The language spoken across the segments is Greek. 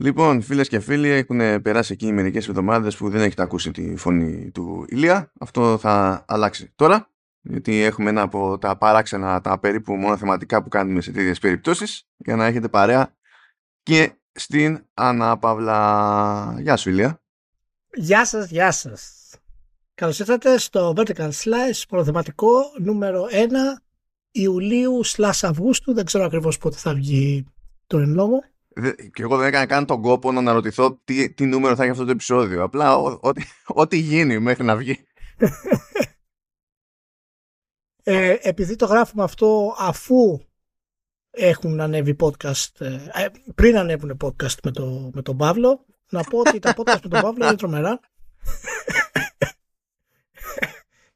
Λοιπόν, φίλες και φίλοι, έχουν περάσει εκεί μερικές εβδομάδες που δεν έχετε ακούσει τη φωνή του Ηλία. Αυτό θα αλλάξει τώρα, γιατί έχουμε ένα από τα παράξενα, τα περίπου μόνο θεματικά που κάνουμε σε τέτοιες περιπτώσεις, για να έχετε παρέα και στην Ανάπαυλα. Γεια σου, Ηλία. Γεια σας, γεια σας. Καλώς ήρθατε στο Vertical Slice, προθεματικό νούμερο 1 Ιουλίου slash Αυγούστου. Δεν ξέρω ακριβώς πότε θα βγει το εν λόγω και εγώ δεν έκανα καν τον κόπο να αναρωτηθώ τι, τι νούμερο θα έχει αυτό το επεισόδιο. Απλά ό,τι γίνει μέχρι να βγει. Ε, επειδή το γράφουμε αυτό αφού έχουν ανέβει podcast, ε, ε, πριν ανέβουν podcast με, το, με τον Παύλο, να πω ότι τα podcast με τον Παύλο είναι τρομερά.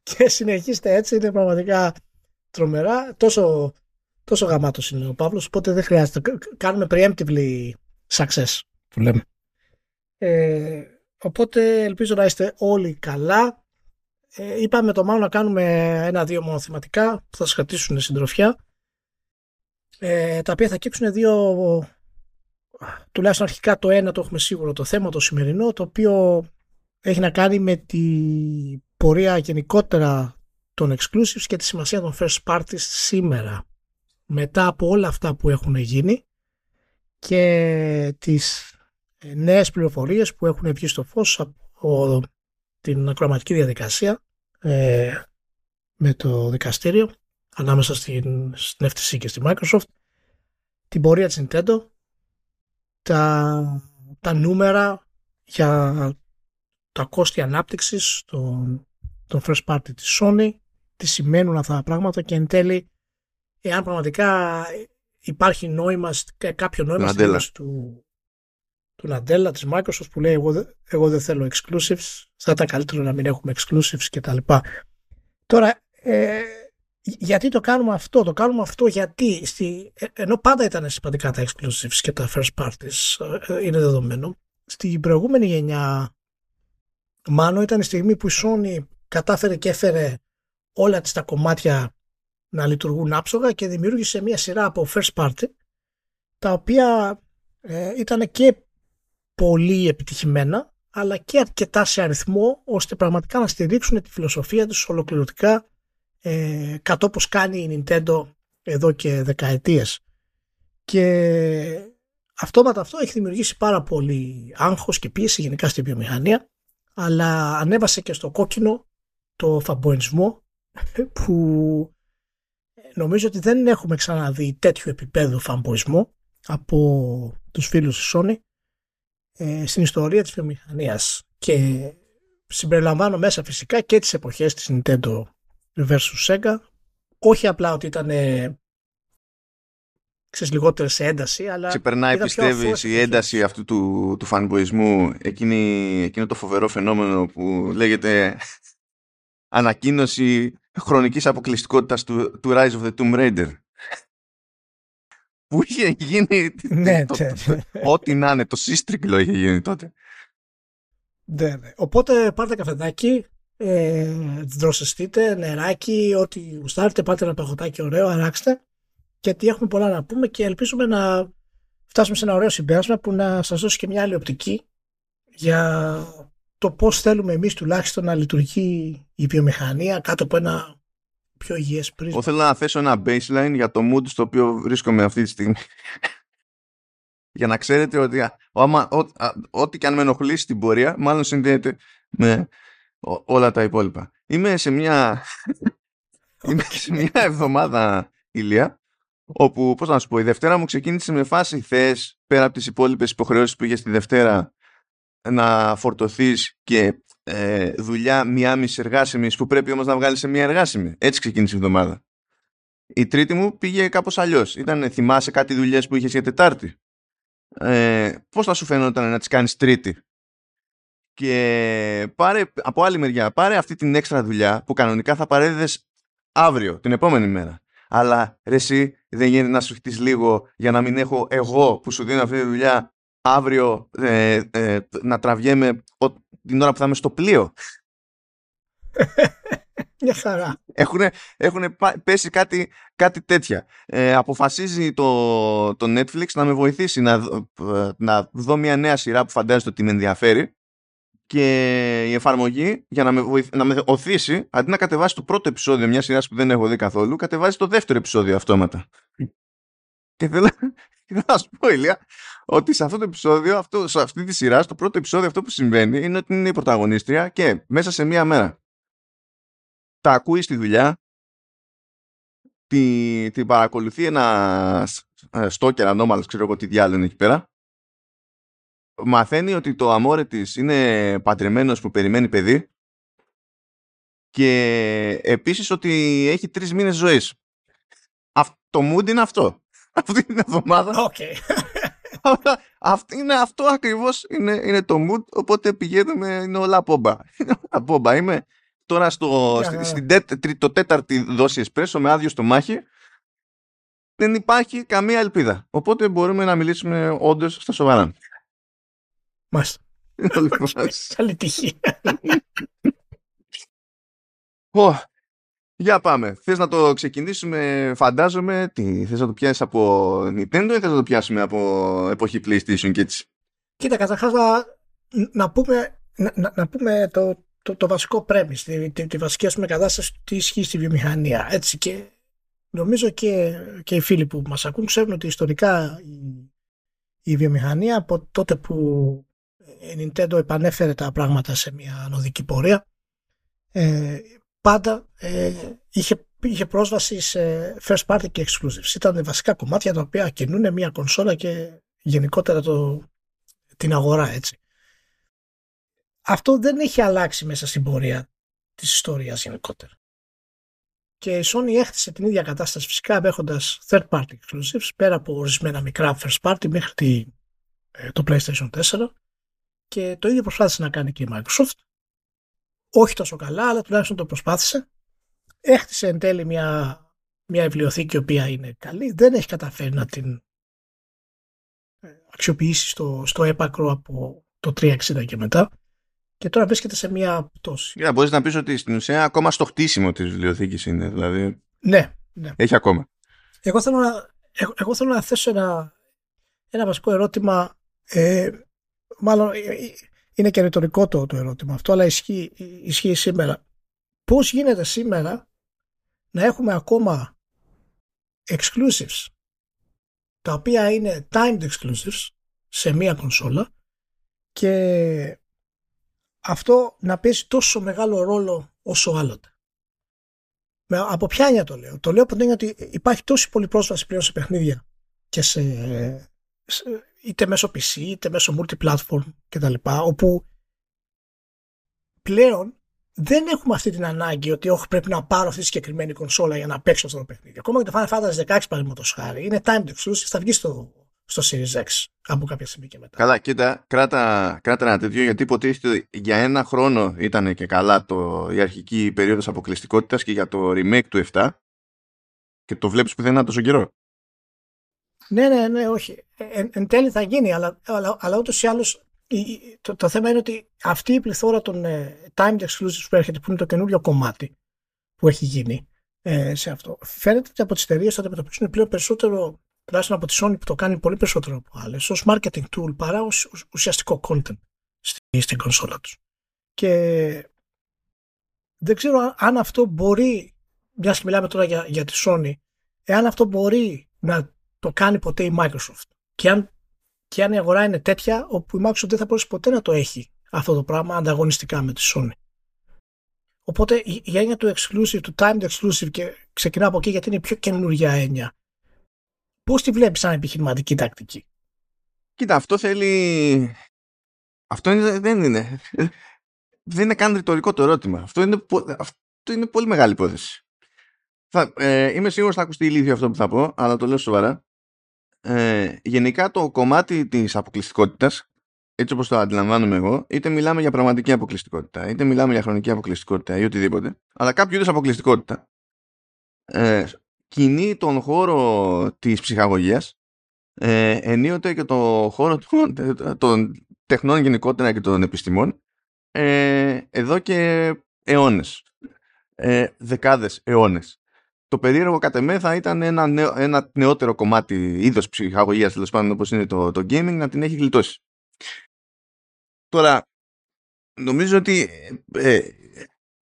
και συνεχίστε έτσι, είναι πραγματικά τρομερά. Τόσο Τόσο γαμάτος είναι ο Παύλος, οπότε δεν χρειάζεται. Κάνουμε preemptively success που λέμε. Ε, οπότε ελπίζω να είστε όλοι καλά. Ε, είπαμε το μάλλον να κάνουμε ένα-δύο μονοθεματικά που θα σας κρατήσουν συντροφιά. Ε, τα οποία θα κύψουν δύο τουλάχιστον αρχικά το ένα το έχουμε σίγουρο το θέμα το σημερινό το οποίο έχει να κάνει με τη πορεία γενικότερα των exclusives και τη σημασία των first parties σήμερα μετά από όλα αυτά που έχουν γίνει και τις ε, νέες πληροφορίες που έχουν βγει στο φως από την ακροματική διαδικασία ε, με το δικαστήριο ανάμεσα στην, στην FTC και στη Microsoft την πορεία της Nintendo τα, τα νούμερα για τα κόστη ανάπτυξης των, των first party της Sony τι σημαίνουν αυτά τα πράγματα και εν τέλει εάν πραγματικά υπάρχει νόημα, κάποιο νόημα στη δήλωση του, του Ναντέλα, της Microsoft που λέει εγώ, εγώ δεν θέλω exclusives, θα ήταν καλύτερο να μην έχουμε exclusives κτλ. Τώρα, ε, γιατί το κάνουμε αυτό, το κάνουμε αυτό γιατί στη, ε, ενώ πάντα ήταν σημαντικά τα exclusives και τα first parties, ε, είναι δεδομένο, στην προηγούμενη γενιά μάλλον ήταν η στιγμή που η Sony κατάφερε και έφερε όλα τις τα κομμάτια να λειτουργούν άψογα και δημιούργησε μια σειρά από first party τα οποία ε, ήταν και πολύ επιτυχημένα αλλά και αρκετά σε αριθμό ώστε πραγματικά να στηρίξουν τη φιλοσοφία τους ολοκληρωτικά ε, κατ' όπως κάνει η Nintendo εδώ και δεκαετίες. Και αυτόματα αυτό έχει δημιουργήσει πάρα πολύ άγχος και πίεση γενικά στη βιομηχανία αλλά ανέβασε και στο κόκκινο το φαμποενισμό που νομίζω ότι δεν έχουμε ξαναδεί τέτοιο επίπεδο φαμποϊσμό από τους φίλους της Sony ε, στην ιστορία της βιομηχανίας. Και συμπεριλαμβάνω μέσα φυσικά και τις εποχές της Nintendo versus Sega. Όχι απλά ότι ήταν ε, ξέρεις, λιγότερο σε ένταση αλλά ξεπερνάει πιστεύεις η ένταση αυτού του, του φανμποϊσμού εκείνο το φοβερό φαινόμενο που λέγεται ανακοίνωση χρονικής αποκλειστικότητας του, του Rise of the Tomb Raider. Που είχε γίνει. Ναι, ό,τι να είναι, το σύστρικλο είχε γίνει τότε. Ναι, ναι. Οπότε πάρτε καφεδάκι, ε, δροσεστείτε, νεράκι, ό,τι γουστάρετε, πάτε ένα παγωτάκι ωραίο, αράξτε. Γιατί έχουμε πολλά να πούμε και ελπίζουμε να φτάσουμε σε ένα ωραίο συμπέρασμα που να σας δώσει και μια άλλη οπτική για το πώς θέλουμε εμείς τουλάχιστον να λειτουργεί η βιομηχανία κάτω από ένα πιο υγιές πρίσμα. Εγώ θέλω να θέσω ένα baseline για το mood στο οποίο βρίσκομαι αυτή τη στιγμή. για να ξέρετε ότι ό,τι και αν με ενοχλήσει στην πορεία μάλλον συνδέεται με όλα τα υπόλοιπα. Είμαι σε μια, είμαι σε μια εβδομάδα ηλία όπου, πώς να σου πω, η Δευτέρα μου ξεκίνησε με φάση θες πέρα από τις υπόλοιπες υποχρεώσεις που είχες στη Δευτέρα να φορτωθείς και ε, δουλειά μία μισή εργάσιμη που πρέπει όμως να βγάλεις σε μία εργάσιμη. Έτσι ξεκίνησε η εβδομάδα. Η τρίτη μου πήγε κάπως αλλιώς. Ήταν θυμάσαι κάτι δουλειές που είχες για Τετάρτη; Ε, πώς θα σου φαίνονταν να τις κάνεις Τρίτη; Και πάρε από άλλη μεριά, πάρε αυτή την έξτρα δουλειά που κανονικά θα παρέδιδες αύριο, την επόμενη μέρα. Αλλά ρε εσύ δεν γίνεται να σου χτίσει λίγο για να μην έχω εγώ που σου δίνω αυτή τη δουλειά αύριο ε, ε, να τραβιέμαι την ώρα που θα είμαι στο πλοίο. Μια χαρά. Έχουν, πέσει κάτι, κάτι τέτοια. Ε, αποφασίζει το, το Netflix να με βοηθήσει να, ε, να δω μια νέα σειρά που φαντάζεται ότι με ενδιαφέρει και η εφαρμογή για να με, βοηθ... να με οθήσει αντί να κατεβάσει το πρώτο επεισόδιο μιας σειράς που δεν έχω δει καθόλου κατεβάζει το δεύτερο επεισόδιο αυτόματα. και θέλω, να σου πω Ηλία ότι σε αυτό το επεισόδιο, αυτό, σε αυτή τη σειρά, στο πρώτο επεισόδιο αυτό που συμβαίνει είναι ότι είναι η πρωταγωνίστρια και μέσα σε μία μέρα τα ακούει στη δουλειά, τη, την παρακολουθεί ένα στόκερ ανώμαλος, ξέρω εγώ τι διάλογο είναι εκεί πέρα, μαθαίνει ότι το αμόρε της είναι παντρεμένος που περιμένει παιδί και επίσης ότι έχει τρεις μήνες ζωής. Το mood είναι αυτό. Αυτή είναι η εβδομάδα. Okay. Αυτό, είναι αυτό ακριβώς είναι, είναι το mood οπότε πηγαίνουμε είναι όλα πόμπα. πόμπα είμαι τώρα στο, yeah, στην τέταρτη, το τέταρτη δόση εσπρέσο με άδειο στο μάχη δεν υπάρχει καμία ελπίδα. Οπότε μπορούμε να μιλήσουμε όντως στα σοβαρά. Μάλιστα. Καλή τύχη. Για πάμε. Θες να το ξεκινήσουμε, φαντάζομαι, τι, θες να το πιάσεις από Nintendo ή θες να το πιάσουμε από εποχή PlayStation και έτσι. Κοίτα, καταρχάς να, να, πούμε, να, να πούμε το, το, το βασικό premise, τη, τη, τη βασική ας πούμε, κατάσταση τι ισχύει στη βιομηχανία. Έτσι και νομίζω και, και οι φίλοι που μας ακούν ξέρουν ότι ιστορικά η, η βιομηχανία από τότε που η Nintendo επανέφερε τα πράγματα σε μια ανωδική πορεία ε, πάντα ε, είχε, είχε πρόσβαση σε first party και exclusives. Ήταν βασικά κομμάτια τα οποία κινούν μια κονσόλα και γενικότερα το, την αγορά έτσι. Αυτό δεν έχει αλλάξει μέσα στην πορεία της ιστορίας γενικότερα. Και η Sony έχτισε την ίδια κατάσταση φυσικά έχοντα third party exclusives πέρα από ορισμένα μικρά first party μέχρι ε, το PlayStation 4 και το ίδιο προσπάθησε να κάνει και η Microsoft. Όχι τόσο καλά, αλλά τουλάχιστον το προσπάθησε. Έχτισε εν τέλει μια, μια βιβλιοθήκη η οποία είναι καλή. Δεν έχει καταφέρει να την ε, αξιοποιήσει στο, στο έπακρο από το 360 και μετά. Και τώρα βρίσκεται σε μια πτώση. Για μπορείς να πεις ότι στην ουσία ακόμα στο χτίσιμο της βιβλιοθήκης είναι. Δηλαδή... Ναι, ναι. Έχει ακόμα. Εγώ θέλω να, εγώ, εγώ θέλω να θέσω ένα, ένα βασικό ερώτημα. Ε, μάλλον ε, ε, είναι και ρητορικό το, το ερώτημα αυτό, αλλά ισχύει, ισχύει σήμερα. Πώς γίνεται σήμερα να έχουμε ακόμα exclusives τα οποία είναι timed exclusives σε μία κονσόλα και αυτό να παίζει τόσο μεγάλο ρόλο όσο άλλοτε. Με, από ποια έννοια το λέω; Το λέω από την έννοια ότι υπάρχει τόση πολύ πρόσβαση πλέον σε παιχνίδια και σε, σε είτε μέσω PC είτε μέσω multiplatform κτλ. Όπου πλέον δεν έχουμε αυτή την ανάγκη ότι όχι πρέπει να πάρω αυτή τη συγκεκριμένη κονσόλα για να παίξω αυτό το παιχνίδι. Ακόμα και το Final Fantasy 16 παραδείγματος χάρη είναι timed exclusive, θα βγει στο, στο Series X από κάποια στιγμή και μετά. Καλά, κοίτα, κράτα, κράτα ένα τέτοιο γιατί υποτίθεται για ένα χρόνο ήταν και καλά το, η αρχική περίοδος αποκλειστικότητας και για το remake του 7 και το βλέπεις που δεν είναι τόσο καιρό. Ναι, ναι, ναι, όχι. Ε, εν, εν τέλει θα γίνει, αλλά, αλλά, αλλά ούτως ή άλλως το, το θέμα είναι ότι αυτή η πληθώρα των ε, timed exclusives που έρχεται, που είναι το καινούριο κομμάτι που έχει γίνει ε, σε αυτό, φαίνεται ότι από τις εταιρείες θα αντιμετωπίσουν πλέον περισσότερο, τουλάχιστον από τη Sony που το κάνει πολύ περισσότερο από άλλες, ως marketing tool παρά ως ουσιαστικό content στη, στην κονσόλα τους. Και δεν ξέρω αν αυτό μπορεί, μιας και μιλάμε τώρα για, για τη Sony, εάν αυτό μπορεί να το κάνει ποτέ η Microsoft. Και αν, και αν η αγορά είναι τέτοια όπου η Microsoft δεν θα μπορέσει ποτέ να το έχει αυτό το πράγμα ανταγωνιστικά με τη Sony. Οπότε η έννοια του exclusive, του timed exclusive και ξεκινάω από εκεί γιατί είναι η πιο καινούργια έννοια. Πώς τη βλέπεις σαν επιχειρηματική τακτική; Κοίτα, αυτό θέλει... Αυτό είναι, δεν είναι. Δεν είναι καν ρητορικό το ερώτημα. Αυτό είναι, αυτό είναι πολύ μεγάλη υπόθεση. Θα, ε, είμαι σίγουρος θα ακουστεί ηλίθιο αυτό που θα πω, αλλά το λέω σοβαρά ε, γενικά το κομμάτι της αποκλειστικότητας έτσι όπως το αντιλαμβάνομαι εγώ, είτε μιλάμε για πραγματική αποκλειστικότητα, είτε μιλάμε για χρονική αποκλειστικότητα ή οτιδήποτε, αλλά κάποιο είδους αποκλειστικότητα ε, κινεί τον χώρο της ψυχαγωγίας ε, ενίοτε και το χώρο των, των τεχνών γενικότερα και των επιστημών ε, εδώ και αιώνες. ε, δεκάδες αιώνες. Το περίεργο κατ' εμέ θα ήταν ένα, νεο, ένα νεότερο κομμάτι είδος ψυχαγωγίας τέλος πάντων όπως είναι το, το gaming να την έχει γλιτώσει. Τώρα, νομίζω ότι ε,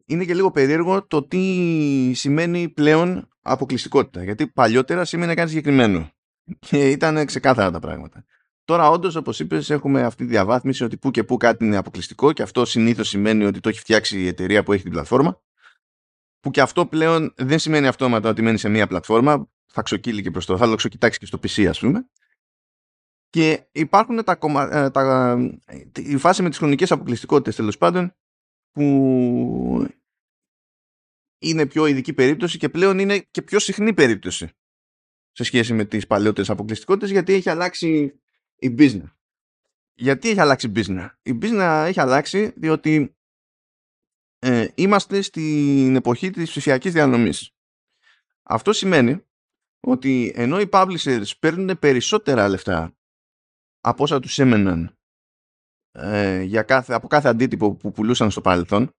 είναι και λίγο περίεργο το τι σημαίνει πλέον αποκλειστικότητα. Γιατί παλιότερα σήμαινε κάτι συγκεκριμένο. Και ήταν ξεκάθαρα τα πράγματα. Τώρα, όντως, όπως είπες, έχουμε αυτή τη διαβάθμιση ότι που και που κάτι είναι αποκλειστικό και αυτό συνήθως σημαίνει ότι το έχει φτιάξει η εταιρεία που έχει την πλατφόρμα. Που και αυτό πλέον δεν σημαίνει αυτόματα ότι μένει σε μία πλατφόρμα. Θα ξοκύλει και προς το. Θα ξοκοιτάξει και στο PC, ας πούμε. Και υπάρχουν τα, κομμα... Ε, τα... η φάση με τις χρονικές αποκλειστικότητες τέλος πάντων που είναι πιο ειδική περίπτωση και πλέον είναι και πιο συχνή περίπτωση σε σχέση με τις παλαιότερες αποκλειστικότητες γιατί έχει αλλάξει η business. Γιατί έχει αλλάξει η business; Η business έχει αλλάξει διότι ε, είμαστε στην εποχή της ψηφιακής διανομής. Αυτό σημαίνει ότι ενώ οι publishers παίρνουν περισσότερα λεφτά από όσα τους έμεναν ε, για κάθε, από κάθε αντίτυπο που πουλούσαν στο παρελθόν,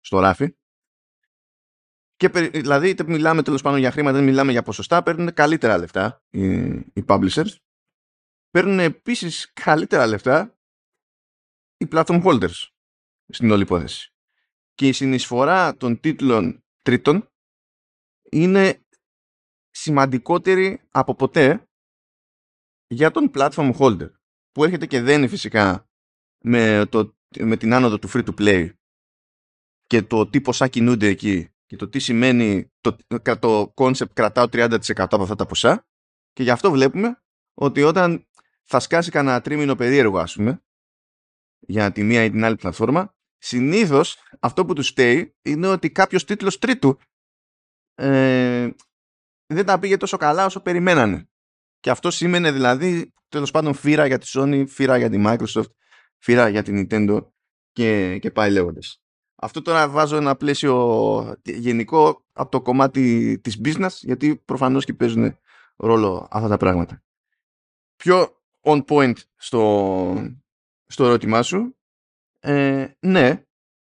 στο ράφι, και, δηλαδή, είτε μιλάμε τέλος πάντων για χρήματα, είτε μιλάμε για ποσοστά, παίρνουν καλύτερα λεφτά οι, οι publishers. Παίρνουν επίσης καλύτερα λεφτά οι platform holders στην όλη υπόθεση. Και η συνεισφορά των τίτλων τρίτων είναι σημαντικότερη από ποτέ για τον platform holder που έρχεται και δένει φυσικά με, το, με την άνοδο του free to play και το τι ποσά κινούνται εκεί και το τι σημαίνει το, το concept κρατάω 30% από αυτά τα ποσά. Και γι' αυτό βλέπουμε ότι όταν θα σκάσει κανένα τρίμηνο περίεργο ας πούμε για τη μία ή την άλλη πλατφόρμα συνήθως αυτό που τους στέει είναι ότι κάποιος τίτλος τρίτου ε, δεν τα πήγε τόσο καλά όσο περιμένανε και αυτό σήμαινε δηλαδή τέλος πάντων φύρα για τη Sony, φύρα για τη Microsoft, φύρα για την Nintendo και, και πάει λέγοντας. Αυτό τώρα βάζω ένα πλαίσιο γενικό από το κομμάτι της business, γιατί προφανώς και παίζουν ρόλο αυτά τα πράγματα. Πιο on point στο, στο ερώτημά σου, ε, ναι,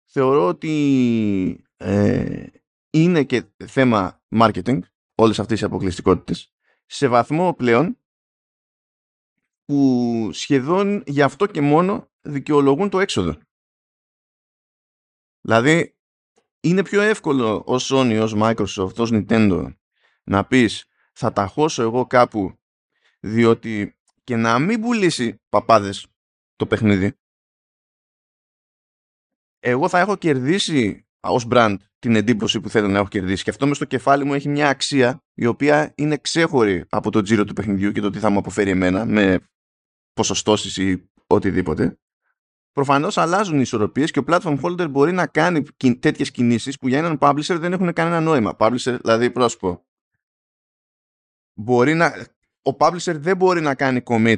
θεωρώ ότι ε, είναι και θέμα marketing όλες αυτές οι αποκλειστικότητες σε βαθμό πλέον που σχεδόν γι' αυτό και μόνο δικαιολογούν το έξοδο. Δηλαδή, είναι πιο εύκολο ως Sony, ως Microsoft, ως Nintendo να πεις θα τα χώσω εγώ κάπου διότι και να μην πουλήσει παπάδες το παιχνίδι εγώ θα έχω κερδίσει ως brand την εντύπωση που θέλω να έχω κερδίσει και αυτό μες στο κεφάλι μου έχει μια αξία η οποία είναι ξέχωρη από το τζίρο του παιχνιδιού και το τι θα μου αποφέρει εμένα με ποσοστώσεις ή οτιδήποτε Προφανώς αλλάζουν οι ισορροπίες και ο platform holder μπορεί να κάνει τέτοιες κινήσεις που για έναν publisher δεν έχουν κανένα νόημα. Publisher, δηλαδή, πρόσωπο. Μπορεί να, ο publisher δεν μπορεί να κάνει commit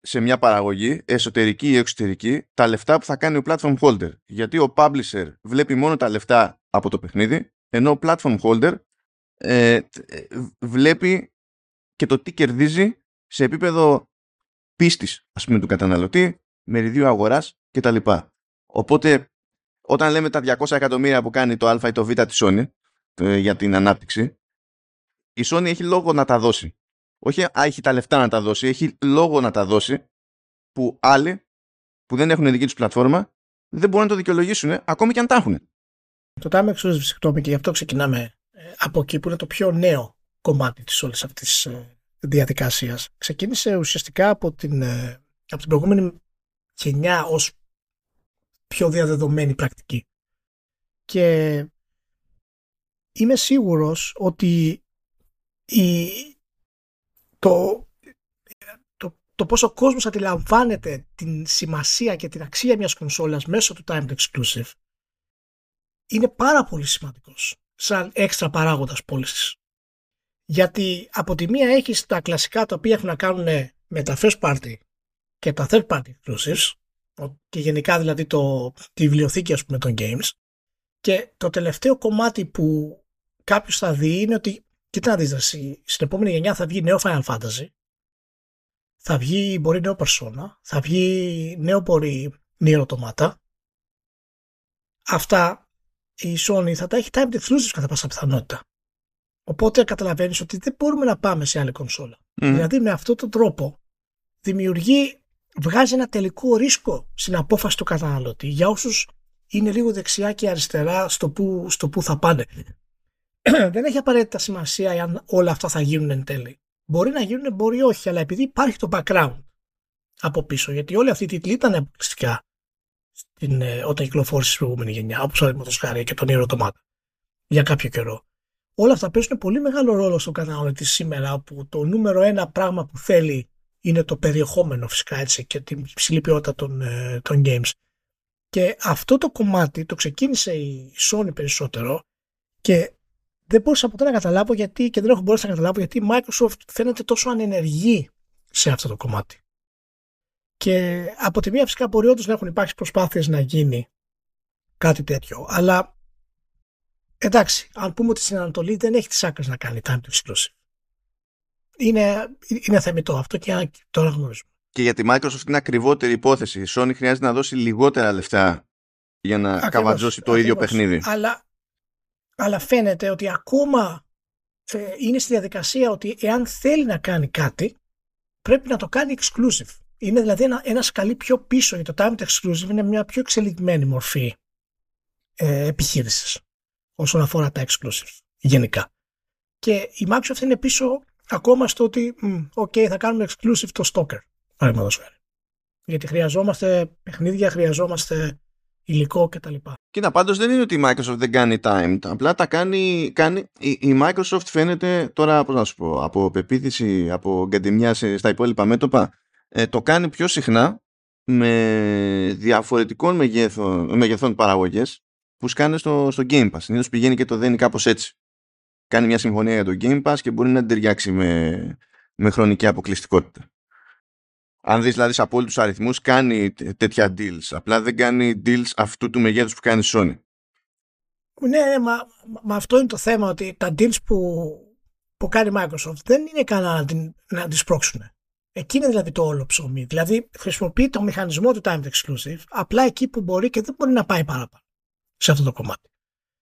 σε μια παραγωγή, εσωτερική ή εξωτερική, τα λεφτά που θα κάνει ο platform holder. Γιατί ο publisher βλέπει μόνο τα λεφτά από το παιχνίδι, ενώ ο platform holder ε, ε βλέπει και το τι κερδίζει σε επίπεδο πίστης, ας πούμε, του καταναλωτή, μεριδίου αγοράς κτλ. Οπότε, όταν λέμε τα 200 εκατομμύρια που κάνει το Α ή το Β της Sony ε, για την ανάπτυξη, η Sony έχει λόγο να τα δώσει. Όχι έχει τα λεφτά να τα δώσει, έχει λόγο να τα δώσει που άλλοι που δεν έχουν δική τους πλατφόρμα δεν μπορούν να το δικαιολογήσουν ακόμη και αν τα έχουν. Το time exclusive, συγγνώμη, και γι' αυτό ξεκινάμε ε, από εκεί που είναι το πιο νέο κομμάτι της όλης αυτής της ε, διαδικασίας. Ξεκίνησε ουσιαστικά από την, από την προηγούμενη γενιά ως πιο διαδεδομένη πρακτική. Και είμαι σίγουρος ότι η, το, το, το πόσο ο κόσμος αντιλαμβάνεται την σημασία και την αξία μιας κονσόλας μέσω του Timed Exclusive είναι πάρα πολύ σημαντικός σαν έξτρα παράγοντας πώλησης. Γιατί από τη μία έχεις τα κλασικά τα οποία έχουν να κάνουν με τα first party και τα third party exclusives και γενικά δηλαδή το, τη βιβλιοθήκη ας πούμε των games και το τελευταίο κομμάτι που κάποιος θα δει είναι ότι κοίτα να δεις στην επόμενη γενιά θα βγει νέο Final Fantasy θα βγει μπορεί νέο Persona θα βγει νέο μπορεί νέο Automata αυτά η Sony θα τα έχει time exclusive κατά πάσα πιθανότητα. Οπότε καταλαβαίνεις ότι δεν μπορούμε να πάμε σε άλλη κονσόλα. Δηλαδή με αυτόν τον τρόπο δημιουργεί, βγάζει ένα τελικό ρίσκο στην απόφαση του καταναλωτή για όσους είναι λίγο δεξιά και αριστερά στο που, στο που θα πάνε. δεν έχει απαραίτητα σημασία αν όλα αυτά θα γίνουν εν τέλει. Μπορεί να γίνουν, μπορεί όχι, αλλά επειδή υπάρχει το background από πίσω, γιατί όλοι αυτοί οι τίτλοι ήταν αποκλειστικά στην, ε, όταν κυκλοφόρησε στην προηγούμενη γενιά, όπως παραδείγματος χάρη και τον Ήρωα Τομάτα, για κάποιο καιρό. Όλα αυτά παίζουν πολύ μεγάλο ρόλο στον καταναλωτή σήμερα, όπου το νούμερο ένα πράγμα που θέλει είναι το περιεχόμενο φυσικά έτσι και την υψηλή ποιότητα των, ε, των games. Και αυτό το κομμάτι το ξεκίνησε η Sony περισσότερο και δεν μπορούσα ποτέ να καταλάβω γιατί και δεν έχω μπορέσει να καταλάβω γιατί η Microsoft φαίνεται τόσο ανενεργή σε αυτό το κομμάτι. Και από τη μία φυσικά μπορεί όντως να έχουν υπάρξει προσπάθειες να γίνει κάτι τέτοιο. Αλλά εντάξει, αν πούμε ότι στην Ανατολή δεν έχει τις άκρες να κάνει time to exclusive. Είναι, είναι θεμητό αυτό και τώρα γνωρίζουμε. Και για τη Microsoft είναι ακριβότερη υπόθεση. Η Sony χρειάζεται να δώσει λιγότερα λεφτά για να ακριβώς, καβατζώσει το ίδιο παιχνίδι. Αλλά, αλλά φαίνεται ότι ακόμα ε, είναι στη διαδικασία ότι εάν θέλει να κάνει κάτι πρέπει να το κάνει exclusive είναι δηλαδή ένα, ένας σκαλί πιο πίσω γιατί το Time Exclusive είναι μια πιο εξελιγμένη μορφή ε, επιχείρησης όσον αφορά τα exclusive γενικά. Και η Microsoft είναι πίσω ακόμα στο ότι OK, okay, θα κάνουμε exclusive το Stalker παραδείγματος χάρη. Γιατί χρειαζόμαστε παιχνίδια, χρειαζόμαστε υλικό κτλ. Κοίτα, πάντως δεν είναι ότι η Microsoft δεν κάνει timed. Απλά τα κάνει, κάνει η, η Microsoft φαίνεται τώρα, πώς να σου πω, από πεποίθηση, από γκαντιμιά στα υπόλοιπα μέτωπα, ε, το κάνει πιο συχνά με διαφορετικών μεγέθων, μεγεθών παραγωγές που σκάνε στο, στο Game Pass. Συνήθως πηγαίνει και το δένει κάπως έτσι. Κάνει μια συμφωνία για το Game Pass και μπορεί να την ταιριάξει με, με χρονική αποκλειστικότητα. Αν δεις δηλαδή σε απόλυτους αριθμούς κάνει τέτοια deals. Απλά δεν κάνει deals αυτού του μεγέθους που κάνει η Sony. Ναι, ναι μα, μα, αυτό είναι το θέμα ότι τα deals που, που κάνει η Microsoft δεν είναι κανένα να, την, να τις πρόξουν. Εκεί είναι δηλαδή το όλο ψωμί. Δηλαδή χρησιμοποιεί το μηχανισμό του timed exclusive απλά εκεί που μπορεί και δεν μπορεί να πάει παραπάνω σε αυτό το κομμάτι.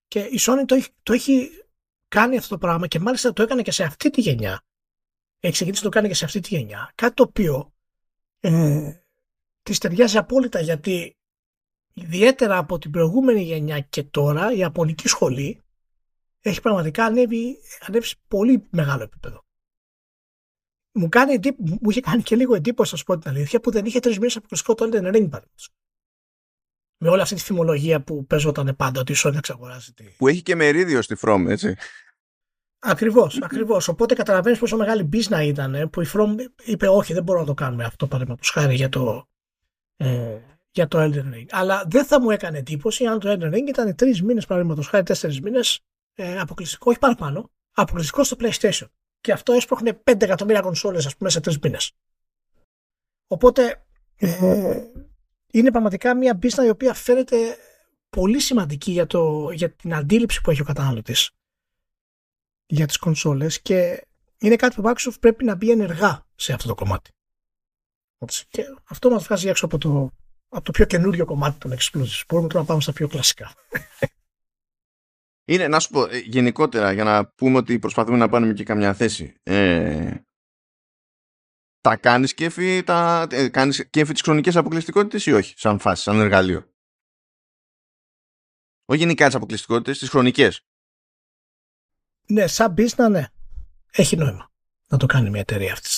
Και η Sony το έχει, το έχει κάνει αυτό το πράγμα και μάλιστα το έκανε και σε αυτή τη γενιά. Έχει ξεκινήσει να το κάνει και σε αυτή τη γενιά. Κάτι το οποίο ε, τη ταιριάζει απόλυτα γιατί ιδιαίτερα από την προηγούμενη γενιά και τώρα η Ιαπωνική σχολή έχει πραγματικά ανέβει, ανέβει σε πολύ μεγάλο επίπεδο μου, κάνει, μου είχε κάνει και λίγο εντύπωση, να σου πω την αλήθεια, που δεν είχε τρεις μήνες αποκλειστικό το Elden Ring Με όλη αυτή τη θυμολογία που παίζονταν πάντα, ότι η Sony εξαγοράζει. Τη... Που έχει και μερίδιο στη From, έτσι. Ακριβώς, ακριβώς. Οπότε καταλαβαίνεις πόσο μεγάλη μπίζνα ήταν που η From είπε: Όχι, δεν μπορώ να το κάνουμε αυτό παραδείγματο χάρη για το, ε, για το Elden Ring. Αλλά δεν θα μου έκανε εντύπωση αν το Elden Ring ήταν τρεις μήνες παραδείγματος χάρη, τέσσερις μήνες ε, αποκλειστικό, όχι παραπάνω, αποκλειστικό στο PlayStation και αυτό έσπροχνε 5 εκατομμύρια κονσόλες ας πούμε σε τρεις μήνες. Οπότε ε, είναι πραγματικά μια πίστα η οποία φαίνεται πολύ σημαντική για, το, για την αντίληψη που έχει ο καταναλωτής για τις κονσόλες και είναι κάτι που Microsoft πρέπει να μπει ενεργά σε αυτό το κομμάτι. Και αυτό μας βγάζει έξω από το, από το πιο καινούριο κομμάτι των exclusives. Μπορούμε τώρα να πάμε στα πιο κλασικά. Είναι, να σου πω, ε, γενικότερα, για να πούμε ότι προσπαθούμε να πάρουμε και καμιά θέση. Ε, τα κάνεις κέφι, τα, ε, κάνεις κέφι τις χρονικές αποκλειστικότητες ή όχι, σαν φάση, σαν εργαλείο; Όχι γενικά τις αποκλειστικότητες, τις χρονικές. Ναι, σαν business, ναι. Έχει νόημα να το κάνει μια εταιρεία αυτή.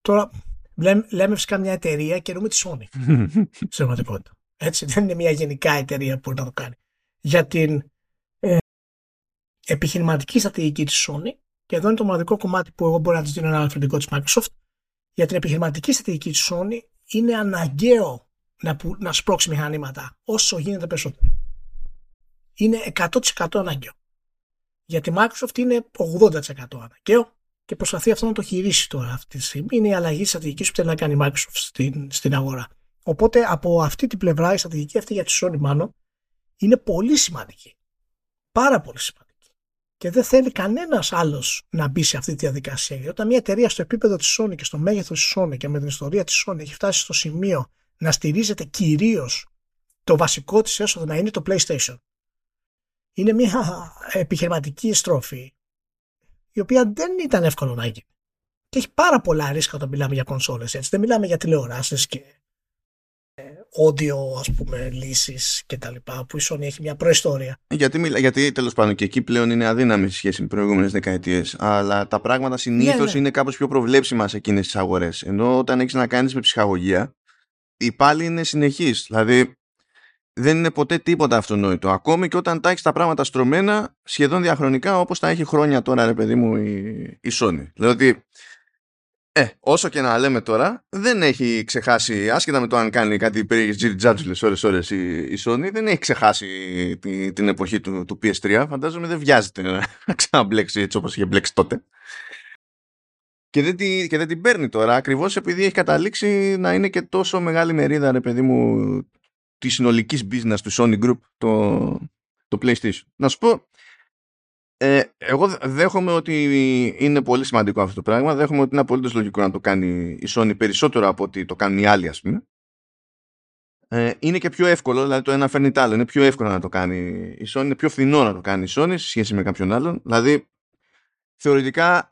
Τώρα, λέμε, λέμε φυσικά μια εταιρεία και εννοούμε τη Sony. σε πραγματικότητα. Έτσι, δεν είναι μια γενικά εταιρεία που μπορεί να το κάνει. Για την επιχειρηματική στρατηγική της Sony και εδώ είναι το μοναδικό κομμάτι που εγώ μπορώ να της δίνω ένα αλφαβητικό της Microsoft για την επιχειρηματική στρατηγική της Sony είναι αναγκαίο να, που, να σπρώξει μηχανήματα όσο γίνεται περισσότερο. Είναι 100% αναγκαίο. Για τη Microsoft είναι 80% αναγκαίο και προσπαθεί αυτό να το χειρίσει τώρα αυτή τη στιγμή. Είναι η αλλαγή στρατηγικής που θέλει να κάνει η Microsoft στην, στην αγορά. Οπότε από αυτή την πλευρά η στρατηγική αυτή για τη Sony μάλλον είναι πολύ σημαντική. Πάρα πολύ σημαντική και δεν θέλει κανένας άλλος να μπει σε αυτή τη διαδικασία. Γιατί όταν μια εταιρεία στο επίπεδο της Sony και στο μέγεθος της Sony και με την ιστορία της Sony έχει φτάσει στο σημείο να στηρίζεται κυρίως το βασικό της έσοδο να είναι το PlayStation είναι μια επιχειρηματική στροφή η οποία δεν ήταν εύκολο να γίνει. Και έχει πάρα πολλά ρίσκα όταν μιλάμε για κονσόλες. Έτσι. Δεν μιλάμε για τηλεοράσεις και audio ας πούμε λύσεις και τα λοιπά που η Sony έχει μια προϊστόρια. Γιατί, γιατί τέλος πάντων και εκεί πλέον είναι αδύναμη σε σχέση με προηγούμενες δεκαετίες αλλά τα πράγματα συνήθως ναι, ναι. είναι κάπως πιο προβλέψιμα σε εκείνες τις αγορές ενώ όταν έχεις να κάνεις με ψυχαγωγία η πάλι είναι συνεχής δηλαδή δεν είναι ποτέ τίποτα αυτονόητο ακόμη και όταν τα έχεις τα πράγματα στρωμένα σχεδόν διαχρονικά όπως τα έχει χρόνια τώρα ρε παιδί μου η, η Sony δηλαδή ε, όσο και να λέμε τώρα, δεν έχει ξεχάσει, άσχετα με το αν κάνει κάτι περίεργες τζιριτζάτζουλες ώρες ώρες η, η Sony, δεν έχει ξεχάσει τη, την εποχή του, του PS3. Φαντάζομαι δεν βιάζεται να ξαναμπλέξει έτσι όπως είχε μπλέξει τότε. Και δεν, τη, και δεν την παίρνει τώρα, ακριβώς επειδή έχει καταλήξει να είναι και τόσο μεγάλη μερίδα, ρε παιδί μου, τη συνολικής business του Sony Group, το, το PlayStation. Να σου πω, ε, εγώ δέχομαι ότι είναι πολύ σημαντικό αυτό το πράγμα. Δέχομαι ότι είναι απολύτως λογικό να το κάνει η Sony περισσότερο από ότι το κάνουν οι άλλοι, ας πούμε. Ε, είναι και πιο εύκολο, δηλαδή το ένα φέρνει το άλλο. Είναι πιο εύκολο να το κάνει η Sony, είναι πιο φθηνό να το κάνει η Sony σε σχέση με κάποιον άλλον. Δηλαδή, θεωρητικά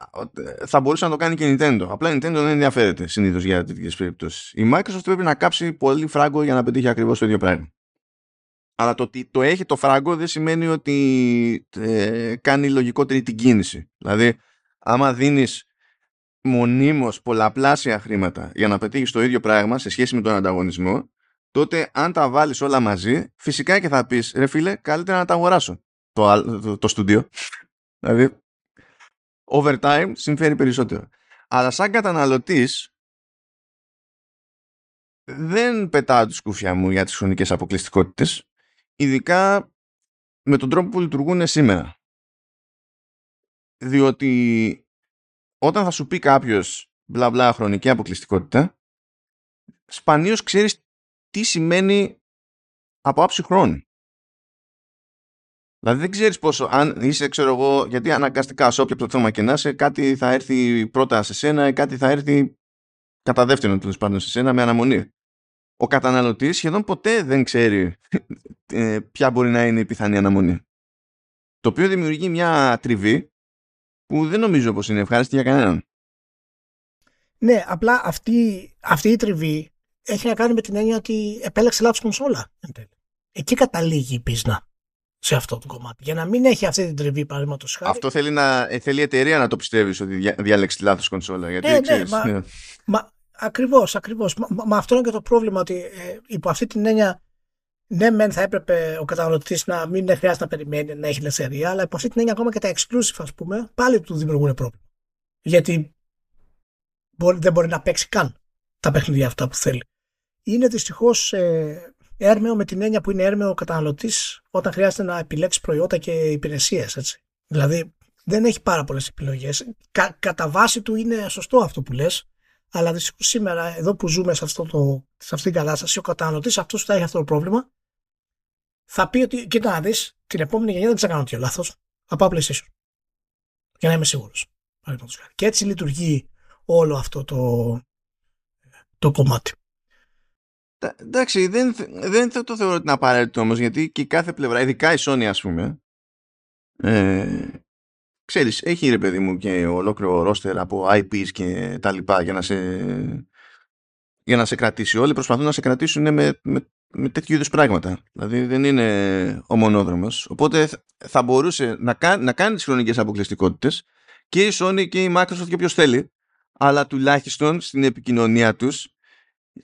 θα μπορούσε να το κάνει και η Nintendo. Απλά η Nintendo δεν ενδιαφέρεται συνήθως για τέτοιες περιπτώσεις. Η Microsoft πρέπει να κάψει πολύ φράγκο για να πετύχει ακριβώς το ίδιο πράγμα. Αλλά το ότι το έχει το φράγκο δεν σημαίνει ότι ε, κάνει λογικότερη την κίνηση. Δηλαδή, άμα δίνεις μονίμως πολλαπλάσια χρήματα για να πετύχεις το ίδιο πράγμα σε σχέση με τον ανταγωνισμό, τότε αν τα βάλεις όλα μαζί, φυσικά και θα πεις, ρε φίλε, καλύτερα να τα αγοράσω το, το, το στούντιο. δηλαδή, over time συμφέρει περισσότερο. Αλλά σαν καταναλωτής, δεν πετάω τη σκούφια μου για τις χρονικές αποκλειστικότητες ειδικά με τον τρόπο που λειτουργούν σήμερα. Διότι όταν θα σου πει κάποιος μπλα μπλα χρονική αποκλειστικότητα, σπανίως ξέρεις τι σημαίνει από άψη χρόνου. Δηλαδή δεν ξέρεις πόσο, αν είσαι ξέρω εγώ, γιατί αναγκαστικά σε όποιο θέμα και να είσαι, κάτι θα έρθει πρώτα σε σένα, κάτι θα έρθει κατά δεύτερον τέλος πάντων σε σένα με αναμονή ο καταναλωτής σχεδόν ποτέ δεν ξέρει ε, ποια μπορεί να είναι η πιθανή αναμονή. Το οποίο δημιουργεί μια τριβή που δεν νομίζω πως είναι ευχάριστη για κανέναν. Ναι, απλά αυτή, αυτή η τριβή έχει να κάνει με την έννοια ότι επέλεξε λάθος κονσόλα. Εκεί καταλήγει η πίσνα σε αυτό το κομμάτι. Για να μην έχει αυτή την τριβή, παραδείγματος χάρη. Αυτό θέλει, να, ε, θέλει η εταιρεία να το πιστεύει ότι διάλεξε τη λάθος κονσόλα. Γιατί, ναι, ναι, μα, ναι. Μα, Ακριβώς, ακριβώς. Μα, αυτό είναι και το πρόβλημα ότι ε, υπό αυτή την έννοια ναι, μεν θα έπρεπε ο καταναλωτής να μην χρειάζεται να περιμένει να έχει ελευθερία, αλλά υπό αυτή την έννοια ακόμα και τα exclusive, ας πούμε, πάλι του δημιουργούν πρόβλημα. Γιατί μπορεί, δεν μπορεί να παίξει καν τα παιχνίδια αυτά που θέλει. Είναι δυστυχώς ε, έρμεο με την έννοια που είναι έρμεο ο καταναλωτής όταν χρειάζεται να επιλέξει προϊόντα και υπηρεσίες. Δηλαδή δεν έχει πάρα πολλές επιλογές. Κα, κατά βάση του είναι σωστό αυτό που λες αλλά δυστυχώς σήμερα, εδώ που ζούμε σε, αυτό το, σε αυτήν την κατάσταση, ο καταναλωτής αυτός που θα έχει αυτό το πρόβλημα, θα πει ότι, κοίτα να δεις, την επόμενη γενιά δεν θα κάνω τέτοιο λάθος. Θα πάω PlayStation. Για να είμαι σίγουρος. Και έτσι λειτουργεί όλο αυτό το, το κομμάτι. Εντάξει, δεν, δεν θα το θεωρώ ότι είναι απαραίτητο όμως, γιατί και κάθε πλευρά, ειδικά η Sony, ας πούμε, ε, ξέρεις, έχει ρε παιδί μου και ολόκληρο ρόστερ από IPs και τα λοιπά για να σε, για να σε κρατήσει. Όλοι προσπαθούν να σε κρατήσουν με, με, με τέτοιου είδους πράγματα. Δηλαδή δεν είναι ο μονόδρομος. Οπότε θα μπορούσε να, κάνει, να κάνει τις χρονικές αποκλειστικότητες και η Sony και η Microsoft και όποιος θέλει, αλλά τουλάχιστον στην επικοινωνία τους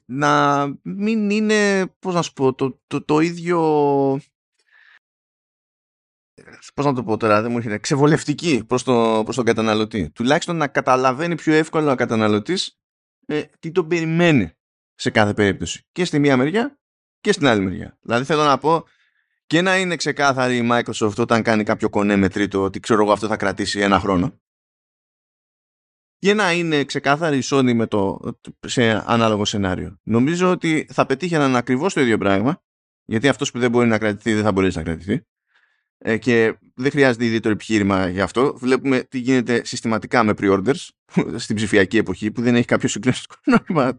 να μην είναι, πώς να σου πω, το, το, το ίδιο πώς να το πω τώρα, δεν μου έρχεται, ξεβολευτική προς, το, προς τον καταναλωτή. Τουλάχιστον να καταλαβαίνει πιο εύκολα ο καταναλωτής ε, τι τον περιμένει σε κάθε περίπτωση. Και στη μία μεριά και στην άλλη μεριά. Δηλαδή θέλω να πω και να είναι ξεκάθαρη η Microsoft όταν κάνει κάποιο κονέ με τρίτο ότι ξέρω εγώ αυτό θα κρατήσει ένα χρόνο. Και να είναι ξεκάθαρη η Sony με το, σε ανάλογο σενάριο. Νομίζω ότι θα πετύχαιναν ακριβώς το ίδιο πράγμα γιατί αυτός που δεν μπορεί να κρατηθεί δεν θα μπορέσει να κρατηθεί ε, και δεν χρειάζεται ιδιαίτερο επιχείρημα γι' αυτό. Βλέπουμε τι γίνεται συστηματικά με pre-orders στην ψηφιακή εποχή που δεν έχει κάποιο συγκλονιστικό νόημα.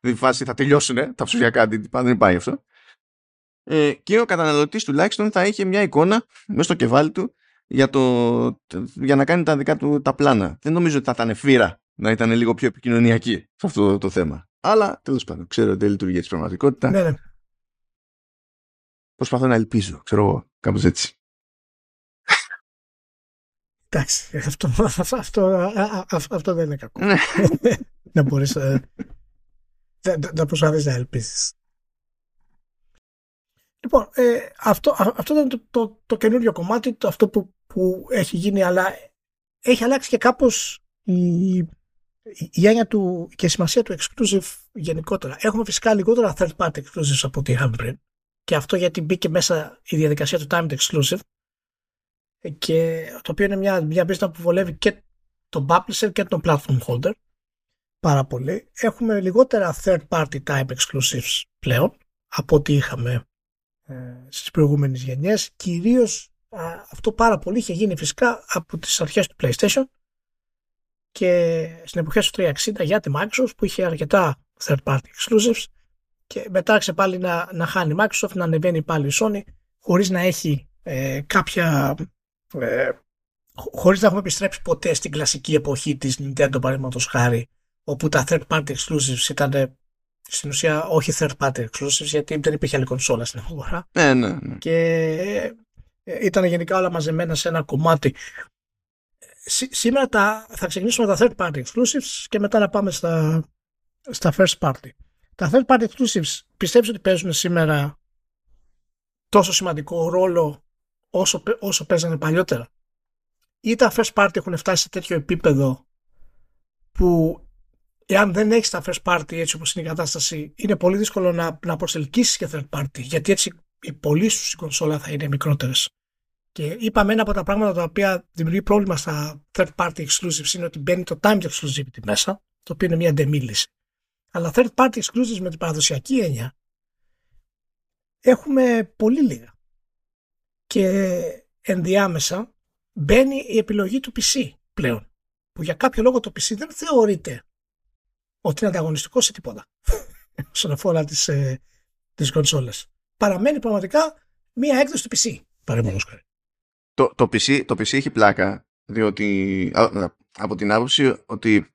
Δηλαδή, φάση θα τελειώσουν τα ψηφιακά αντίτυπα, δεν πάει αυτό. ε, και ο καταναλωτής τουλάχιστον θα είχε μια εικόνα μέσα στο κεφάλι του για, το, για να κάνει τα δικά του τα πλάνα. Δεν νομίζω ότι θα ήταν φύρα να ήταν λίγο πιο επικοινωνιακή σε αυτό το θέμα. Αλλά τέλος πάντων, ξέρω ότι δεν λειτουργεί έτσι πραγματικότητα. Ναι, ναι. Προσπαθώ να ελπίζω, ξέρω εγώ, κάπως έτσι. Εντάξει, αυτό, αυτό, αυτό, δεν είναι κακό. Ναι. να μπορείς ε, να προσπαθείς να ελπίσεις. Λοιπόν, ε, αυτό, αυτό ήταν το, το, το καινούριο κομμάτι, το, αυτό που, που έχει γίνει, αλλά έχει αλλάξει και κάπως η, η έννοια του και η σημασία του exclusive γενικότερα. Έχουμε φυσικά λιγότερα third party exclusives από ό,τι είχαμε πριν. Και αυτό γιατί μπήκε μέσα η διαδικασία του timed exclusive και το οποίο είναι μια, μια business που βολεύει και τον publisher και τον platform holder πάρα πολύ. Έχουμε λιγότερα third party type exclusives πλέον από ό,τι είχαμε ε, στις προηγούμενες γενιές. Κυρίως αυτό πάρα πολύ είχε γίνει φυσικά από τις αρχές του PlayStation και στην εποχή του 360 για τη Microsoft που είχε αρκετά third party exclusives και μετά άρχισε πάλι να, να χάνει η Microsoft, να ανεβαίνει πάλι η Sony χωρίς να έχει ε, κάποια ε, χωρίς να έχουμε επιστρέψει ποτέ στην κλασική εποχή της Nintendo παραδείγματος χάρη όπου τα third party exclusives ήταν στην ουσία όχι third party exclusives γιατί δεν υπήρχε άλλη κονσόλα στην αγορά ναι, ναι, ναι. και ε, ήταν γενικά όλα μαζεμένα σε ένα κομμάτι σήμερα τα, θα ξεκινήσουμε τα third party exclusives και μετά να πάμε στα, στα first party τα third party exclusives πιστεύεις ότι παίζουν σήμερα τόσο σημαντικό ρόλο όσο, όσο παίζανε παλιότερα; Ή τα first party έχουν φτάσει σε τέτοιο επίπεδο που εάν δεν έχεις τα first party έτσι όπως είναι η κατάσταση είναι πολύ δύσκολο να, να προσελκύσεις και third party γιατί έτσι οι πωλήσεις σου στην κονσόλα θα είναι μικρότερες. Και είπαμε ένα από τα πράγματα τα οποία δημιουργεί πρόβλημα στα third party exclusives είναι ότι μπαίνει το time exclusivity μέσα, το οποίο είναι μια ντεμίληση. Αλλά third party exclusives με την παραδοσιακή έννοια έχουμε πολύ λίγα και ενδιάμεσα μπαίνει η επιλογή του PC πλέον. Που για κάποιο λόγο το PC δεν θεωρείται ότι είναι ανταγωνιστικό σε τίποτα όσον αφορά τις, ε, τις κονσόλες. Παραμένει πραγματικά μία έκδοση του PC. Το, το, PC, το PC έχει πλάκα διότι από την άποψη ότι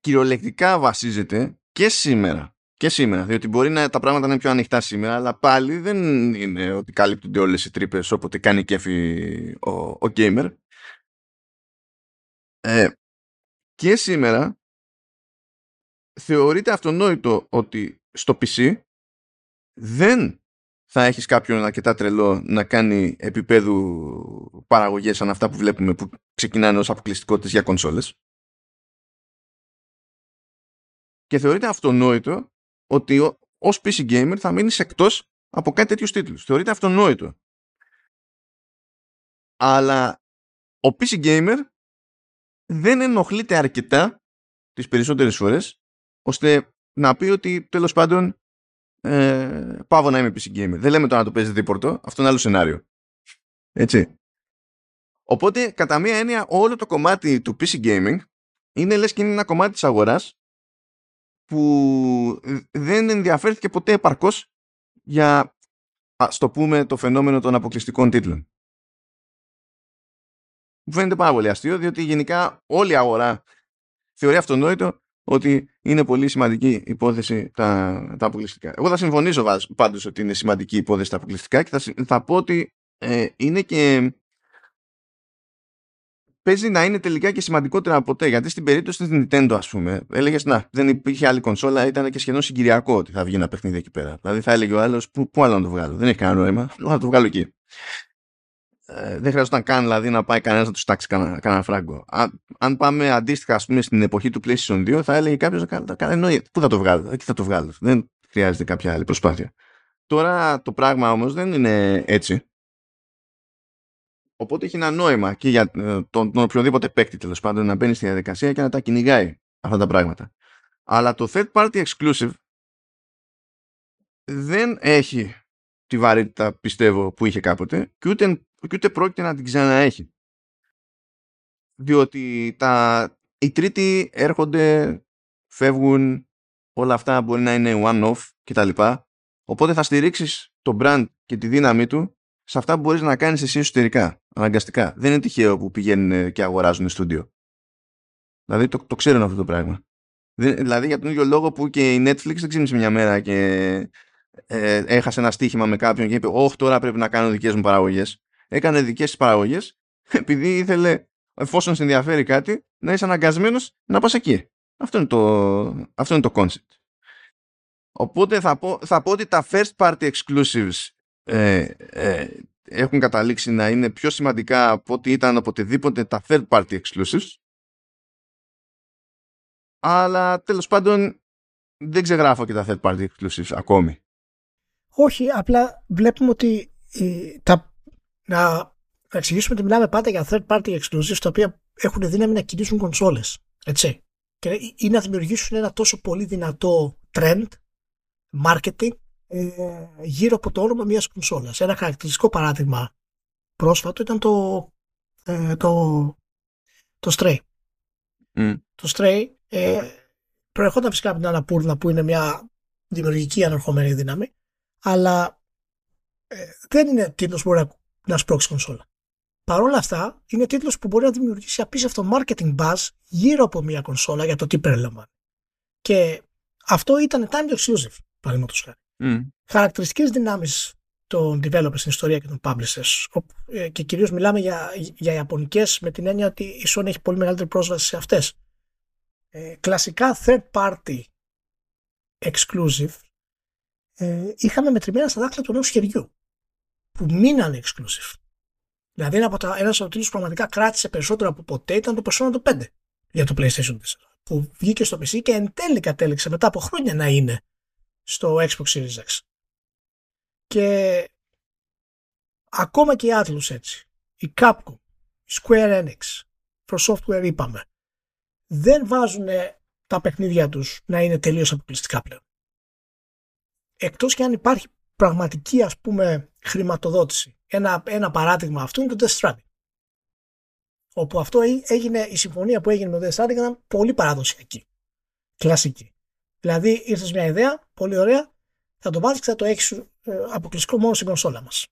κυριολεκτικά βασίζεται και σήμερα και σήμερα, διότι μπορεί να, τα πράγματα να είναι πιο ανοιχτά σήμερα, αλλά πάλι δεν είναι ότι καλύπτονται όλες οι τρύπες όποτε κάνει κέφι ο, ο gamer. Ε, και σήμερα θεωρείται αυτονόητο ότι στο PC δεν θα έχεις κάποιον αρκετά τρελό να κάνει επίπεδου παραγωγές σαν αυτά που βλέπουμε που ξεκινάνε ως αποκλειστικότητες για κονσόλες. Και θεωρείται αυτονόητο ότι ως PC gamer θα μείνεις εκτός από κάτι τέτοιους τίτλους. Θεωρείται αυτονόητο. Αλλά ο PC gamer δεν ενοχλείται αρκετά τις περισσότερες φορές ώστε να πει ότι τέλος πάντων ε, πάω να είμαι PC gamer. Δεν λέμε τώρα να το παίζει δίπορτο, αυτό είναι άλλο σενάριο. Έτσι. Οπότε, κατά μία έννοια, όλο το κομμάτι του PC gaming είναι λες και είναι ένα κομμάτι της αγοράς που δεν ενδιαφέρθηκε ποτέ επαρκώς για ας το πούμε το φαινόμενο των αποκλειστικών τίτλων. Μου φαίνεται πάρα πολύ αστείο διότι γενικά όλη η αγορά θεωρεί αυτονόητο ότι είναι πολύ σημαντική υπόθεση τα, τα αποκλειστικά. Εγώ θα συμφωνήσω πάντως ότι είναι σημαντική υπόθεση τα αποκλειστικά και θα, θα πω ότι ε, είναι και παίζει να είναι τελικά και σημαντικότερα από ποτέ. Γιατί στην περίπτωση της Nintendo, ας πούμε, έλεγες να, δεν υπήρχε άλλη κονσόλα, ήταν και σχεδόν συγκυριακό ότι θα βγει ένα παιχνίδι εκεί πέρα. Δηλαδή θα έλεγε ο άλλος, πού, πού άλλο να το βγάλω. Δεν έχει κανένα νόημα, θα το βγάλω εκεί. Ε, δεν χρειαζόταν καν δηλαδή να πάει κανένας να τους τάξει κανένα, κανένα φράγκο. Αν, αν πάμε αντίστοιχα, ας πούμε, στην εποχή του PlayStation 2, θα έλεγε κάποιος να κάνει Πού θα το βγάλω, εκεί θα το βγάλω. Δεν χρειάζεται κάποια άλλη προσπάθεια. Τώρα το πράγμα όμως δεν είναι έτσι. Οπότε έχει ένα νόημα και για ε, τον, τον οποιοδήποτε παίκτη τέλος πάντων να μπαίνει στη διαδικασία και να τα κυνηγάει αυτά τα πράγματα. Αλλά το third party exclusive δεν έχει τη βαρύτητα πιστεύω που είχε κάποτε και ούτε, και ούτε πρόκειται να την ξαναέχει. Διότι τα, οι τρίτοι έρχονται, φεύγουν, όλα αυτά μπορεί να είναι one-off κτλ. Οπότε θα στηρίξεις το brand και τη δύναμή του σε αυτά που μπορείς να κάνεις εσύ εσωτερικά, αναγκαστικά. Δεν είναι τυχαίο που πηγαίνουν και αγοράζουν στούντιο. Δηλαδή το, το ξέρουν αυτό το πράγμα. δηλαδή για τον ίδιο λόγο που και η Netflix δεν ξύπνησε μια μέρα και ε, έχασε ένα στοίχημα με κάποιον και είπε «Όχι, τώρα πρέπει να κάνω δικές μου παραγωγές. Έκανε δικές της παραγωγές επειδή ήθελε, εφόσον σε ενδιαφέρει κάτι, να είσαι αναγκασμένος να πας εκεί. Αυτό είναι το, αυτό είναι το concept. Οπότε θα πω, θα πω ότι τα first party exclusives ε, ε, έχουν καταλήξει να είναι πιο σημαντικά από ό,τι ήταν οποτεδήποτε τα third party exclusives αλλά τέλος πάντων δεν ξεγράφω και τα third party exclusives ακόμη. Όχι, απλά βλέπουμε ότι ε, τα, να, να εξηγήσουμε ότι μιλάμε πάντα για third party exclusives τα οποία έχουν δύναμη να κινήσουν κονσόλες. Έτσι. Και, ή να δημιουργήσουν ένα τόσο πολύ δυνατό trend, marketing, ε, γύρω από το όνομα μιας κονσόλας. Ένα χαρακτηριστικό παράδειγμα πρόσφατο ήταν το, ε, το, το Stray. Το Stray ε, προερχόταν φυσικά από την Αναπούρνα που είναι μια δημιουργική ανερχομένη δύναμη, αλλά ε, δεν είναι τίτλος που μπορεί να, να σπρώξει κονσόλα. Παρ' όλα αυτά, είναι τίτλος που μπορεί να δημιουργήσει απίστευτο marketing buzz γύρω από μια κονσόλα για το τι περιλαμβάνει. Και αυτό ήταν time exclusive, παραδείγματος χάρη. Mm. Χαρακτηριστικές δυνάμεις των developers στην ιστορία και των publishers ε, και κυρίως μιλάμε για, για ιαπωνικές με την έννοια ότι η Sony έχει πολύ μεγαλύτερη πρόσβαση σε αυτές ε, κλασικά third party exclusive ε, είχαμε μετρημένα στα δάχτυλα του νέου χεριού που μείνανε exclusive. Δηλαδή ένα από τα, ένας από που πραγματικά κράτησε περισσότερο από ποτέ ήταν το Persona το 5 για το PlayStation 4 που βγήκε στο PC και εν τέλει κατέληξε μετά από χρόνια να είναι στο Xbox Series X. Και ακόμα και οι Atlus έτσι, η Capcom, η Square Enix, Pro Software είπαμε, δεν βάζουν τα παιχνίδια τους να είναι τελείως αποκλειστικά πλέον. Εκτός και αν υπάρχει πραγματική ας πούμε χρηματοδότηση. Ένα, ένα παράδειγμα αυτού είναι το Death Stranding. Όπου αυτό έγινε, η συμφωνία που έγινε με το Death Stranding ήταν πολύ παραδοσιακή. Κλασική. Δηλαδή ήρθες μια ιδέα, πολύ ωραία, θα το βάλεις και θα το έχεις ε, αποκλειστικό μόνο στην κονσόλα μας.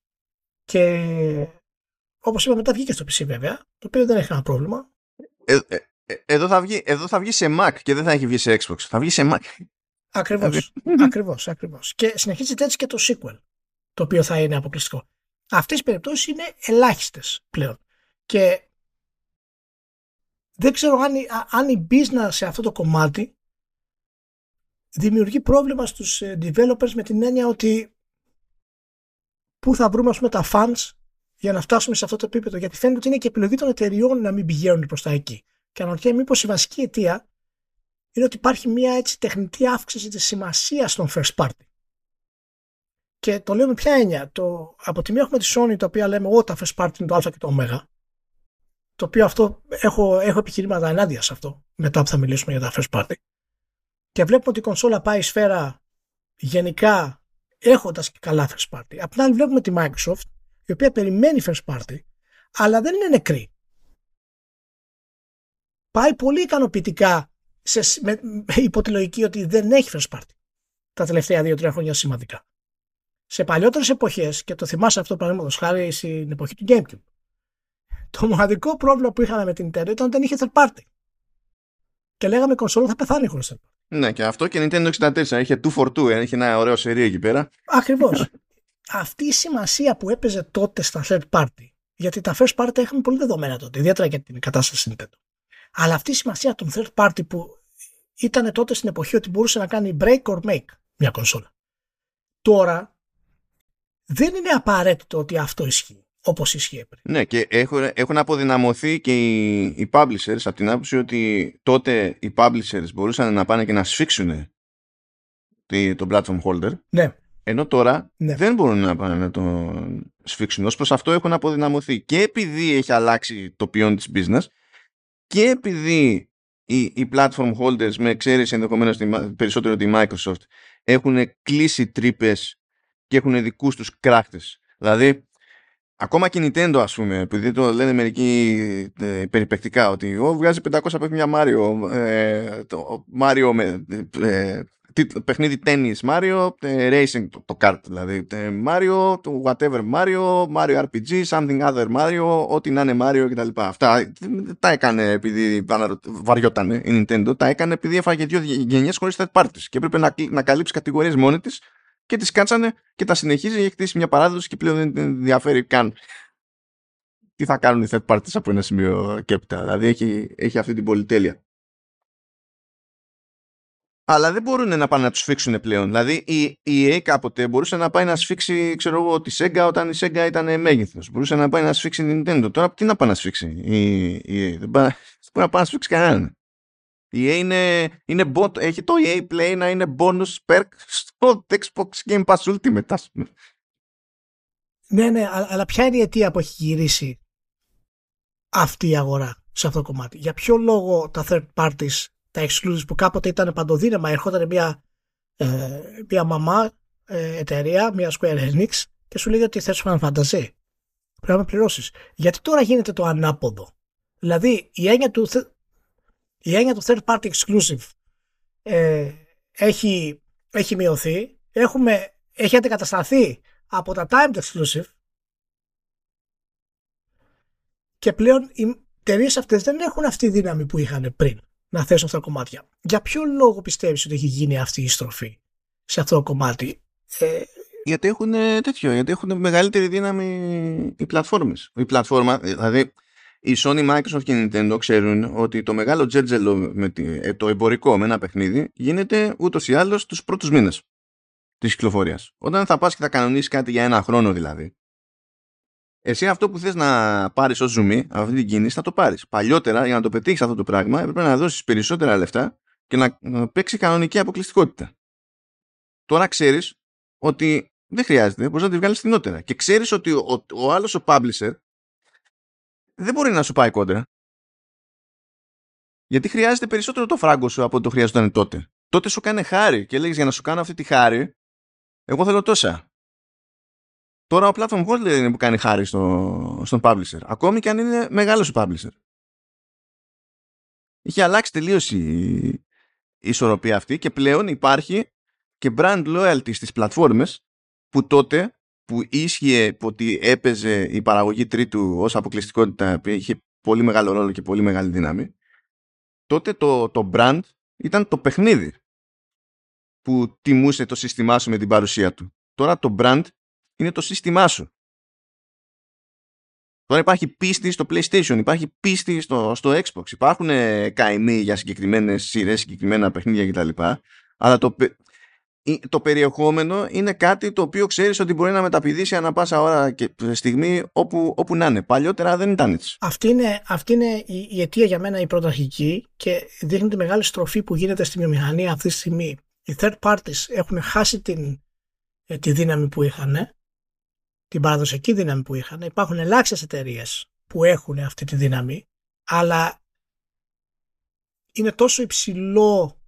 Και όπως είπα μετά βγήκε στο PC βέβαια, το οποίο δεν έχει ένα πρόβλημα. Ε, ε, ε, εδώ θα, βγει, εδώ θα βγει σε Mac και δεν θα έχει βγει σε Xbox. Θα βγει σε Mac. Ακριβώς, ακριβώς, ακριβώς. Και συνεχίζεται έτσι και το sequel, το οποίο θα είναι αποκλειστικό. Αυτές οι περιπτώσεις είναι ελάχιστες πλέον. Και δεν ξέρω αν, αν η business σε αυτό το κομμάτι δημιουργεί πρόβλημα στους ε, developers με την έννοια ότι πού θα βρούμε ας πούμε τα fans για να φτάσουμε σε αυτό το επίπεδο. Γιατί φαίνεται ότι είναι και επιλογή των εταιριών να μην πηγαίνουν προς τα εκεί. Και αναρωτιέμαι μήπως η βασική αιτία είναι ότι υπάρχει μια έτσι τεχνητή αύξηση της σημασίας των first party. Και το λέω με ποια έννοια. Το, από τη μία έχουμε τη Sony, τα οποία λέμε ότι τα first party είναι το α και το ω. Το οποίο αυτό έχω, έχω επιχειρήματα ενάντια σε αυτό, μετά που θα μιλήσουμε για τα first party. Και βλέπουμε ότι η κονσόλα πάει σφαίρα γενικά έχοντας και καλά first party. Απ' την άλλη βλέπουμε τη Microsoft, η οποία περιμένει first party, αλλά δεν είναι νεκρή πάει πολύ ικανοποιητικά σε, με, με, υπό τη λογική ότι δεν έχει first party τα τελευταία δύο-τρία χρόνια σημαντικά. Σε παλιότερες εποχές, και το θυμάσαι αυτό παραδείγματος χάρη στην εποχή του GameCube, το μοναδικό πρόβλημα που είχαμε με την Nintendo ήταν ότι δεν είχε third party. Και λέγαμε η κονσόλα θα πεθάνει χωρίς third party. Ναι, και αυτό και Nintendo 64. Είχε 2 for 2, είχε ένα ωραίο σερί εκεί πέρα. Ακριβώς. Αυτή η σημασία που έπαιζε τότε στα third party, γιατί τα first party είχαμε πολύ δεδομένα τότε, ιδιαίτερα για την κατάσταση Nintendo. Αλλά αυτή η σημασία των third party που ήταν τότε στην εποχή ότι μπορούσε να κάνει break or make μια κονσόλα. Τώρα δεν είναι απαραίτητο ότι αυτό ισχύει όπως ισχύει πριν. Ναι και έχουν, έχουν αποδυναμωθεί και οι, οι publishers από την άποψη ότι τότε οι publishers μπορούσαν να πάνε και να σφίξουν το platform holder. Ναι. Ενώ τώρα ναι. δεν μπορούν να πάνε να το σφίξουν. Ως προς αυτό έχουν αποδυναμωθεί και επειδή έχει αλλάξει το ποιόν της business και επειδή οι, οι platform holders με εξαίρεση ενδεχομένως περισσότερο τη Microsoft έχουν κλείσει τρύπες και έχουν δικούς τους κράχτες. Δηλαδή, ακόμα και η Nintendo ας πούμε, επειδή το λένε μερικοί ε, περιπεκτικά ότι ο, βγάζει 500 παιχνίδια Mario, ε, το Mario με, ε, παιχνίδι tennis Mario, racing το, το kart δηλαδή, Mario, το whatever Mario, Mario RPG, something other Mario, ό,τι να είναι Mario κτλ. Αυτά τα έκανε επειδή βαριότανε η Nintendo, τα έκανε επειδή έφαγε δύο γενιές χωρίς third parties και έπρεπε να, να καλύψει κατηγορίες μόνη της και τις κάτσανε και τα συνεχίζει, έχει χτίσει μια παράδοση και πλέον δεν ενδιαφέρει καν τι θα κάνουν οι third parties από ένα σημείο και έπειτα. Δηλαδή έχει, έχει αυτή την πολυτέλεια αλλά δεν μπορούν να πάνε να τους σφίξουν πλέον. Δηλαδή η EA κάποτε μπορούσε να πάει να σφίξει ξέρω εγώ, τη Sega όταν η Sega ήταν μέγεθος. Μπορούσε να πάει να σφίξει την Nintendo. Τώρα τι να πάει να σφίξει η EA. Δεν μπορεί να πάει να σφίξει κανέναν. Η EA είναι, είναι bot, έχει το EA Play να είναι bonus perk στο Xbox Game Pass Ultimate. Ναι, ναι, αλλά ποια είναι η αιτία που έχει γυρίσει αυτή η αγορά σε αυτό το κομμάτι; Για ποιο λόγο τα third parties τα exclusives που κάποτε ήταν παντοδύναμα, ερχόταν μια, ε, μια μαμά ε, εταιρεία, μια Square Enix και σου λέει ότι θες Final Fantasy. Πρέπει να πληρώσεις. Γιατί τώρα γίνεται το ανάποδο. Δηλαδή η έννοια του, η έννοια του third party exclusive ε, έχει, έχει μειωθεί. Έχουμε, έχει αντικατασταθεί από τα timed exclusive και πλέον οι εταιρείε αυτές δεν έχουν αυτή τη δύναμη που είχαν πριν να θέσουν αυτά τα κομμάτια. Για ποιο λόγο πιστεύεις ότι έχει γίνει αυτή η στροφή σε αυτό το κομμάτι; Ε, γιατί έχουν τέτοιο, γιατί έχουν μεγαλύτερη δύναμη οι πλατφόρμες. Η πλατφόρμα, δηλαδή η Sony, Microsoft και η Nintendo ξέρουν ότι το μεγάλο τζέτζελο με ε, το εμπορικό με ένα παιχνίδι γίνεται ούτως ή άλλως τους πρώτους μήνες της κυκλοφορίας. Όταν θα πας και θα κανονίσεις κάτι για ένα χρόνο δηλαδή, εσύ αυτό που θες να πάρεις ως ζουμί, αυτή την κίνηση, θα το πάρεις. Παλιότερα, για να το πετύχεις αυτό το πράγμα, έπρεπε να δώσεις περισσότερα λεφτά και να, να παίξει κανονική αποκλειστικότητα. Τώρα ξέρεις ότι δεν χρειάζεται, μπορείς να τη βγάλεις φθηνότερα. Και ξέρεις ότι ο, ο άλλος ο publisher δεν μπορεί να σου πάει κόντρα. Γιατί χρειάζεται περισσότερο το φράγκο σου από ό,τι το χρειαζόταν τότε. Τότε σου κάνει χάρη και λέγεις για να σου κάνω αυτή τη χάρη, εγώ θέλω τόσα. Τώρα ο platform holder είναι που κάνει χάρη στο, στον publisher. Ακόμη και αν είναι μεγάλος ο publisher. Είχε αλλάξει τελείως η, η ισορροπία αυτή και πλέον υπάρχει και brand loyalty στις πλατφόρμες που τότε που ίσχυε ότι έπαιζε η παραγωγή τρίτου ως αποκλειστικότητα που είχε πολύ μεγάλο ρόλο και πολύ μεγάλη δύναμη τότε το, το brand ήταν το παιχνίδι που τιμούσε το σύστημά σου με την παρουσία του. Τώρα το brand είναι το σύστημά σου. Τώρα υπάρχει πίστη στο PlayStation, υπάρχει πίστη στο, στο Xbox, υπάρχουν ε, καημοί για συγκεκριμένες σειρές, συγκεκριμένα παιχνίδια κτλ. Αλλά το, το περιεχόμενο είναι κάτι το οποίο ξέρεις ότι μπορεί να μεταπηδήσει ανά πάσα ώρα και στιγμή όπου, όπου να είναι. Παλιότερα δεν ήταν έτσι. Αυτή είναι, αυτή είναι η, η αιτία για μένα η πρωταρχική και δείχνει τη μεγάλη στροφή που γίνεται στη βιομηχανία αυτή τη στιγμή. Οι third parties έχουν χάσει την, ε, τη δύναμη που είχαν την παραδοσιακή δύναμη που είχαν. Υπάρχουν ελάχιστες εταιρείες που έχουν αυτή τη δύναμη, αλλά είναι τόσο υψηλό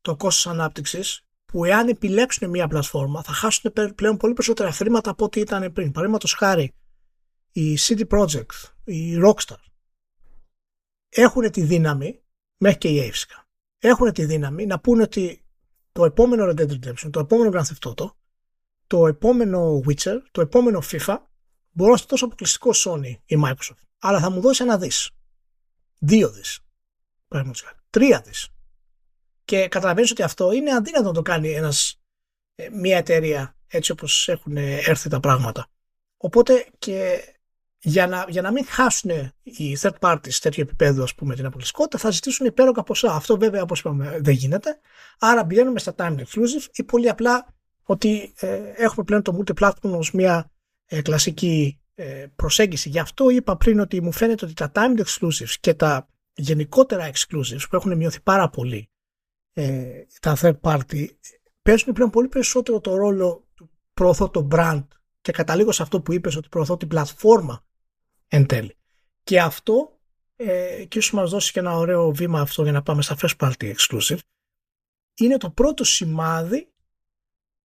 το κόστος ανάπτυξης που εάν επιλέξουν μια πλατφόρμα θα χάσουν πλέον πολύ περισσότερα χρήματα από ό,τι ήταν πριν. Παραδείγματος χάρη, η CD Projekt, η Rockstar έχουν τη δύναμη, μέχρι και η Avisca, έχουν τη δύναμη να πούνε ότι το επόμενο Red Dead Redemption, το επόμενο Grand Theft Auto το επόμενο Witcher, το επόμενο FIFA, μπορώ να στο δώσω αποκλειστικό Sony ή Microsoft. Αλλά θα μου δώσει ένα δις. Δύο δις. Τρία δις. Και καταλαβαίνεις ότι αυτό είναι αδύνατο να το κάνει ένας, ε, μια εταιρεία έτσι όπως έχουν έρθει τα πράγματα. Οπότε και για να, για να μην χάσουν οι third parties τέτοιο επίπεδο ας πούμε την αποκλειστικότητα θα ζητήσουν υπέρογκα ποσά. Αυτό βέβαια όπως είπαμε δεν γίνεται. Άρα πηγαίνουμε στα time exclusive ή πολύ απλά ότι ε, έχουμε πλέον το multi-platform ως μια ε, κλασική ε, προσέγγιση. Γι' αυτό είπα πριν ότι μου φαίνεται ότι τα timed exclusives και τα γενικότερα exclusives που έχουν μειωθεί πάρα πολύ τα third party παίζουν πλέον πολύ περισσότερο το ρόλο του προωθώ το brand και καταλήγω σε αυτό που είπες ότι προωθώ την πλατφόρμα εν τέλει. Και αυτό ε, και ίσως μας δώσει και ένα ωραίο βήμα αυτό για να πάμε στα first party exclusive είναι το πρώτο σημάδι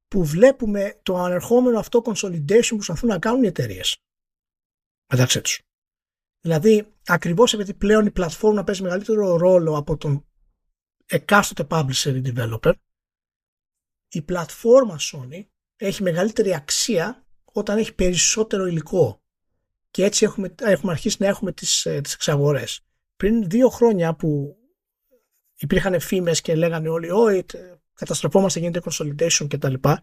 που βλέπουμε το ανερχόμενο αυτό consolidation που προσπαθούν να κάνουν οι εταιρείες μεταξύ τους. Δηλαδή, ακριβώς επειδή πλέον η πλατφόρμα παίζει μεγαλύτερο ρόλο από τον εκάστοτε publisher ή developer, η πλατφόρμα Sony έχει μεγαλύτερη αξία όταν έχει περισσότερο υλικό. Και έτσι έχουμε, έχουμε αρχίσει να έχουμε τις, ε, τις εξαγορές. Πριν δύο χρόνια που υπήρχαν φήμες και λέγανε όλοι «Ω, καταστροφόμαστε, γίνεται consolidation» κτλ. Και,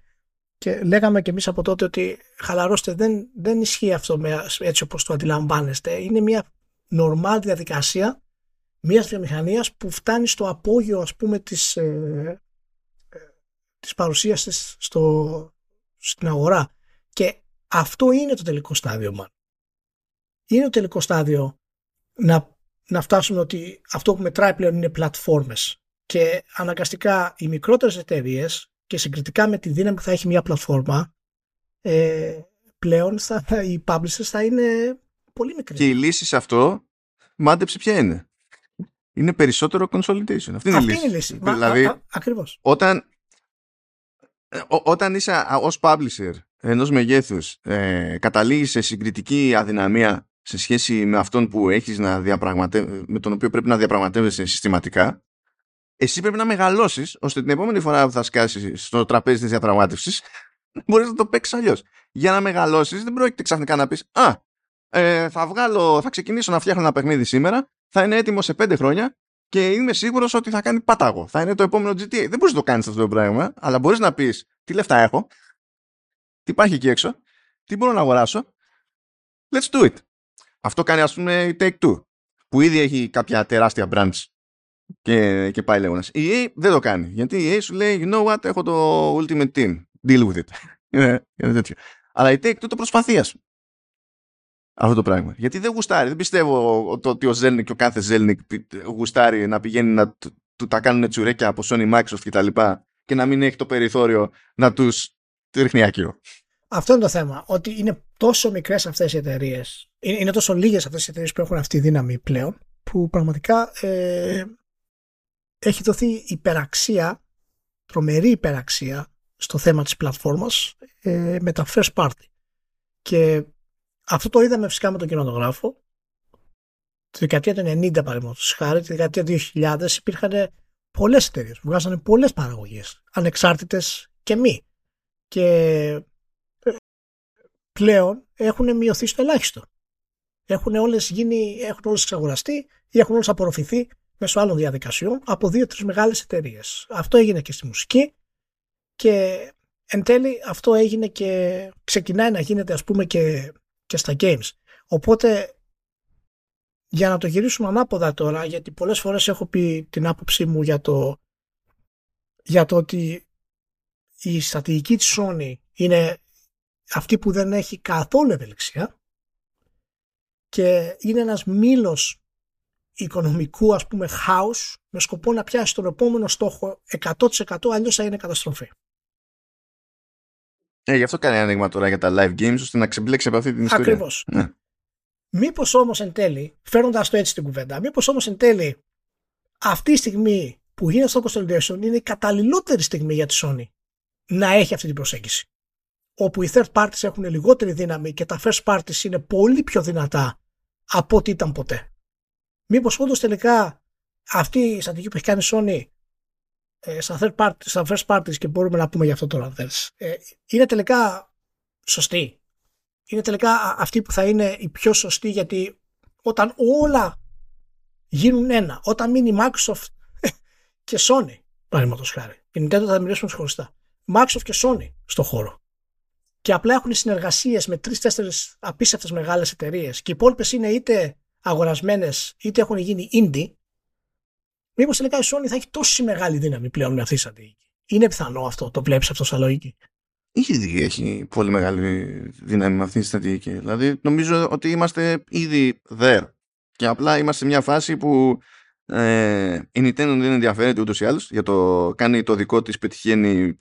και λέγαμε και εμείς από τότε ότι χαλαρώστε, δεν, δεν ισχύει αυτό με, έτσι όπως το αντιλαμβάνεστε. Είναι μια νορμάλ διαδικασία μιας βιομηχανίας που φτάνει στο απόγειο ας πούμε της, ε, ε της παρουσίας της στο, στην αγορά. Και αυτό είναι το τελικό στάδιο man. Είναι το τελικό στάδιο να, να φτάσουμε ότι αυτό που μετράει πλέον είναι πλατφόρμες και αναγκαστικά οι μικρότερες εταιρείες και συγκριτικά με τη δύναμη που θα έχει μια πλατφόρμα ε, πλέον θα, οι publishers θα είναι πολύ μικροί. Και η λύση σε αυτό μάντεψε ποια είναι. Είναι περισσότερο consolidation. Αυτή είναι η λύση. Είναι η λύση. Δηλαδή, ακριβώς. Όταν, ε, όταν είσαι ως publisher ενός μεγέθους ε, καταλήγεις σε συγκριτική αδυναμία σε σχέση με αυτόν που έχεις να διαπραγματε... με τον οποίο πρέπει να διαπραγματεύεσαι συστηματικά εσύ πρέπει να μεγαλώσεις ώστε την επόμενη φορά που θα σκάσεις στο τραπέζι της διαπραγμάτευσης μπορείς να το παίξεις αλλιώς. Για να μεγαλώσεις δεν πρόκειται ξαφνικά να πεις «Α, ε, θα, βγάλω, θα ξεκινήσω να φτιάχνω ένα παιχνίδι σήμερα, θα είναι έτοιμο σε πέντε χρόνια και είμαι σίγουρος ότι θα κάνει πάταγο. Θα είναι το επόμενο GTA. Δεν μπορείς να το κάνεις αυτό το πράγμα, αλλά μπορείς να πεις τι λεφτά έχω, τι υπάρχει εκεί έξω, τι μπορώ να αγοράσω. Let's do it. Αυτό κάνει ας πούμε η Take-Two, που ήδη έχει κάποια τεράστια branch και, και πάει λέγοντας. Η EA δεν το κάνει, γιατί η EA σου λέει, you know what, έχω το Ultimate Team, deal with it. είναι, είναι τέτοιο. Αλλά η Take-Two το προσπαθεί, ας αυτό το πράγμα. Γιατί δεν γουστάρει. Δεν πιστεύω ότι ο Zelnik και ο κάθε Zelnik γουστάρει να πηγαίνει να του τα κάνουν τσουρέκια από Sony, Microsoft κτλ. Και, και να μην έχει το περιθώριο να τους ρίχνει άκυρο. Αυτό είναι το θέμα. Ότι είναι τόσο μικρές αυτές οι εταιρείες, είναι, τόσο λίγες αυτές οι εταιρείες που έχουν αυτή τη δύναμη πλέον, που πραγματικά ε, έχει δοθεί υπεραξία, τρομερή υπεραξία στο θέμα της πλατφόρμας ε, με τα first party. Και αυτό το είδαμε φυσικά με τον κινηματογράφο. Τη δεκαετία του 90 παραδείγματος χάρη, τη δεκαετία του 2000 υπήρχαν πολλές εταιρείες που βγάζανε πολλές παραγωγές, ανεξάρτητες και μη. Και πλέον έχουν μειωθεί στο ελάχιστο. Έχουν όλες γίνει, έχουν όλες εξαγοραστεί ή έχουν όλες απορροφηθεί μέσω άλλων διαδικασιών από δύο-τρει μεγάλες εταιρείες. Αυτό έγινε και στη μουσική και εν τέλει αυτό έγινε και ξεκινάει να γίνεται ας πούμε και, και στα games. Οπότε για να το γυρίσουμε ανάποδα τώρα, γιατί πολλές φορές έχω πει την άποψή μου για το, για το ότι η στρατηγική της Sony είναι αυτή που δεν έχει καθόλου ευελιξία και είναι ένας μήλος οικονομικού ας πούμε house με σκοπό να πιάσει τον επόμενο στόχο 100% αλλιώς θα είναι καταστροφή. Ε, γι' αυτό κάνει άνοιγμα τώρα για τα live games ώστε να ξεμπλέξει από αυτή την ιστορία. Ακριβώς. Ναι. Μήπως όμως εν τέλει, φέροντας το έτσι την κουβέντα, μήπως όμως εν τέλει αυτή η στιγμή που γίνεται στο consolidation είναι η καταλληλότερη στιγμή για τη Sony να έχει αυτή την προσέγγιση. Όπου οι third parties έχουν λιγότερη δύναμη και τα first parties είναι πολύ πιο δυνατά από ό,τι ήταν ποτέ. Μήπως όντως τελικά αυτή η στρατηγική που έχει κάνει η Sony ε, στα, third party, στα first parties και μπορούμε να πούμε για αυτό τώρα ε, είναι τελικά σωστή; Είναι τελικά αυτή που θα είναι η πιο σωστή γιατί όταν όλα γίνουν ένα, όταν μείνει η Microsoft και Sony, παραδείγματος χάρη, η Nintendo θα μιλήσουμε χωριστά. Microsoft και Sony στο χώρο. Και απλά έχουν συνεργασίες με τρει-τέσσερι απίστευτες μεγάλες εταιρείες και οι υπόλοιπες είναι είτε αγορασμένες είτε έχουν γίνει indie, Μήπως τελικά η Sony θα έχει τόση μεγάλη δύναμη πλέον με αυτή τη στρατηγική. Είναι πιθανό αυτό, το βλέπεις αυτό σαν λογική. Ήδη έχει πολύ μεγάλη δύναμη με αυτή τη στρατηγική. Δηλαδή νομίζω ότι είμαστε ήδη there. Και απλά είμαστε σε μια φάση που ε, η Nintendo δεν ενδιαφέρεται ούτως ή άλλως για το κάνει το δικό της, πετυχαίνει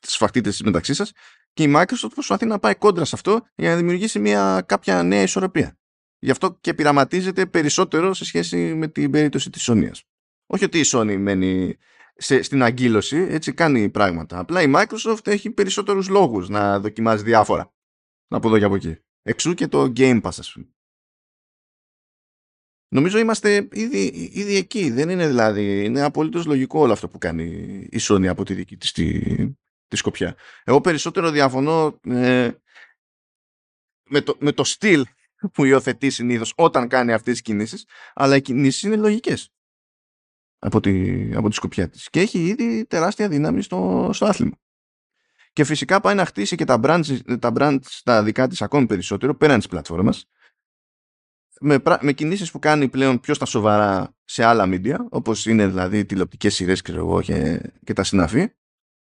τις φαχτείτε μεταξύ σας. Και η Microsoft προσπαθεί να πάει κόντρα σε αυτό για να δημιουργήσει μια κάποια νέα ισορροπία. Γι' αυτό και πειραματίζεται περισσότερο σε σχέση με την περίπτωση της Sony. Όχι ότι η Sony μένει σε, στην αγκύλωση, έτσι κάνει πράγματα. Απλά η Microsoft έχει περισσότερους λόγους να δοκιμάζει διάφορα. Από εδώ και από εκεί. Εξού και το Game Pass, ας πούμε. Νομίζω είμαστε ήδη, ήδη εκεί. Δεν είναι δηλαδή. Είναι απολύτως λογικό όλο αυτό που κάνει η Sony από τη δική της τη, τη σκοπιά. Εγώ περισσότερο διαφωνώ ε, με, το, με το στυλ που υιοθετεί συνήθως όταν κάνει αυτές τις κινήσεις, αλλά οι κινήσεις είναι λογικές. Από τη, από τη σκοπιά της. Και έχει ήδη τεράστια δύναμη στο, στο άθλημα. Και φυσικά πάει να χτίσει και τα brands, τα brands τα δικά της ακόμη περισσότερο πέραν της πλατφόρμας. Με, με κινήσεις που κάνει πλέον πιο στα σοβαρά σε άλλα media όπως είναι δηλαδή τηλεοπτικές σειρές ξέρω και, και τα συναφή.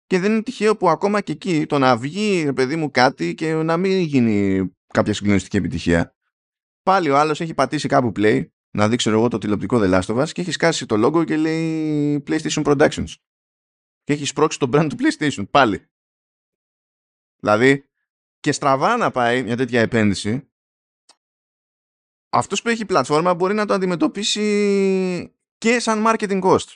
Και δεν είναι τυχαίο που ακόμα και εκεί το να βγει παιδί μου κάτι και να μην γίνει κάποια συγκλονιστική επιτυχία πάλι ο άλλος έχει πατήσει κάπου play να δείξει εγώ το τηλεοπτικό The Last of Us και έχει σκάσει το logo και λέει PlayStation Productions και έχει σπρώξει το brand του PlayStation πάλι δηλαδή και στραβά να πάει μια τέτοια επένδυση αυτός που έχει πλατφόρμα μπορεί να το αντιμετωπίσει και σαν marketing cost.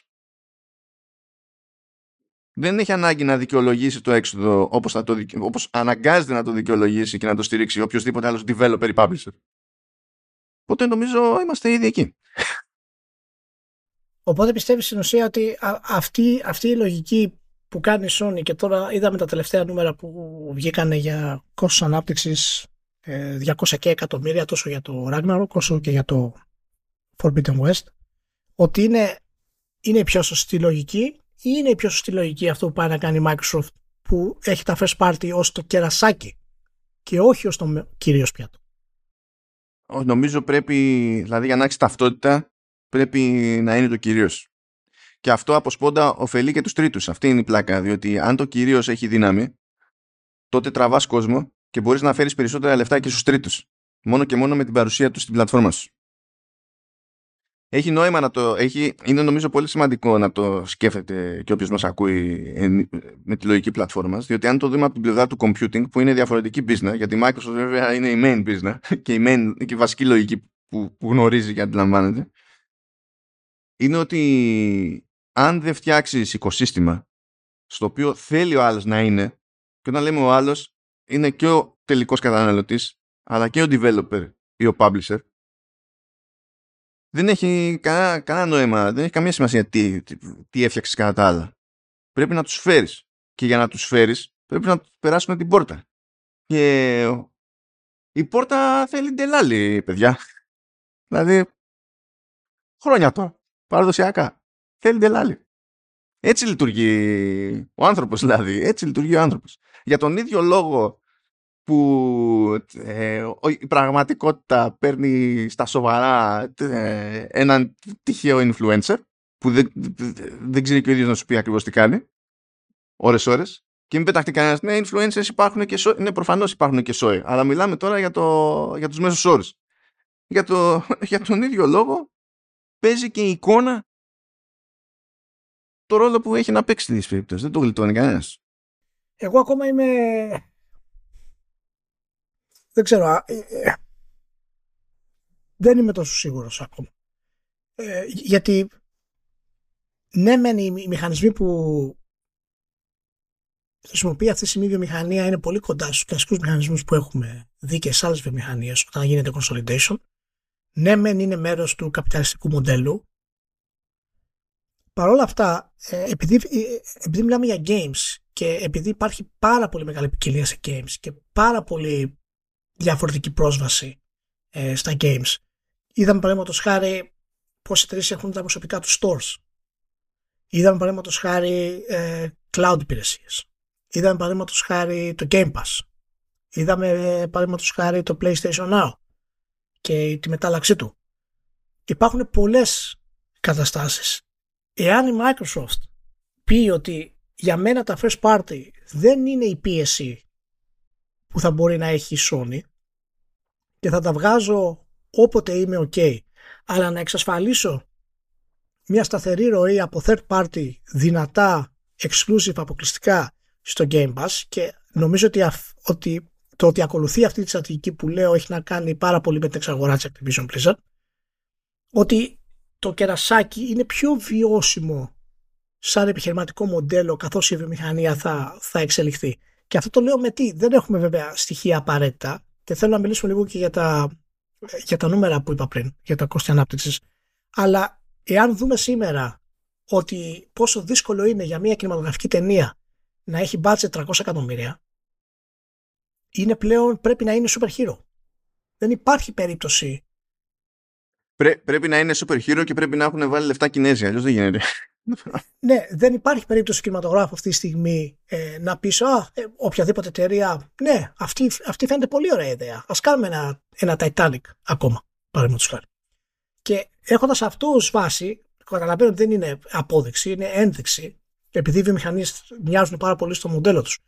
Δεν έχει ανάγκη να δικαιολογήσει το έξοδο όπως, θα το, όπως αναγκάζεται να το δικαιολογήσει και να το στηρίξει οποιοδήποτε άλλος developer ή publisher. Οπότε νομίζω είμαστε ήδη εκεί. Οπότε πιστεύεις στην ουσία ότι αυτή, αυτή η λογική που κάνει η Sony και τώρα είδαμε τα τελευταία νούμερα που βγήκανε για κόστος ανάπτυξης 200 ε, και εκατομμύρια τόσο για το Ragnarok όσο και για το Forbidden West ότι είναι, είναι η πιο σωστή λογική ή είναι η πιο σωστή λογική αυτό που πάει να κάνει η Microsoft που έχει τα first party ως το κερασάκι και όχι ως το κυρίως πιάτο; Νομίζω πρέπει, δηλαδή για να έχεις ταυτότητα πρέπει να είναι το κυρίως. Και αυτό από σπόντα ωφελεί και τους τρίτους. Αυτή είναι η πλάκα, διότι αν το κυρίως έχει δύναμη, τότε τραβάς κόσμο και μπορείς να φέρεις περισσότερα λεφτά και στους τρίτους. Μόνο και μόνο με την παρουσία τους στην πλατφόρμα σου. Έχει νόημα να το έχει, είναι νομίζω πολύ σημαντικό να το σκέφτεται και όποιος μας ακούει με τη λογική πλατφόρμα, διότι αν το δούμε από την πλευρά του computing που είναι διαφορετική business, γιατί η Microsoft βέβαια είναι η main business και η, main, και η βασική λογική που, που γνωρίζει και αντιλαμβάνεται, είναι ότι αν δεν φτιάξεις οικοσύστημα στο οποίο θέλει ο άλλος να είναι, και όταν λέμε ο άλλος είναι και ο τελικός καταναλωτής αλλά και ο developer ή ο publisher δεν έχει κανένα, κανένα νόημα, δεν έχει καμία σημασία τι, τι, τι έφτιαξες κατά τα άλλα. Πρέπει να τους φέρεις και για να τους φέρεις πρέπει να τους περάσουν την πόρτα. Και η πόρτα θέλει τελάλη, παιδιά. Δηλαδή, χρόνια τώρα, παραδοσιακά. Θέλει τελάλη. Έτσι λειτουργεί ο άνθρωπος δηλαδή, έτσι λειτουργεί ο άνθρωπος. Για τον ίδιο λόγο που ε, η πραγματικότητα παίρνει στα σοβαρά ε, έναν τυχαίο influencer που δεν, δεν ξέρει και ο ίδιος να σου πει ακριβώς τι κάνει ώρες ώρες. Και μην πεταχτεί κανένας ναι influencers υπάρχουν και σόι ναι προφανώς υπάρχουν και σόι αλλά μιλάμε τώρα για, το, για τους μέσους όρους. Για, το, για τον ίδιο λόγο παίζει και η εικόνα το ρόλο που έχει να παίξει στις περιπτώσεις. Δεν το γλιτώνει κανένας. Εγώ ακόμα είμαι δεν ξέρω. Ε, ε, δεν είμαι τόσο σίγουρος ακόμα. Ε, γιατί ναι μεν οι μηχανισμοί που χρησιμοποιεί αυτή τη στιγμή η βιομηχανία είναι πολύ κοντά στους κλασικούς μηχανισμούς που έχουμε δει και σε άλλες βιομηχανίες όταν γίνεται consolidation. Ναι μεν είναι μέρος του καπιταλιστικού μοντέλου. Παρ' όλα αυτά, επειδή, επειδή μιλάμε για games και επειδή υπάρχει πάρα πολύ μεγάλη ποικιλία σε games και πάρα πολύ διαφορετική πρόσβαση ε, στα games. Είδαμε παραδείγματος χάρη πώ οι εταιρείες έχουν τα προσωπικά τους stores. Είδαμε παραδείγματος χάρη ε, cloud υπηρεσίες. Είδαμε παραδείγματος χάρη το Game Pass. Είδαμε ε, παραδείγματος χάρη το PlayStation Now και τη μετάλλαξή του. Υπάρχουν πολλές καταστάσεις. Εάν η Microsoft πει ότι για μένα τα first party δεν είναι η πίεση που θα μπορεί να έχει η Sony και θα τα βγάζω όποτε είμαι ok αλλά να εξασφαλίσω μια σταθερή ροή από third party δυνατά exclusive αποκλειστικά στο Game Pass και νομίζω ότι, ότι το ότι ακολουθεί αυτή τη στρατηγική που λέω έχει να κάνει πάρα πολύ με την εξαγορά της Activision Blizzard ότι το κερασάκι είναι πιο βιώσιμο σαν επιχειρηματικό μοντέλο καθώς η βιομηχανία θα, θα εξελιχθεί. Και αυτό το λέω με τι; Δεν έχουμε βέβαια στοιχεία απαραίτητα και θέλω να μιλήσουμε λίγο και για τα, για τα νούμερα που είπα πριν, για τα κόστη ανάπτυξης. Αλλά εάν δούμε σήμερα ότι πόσο δύσκολο είναι για μια κινηματογραφική ταινία να έχει budget 300 εκατομμύρια είναι πλέον πρέπει να είναι super hero. Δεν υπάρχει περίπτωση. Πρέ, πρέπει να είναι super hero και πρέπει να έχουν βάλει λεφτά Κινέζοι, αλλιώς δεν γίνεται. Ναι, δεν υπάρχει περίπτωση κινηματογράφου αυτή τη στιγμή ε, να πεις Α, ε, οποιαδήποτε εταιρεία. Ναι, αυτή, αυτή φαίνεται πολύ ωραία ιδέα. Α κάνουμε ένα, ένα Titanic ακόμα, παραδείγματος χάρη. Και έχοντας αυτό ω βάση, καταλαβαίνω ότι δεν είναι απόδειξη, είναι ένδειξη, επειδή οι βιομηχανίες μοιάζουν πάρα πολύ στο μοντέλο τους.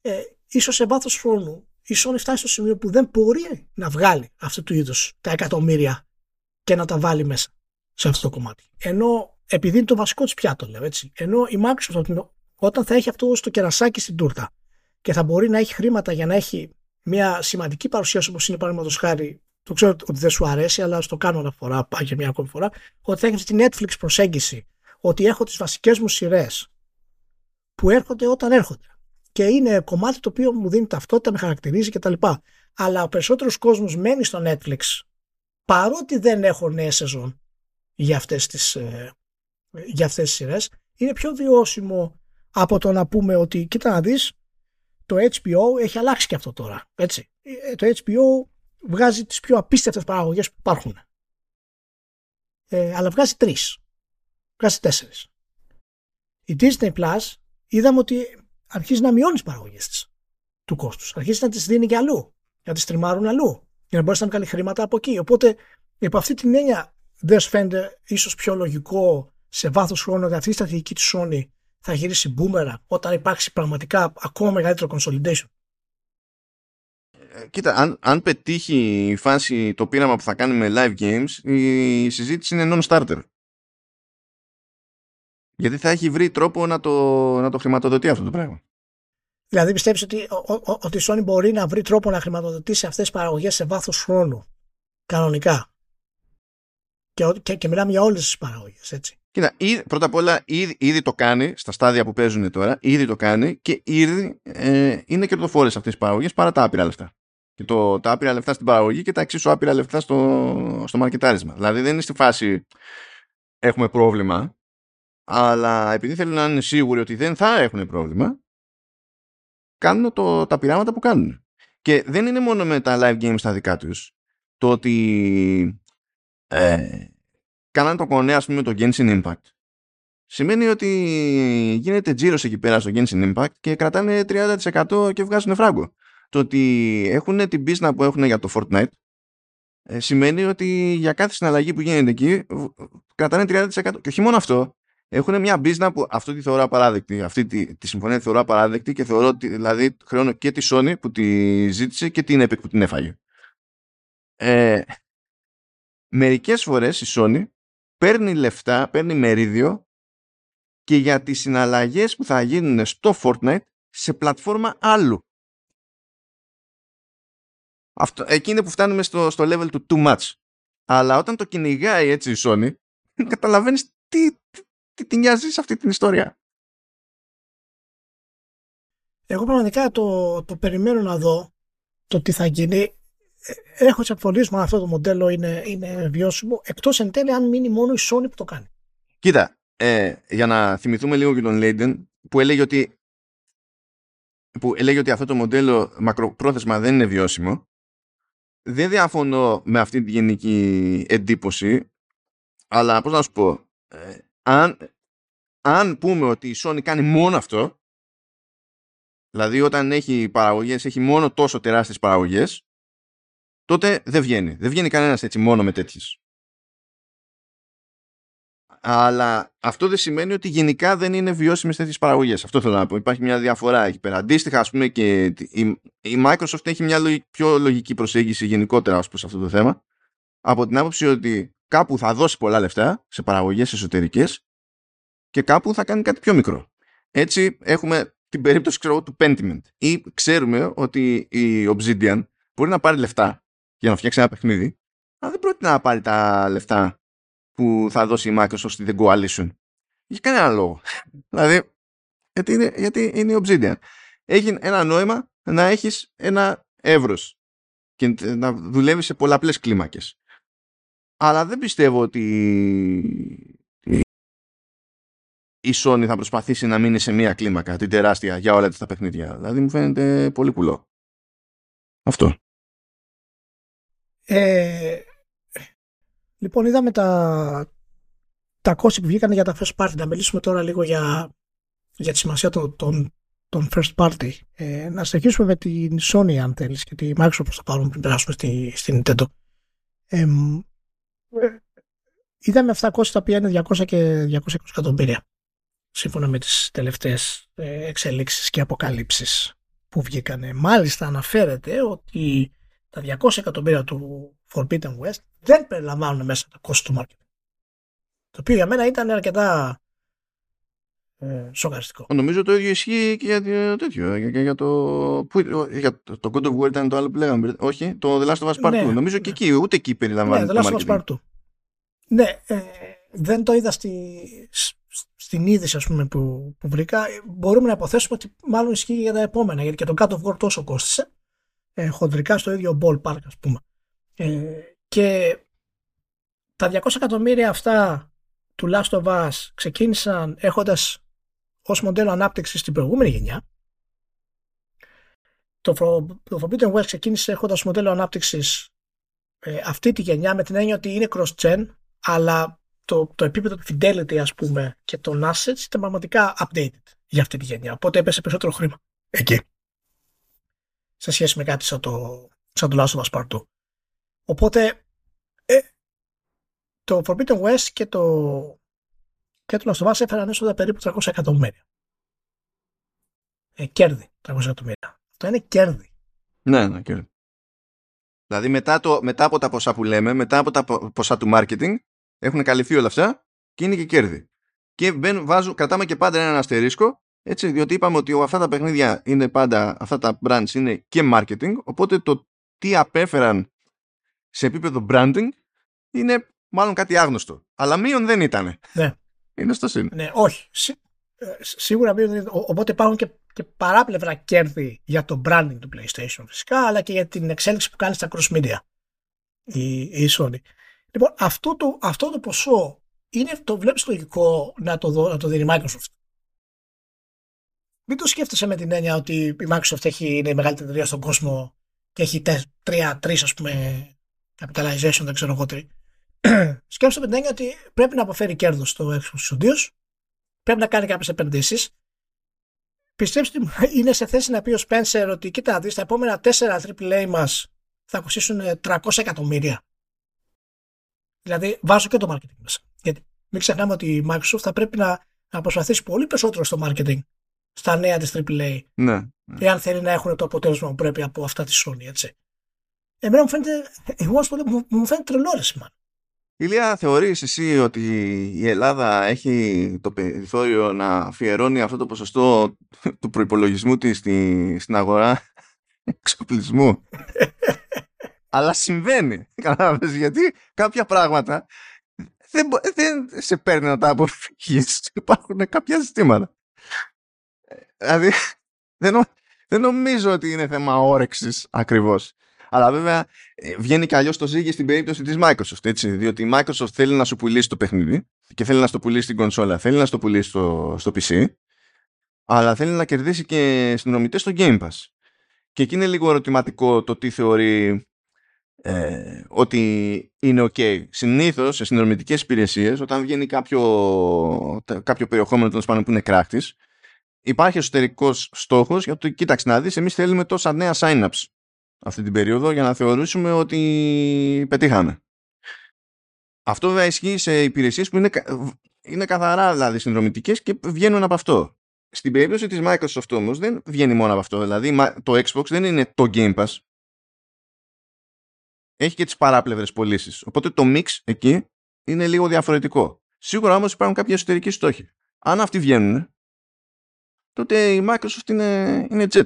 Ε, ίσως σε βάθος χρόνου η Sony φτάσει στο σημείο που δεν μπορεί να βγάλει αυτού του είδους τα εκατομμύρια και να τα βάλει μέσα σε αυτό το κομμάτι. Ενώ επειδή είναι το βασικό της πιάτο, λέω έτσι. Ενώ η Microsoft όταν θα έχει αυτό στο κερασάκι στην τούρτα και θα μπορεί να έχει χρήματα για να έχει μια σημαντική παρουσίαση όπως είναι παραδείγματος χάρη. Το ξέρω ότι δεν σου αρέσει, αλλά στο κάνω ένα φορά, πάει και μια ακόμη φορά. Ότι θα έχεις τη Netflix προσέγγιση. Ότι έχω τις βασικές μου σειρές που έρχονται όταν έρχονται. Και είναι κομμάτι το οποίο μου δίνει ταυτότητα, με χαρακτηρίζει κτλ. Αλλά ο περισσότερος κόσμος μένει στο Netflix παρότι δεν έχω νέες σεζόν για αυτές τις, ε, για αυτές τις σειρές είναι πιο βιώσιμο από το να πούμε ότι κοίτα να δεις το HBO έχει αλλάξει και αυτό τώρα έτσι. Ε, το HBO βγάζει τις πιο απίστευτες παραγωγές που υπάρχουν. Ε, αλλά βγάζει τρεις. Βγάζει τέσσερις. Η Disney Plus είδαμε ότι αρχίζει να μειώνει τις παραγωγές της του κόστους. Αρχίζει να τις δίνει και αλλού να τις τριμάρουν αλλού για να μπορέσει να βγάλει χρήματα από εκεί. Οπότε υπό αυτή την έννοια δεν σου φαίνεται ίσως πιο λογικό σε βάθος χρόνου ότι αυτή η στρατηγική της Sony θα γυρίσει μπούμερα όταν υπάρξει πραγματικά ακόμα μεγαλύτερο consolidation. Ε, κοίτα, αν, αν πετύχει η φάση το πείραμα που θα κάνει με live games, η συζήτηση είναι non-starter. Γιατί θα έχει βρει τρόπο να το, να το χρηματοδοτεί αυτό το πράγμα. Δηλαδή πιστεύεις ότι, ότι η Sony μπορεί να βρει τρόπο να χρηματοδοτήσει αυτές τις παραγωγές σε βάθος χρόνου. Κανονικά; Και, και, και μιλάμε για όλες τις παραγωγές, έτσι. Κοίτα, ήδη, πρώτα απ' όλα ήδη, ήδη, το κάνει στα στάδια που παίζουν τώρα, ήδη το κάνει και ήδη ε, είναι κερδοφόρες αυτές τις παραγωγές παρά τα άπειρα λεφτά. Και το, τα άπειρα λεφτά στην παραγωγή και τα εξίσου άπειρα λεφτά στο, στο μαρκετάρισμα. Δηλαδή δεν είναι στη φάση έχουμε πρόβλημα, αλλά επειδή θέλουν να είναι σίγουροι ότι δεν θα έχουν πρόβλημα, κάνουν το, τα πειράματα που κάνουν. Και δεν είναι μόνο με τα live games τα δικά τους. Το ότι ε, κάνανε το κονέ ας πούμε το Genshin Impact σημαίνει ότι γίνεται τζίρος εκεί πέρα στο Genshin Impact και κρατάνε 30% και βγάζουν φράγκο. Το ότι έχουν την πίσνα που έχουν για το Fortnite ε, σημαίνει ότι για κάθε συναλλαγή που γίνεται εκεί κρατάνε 30% και όχι μόνο αυτό έχουν μια μπίζνα που αυτό τη θεωρώ απαράδεκτη. Αυτή τη, τη συμφωνία τη θεωρώ απαράδεκτη και θεωρώ ότι δηλαδή χρεώνω και τη Sony που τη ζήτησε και την Epic που την έφαγε. Ε, μερικές φορές η Sony παίρνει λεφτά, παίρνει μερίδιο και για τις συναλλαγές που θα γίνουν στο Fortnite σε πλατφόρμα άλλου. Αυτό, εκεί είναι που φτάνουμε στο, στο level του too much. Αλλά όταν το κυνηγάει έτσι η Sony, καταλαβαίνεις τι, τι την νοιάζει σε αυτή την ιστορία. Εγώ πραγματικά το, το περιμένω να δω το τι θα γίνει. Ε, έχω τι αμφιβολίε μου αν αυτό το μοντέλο είναι, είναι βιώσιμο, εκτός εν τέλει αν μείνει μόνο η Sony που το κάνει. Κοίτα, ε, για να θυμηθούμε λίγο και τον Λέιντεν που έλεγε ότι που έλεγε ότι αυτό το μοντέλο μακροπρόθεσμα δεν είναι βιώσιμο δεν διαφωνώ με αυτή τη γενική εντύπωση αλλά πώς να σου πω ε, αν, αν πούμε ότι η Sony κάνει μόνο αυτό, δηλαδή όταν έχει παραγωγές, έχει μόνο τόσο τεράστιες παραγωγές, τότε δεν βγαίνει. Δεν βγαίνει κανένας έτσι μόνο με τέτοιες. Αλλά αυτό δεν σημαίνει ότι γενικά δεν είναι βιώσιμες τέτοιες παραγωγές. Αυτό θέλω να πω. Υπάρχει μια διαφορά εκεί πέρα. Αντίστοιχα, ας πούμε, και η, η Microsoft έχει μια πιο λογική προσέγγιση γενικότερα ως προς αυτό το θέμα. Από την άποψη ότι κάπου θα δώσει πολλά λεφτά σε παραγωγές εσωτερικές και κάπου θα κάνει κάτι πιο μικρό. Έτσι έχουμε την περίπτωση ξέρω, του Pentiment ή ξέρουμε ότι η Obsidian μπορεί να πάρει λεφτά για να φτιάξει ένα παιχνίδι αλλά δεν πρόκειται να πάρει τα λεφτά που θα δώσει η Microsoft στη The Coalition. Για κανένα λόγο. δηλαδή, γιατί είναι, γιατί είναι η Obsidian. Έχει ένα νόημα να έχεις ένα εύρος και να δουλεύεις σε πολλαπλές κλίμακες. Αλλά δεν πιστεύω ότι η Sony θα προσπαθήσει να μείνει σε μία κλίμακα, την τεράστια, για όλα τα παιχνίδια. Δηλαδή μου φαίνεται πολύ κουλό. Αυτό. Ε, λοιπόν, είδαμε τα, τα κόστη που βγήκαν για τα first party. Να μιλήσουμε τώρα λίγο για, για τη σημασία των, των, των first party. Ε, να συνεχίσουμε με την Sony, αν θέλεις, και τη Microsoft που θα πάρουμε πριν περάσουμε στη, στη Nintendo. Ε, είδαμε αυτά κόστη τα οποία είναι 200 και 220 εκατομμύρια σύμφωνα με τις τελευταίες ε, εξελίξεις και αποκαλύψεις που βγήκανε. Μάλιστα αναφέρεται ότι τα 200 εκατομμύρια του Forbidden West δεν περιλαμβάνουν μέσα το κόστος του marketing. Το οποίο για μένα ήταν αρκετά ε, σοκαριστικό. Νομίζω το ίδιο ισχύει και για το τέτοιο. Για, για, το, που, για το, το God of War ήταν το άλλο που λέγαμε. Όχι, το The Last of Us Part 2. Ναι, Νομίζω ναι. και εκεί, ούτε εκεί περιλαμβάνεται ναι, The Last of Us Part 2. Ναι, ε, δεν το είδα στη, στην είδηση ας πούμε, που, που βρήκα. Μπορούμε να υποθέσουμε ότι μάλλον ισχύει για τα επόμενα. Γιατί και το God of War τόσο κόστησε. Ε, χοντρικά στο ίδιο ballpark ας πούμε. Ε, και τα 200 εκατομμύρια αυτά του Last of Us ξεκίνησαν έχοντας ως μοντέλο ανάπτυξη στην προηγούμενη γενιά. Το, το Forbidden West ξεκίνησε έχοντας μοντέλο ανάπτυξης ε, αυτή τη γενιά με την έννοια ότι είναι cross-gen αλλά το, το επίπεδο του fidelity ας πούμε και των assets ήταν πραγματικά updated για αυτή τη γενιά. Οπότε έπεσε περισσότερο χρήμα εκεί σε σχέση με κάτι σαν το, σαν το Last of Us Part 2. Οπότε ε, το Forbidden West και το και το Last of Us έφεραν έσοδα περίπου 300 εκατομμύρια. Ε, κέρδη 300 εκατομμύρια. Αυτό είναι κέρδη. Ναι, ναι, κέρδη. Δηλαδή μετά, το, μετά από τα ποσά που λέμε, μετά από τα ποσά του marketing, έχουν καλυφθεί όλα αυτά και είναι και κέρδη. Και μπαίνουν, βάζουν, κρατάμε και πάντα ένα αστερίσκο, έτσι, διότι είπαμε ότι αυτά τα παιχνίδια είναι πάντα, αυτά τα brands είναι και marketing, οπότε το τι απέφεραν σε επίπεδο branding είναι μάλλον κάτι άγνωστο. Αλλά μείον δεν ήταν. Ναι. Είναι στο σύν. Ναι, όχι. Σί, ε, σίγουρα μείον Οπότε υπάρχουν και, και παράπλευρα κέρδη για το branding του PlayStation φυσικά, αλλά και για την εξέλιξη που κάνει στα cross media η, η Sony. Λοιπόν, αυτό το, αυτό το ποσό είναι, το βλέπεις λογικό να το, δω, να το δίνει η Microsoft. Μην το σκέφτεσαι με την έννοια ότι η Microsoft έχει, είναι η μεγαλύτερη εταιρεία στον κόσμο και έχει τρία, τρεις ας πούμε capitalization, δεν ξέρω εγώ τι. Σκέφτεσαι με την έννοια ότι πρέπει να αποφέρει κέρδος στο Xbox Studios, πρέπει να κάνει κάποιες επενδύσεις. Πιστέψτε μου, είναι σε θέση να πει ο Spencer ότι κοίτα, δεις, τα επόμενα 4 AAA μας θα κοστίσουν 300 εκατομμύρια. Δηλαδή βάζω και το marketing μέσα. Γιατί μην ξεχνάμε ότι η Microsoft θα πρέπει να, να προσπαθήσει πολύ περισσότερο στο marketing στα νέα της AAA. Ναι, ναι. Εάν θέλει να έχουν το αποτέλεσμα που πρέπει από αυτά της Sony, έτσι. Εμένα μου φαίνεται, εγώ μου, μου φαίνεται τρελό μάλλον. Ηλία, θεωρείς εσύ ότι η Ελλάδα έχει το περιθώριο να αφιερώνει αυτό το ποσοστό του προϋπολογισμού της στη, στην αγορά εξοπλισμού; Αλλά συμβαίνει. Κατάλαβες γιατί κάποια πράγματα δεν, δεν σε παίρνει να τα αποφύγεις. Υπάρχουν κάποια ζητήματα. Δηλαδή δεν, δεν νομίζω ότι είναι θέμα όρεξης ακριβώς. Αλλά βέβαια ε, βγαίνει και αλλιώς το ζύγι στην περίπτωση της Microsoft. Έτσι, διότι η Microsoft θέλει να σου πουλήσει το παιχνίδι και θέλει να στο πουλήσει στην κονσόλα, θέλει να στο πουλήσει στο, στο PC, αλλά θέλει να κερδίσει και συνδρομητές στο Game Pass. Και εκεί είναι λίγο ερωτηματικό το τι θεωρεί ε, ότι είναι ok. Συνήθως σε συνδρομητικές υπηρεσίες, όταν βγαίνει κάποιο, κάποιο περιεχόμενο τέλος που είναι κράχτης, υπάρχει εσωτερικός στόχος για το κοίταξε να δεις, εμείς θέλουμε τόσα νέα sign-ups αυτή την περίοδο για να θεωρήσουμε ότι πετύχαμε. Αυτό βέβαια ισχύει σε υπηρεσίες που είναι, είναι καθαρά δηλαδή συνδρομητικές και βγαίνουν από αυτό. Στην περίπτωση της Microsoft όμως δεν βγαίνει μόνο από αυτό. Δηλαδή το Xbox δεν είναι το Game Pass. Έχει και τις παράπλευρες πωλήσεις. Οπότε το mix εκεί είναι λίγο διαφορετικό. Σίγουρα όμως υπάρχουν κάποιοι εσωτερικοί στόχοι. Αν αυτοί βγαίνουν, τότε η Microsoft είναι, είναι jet.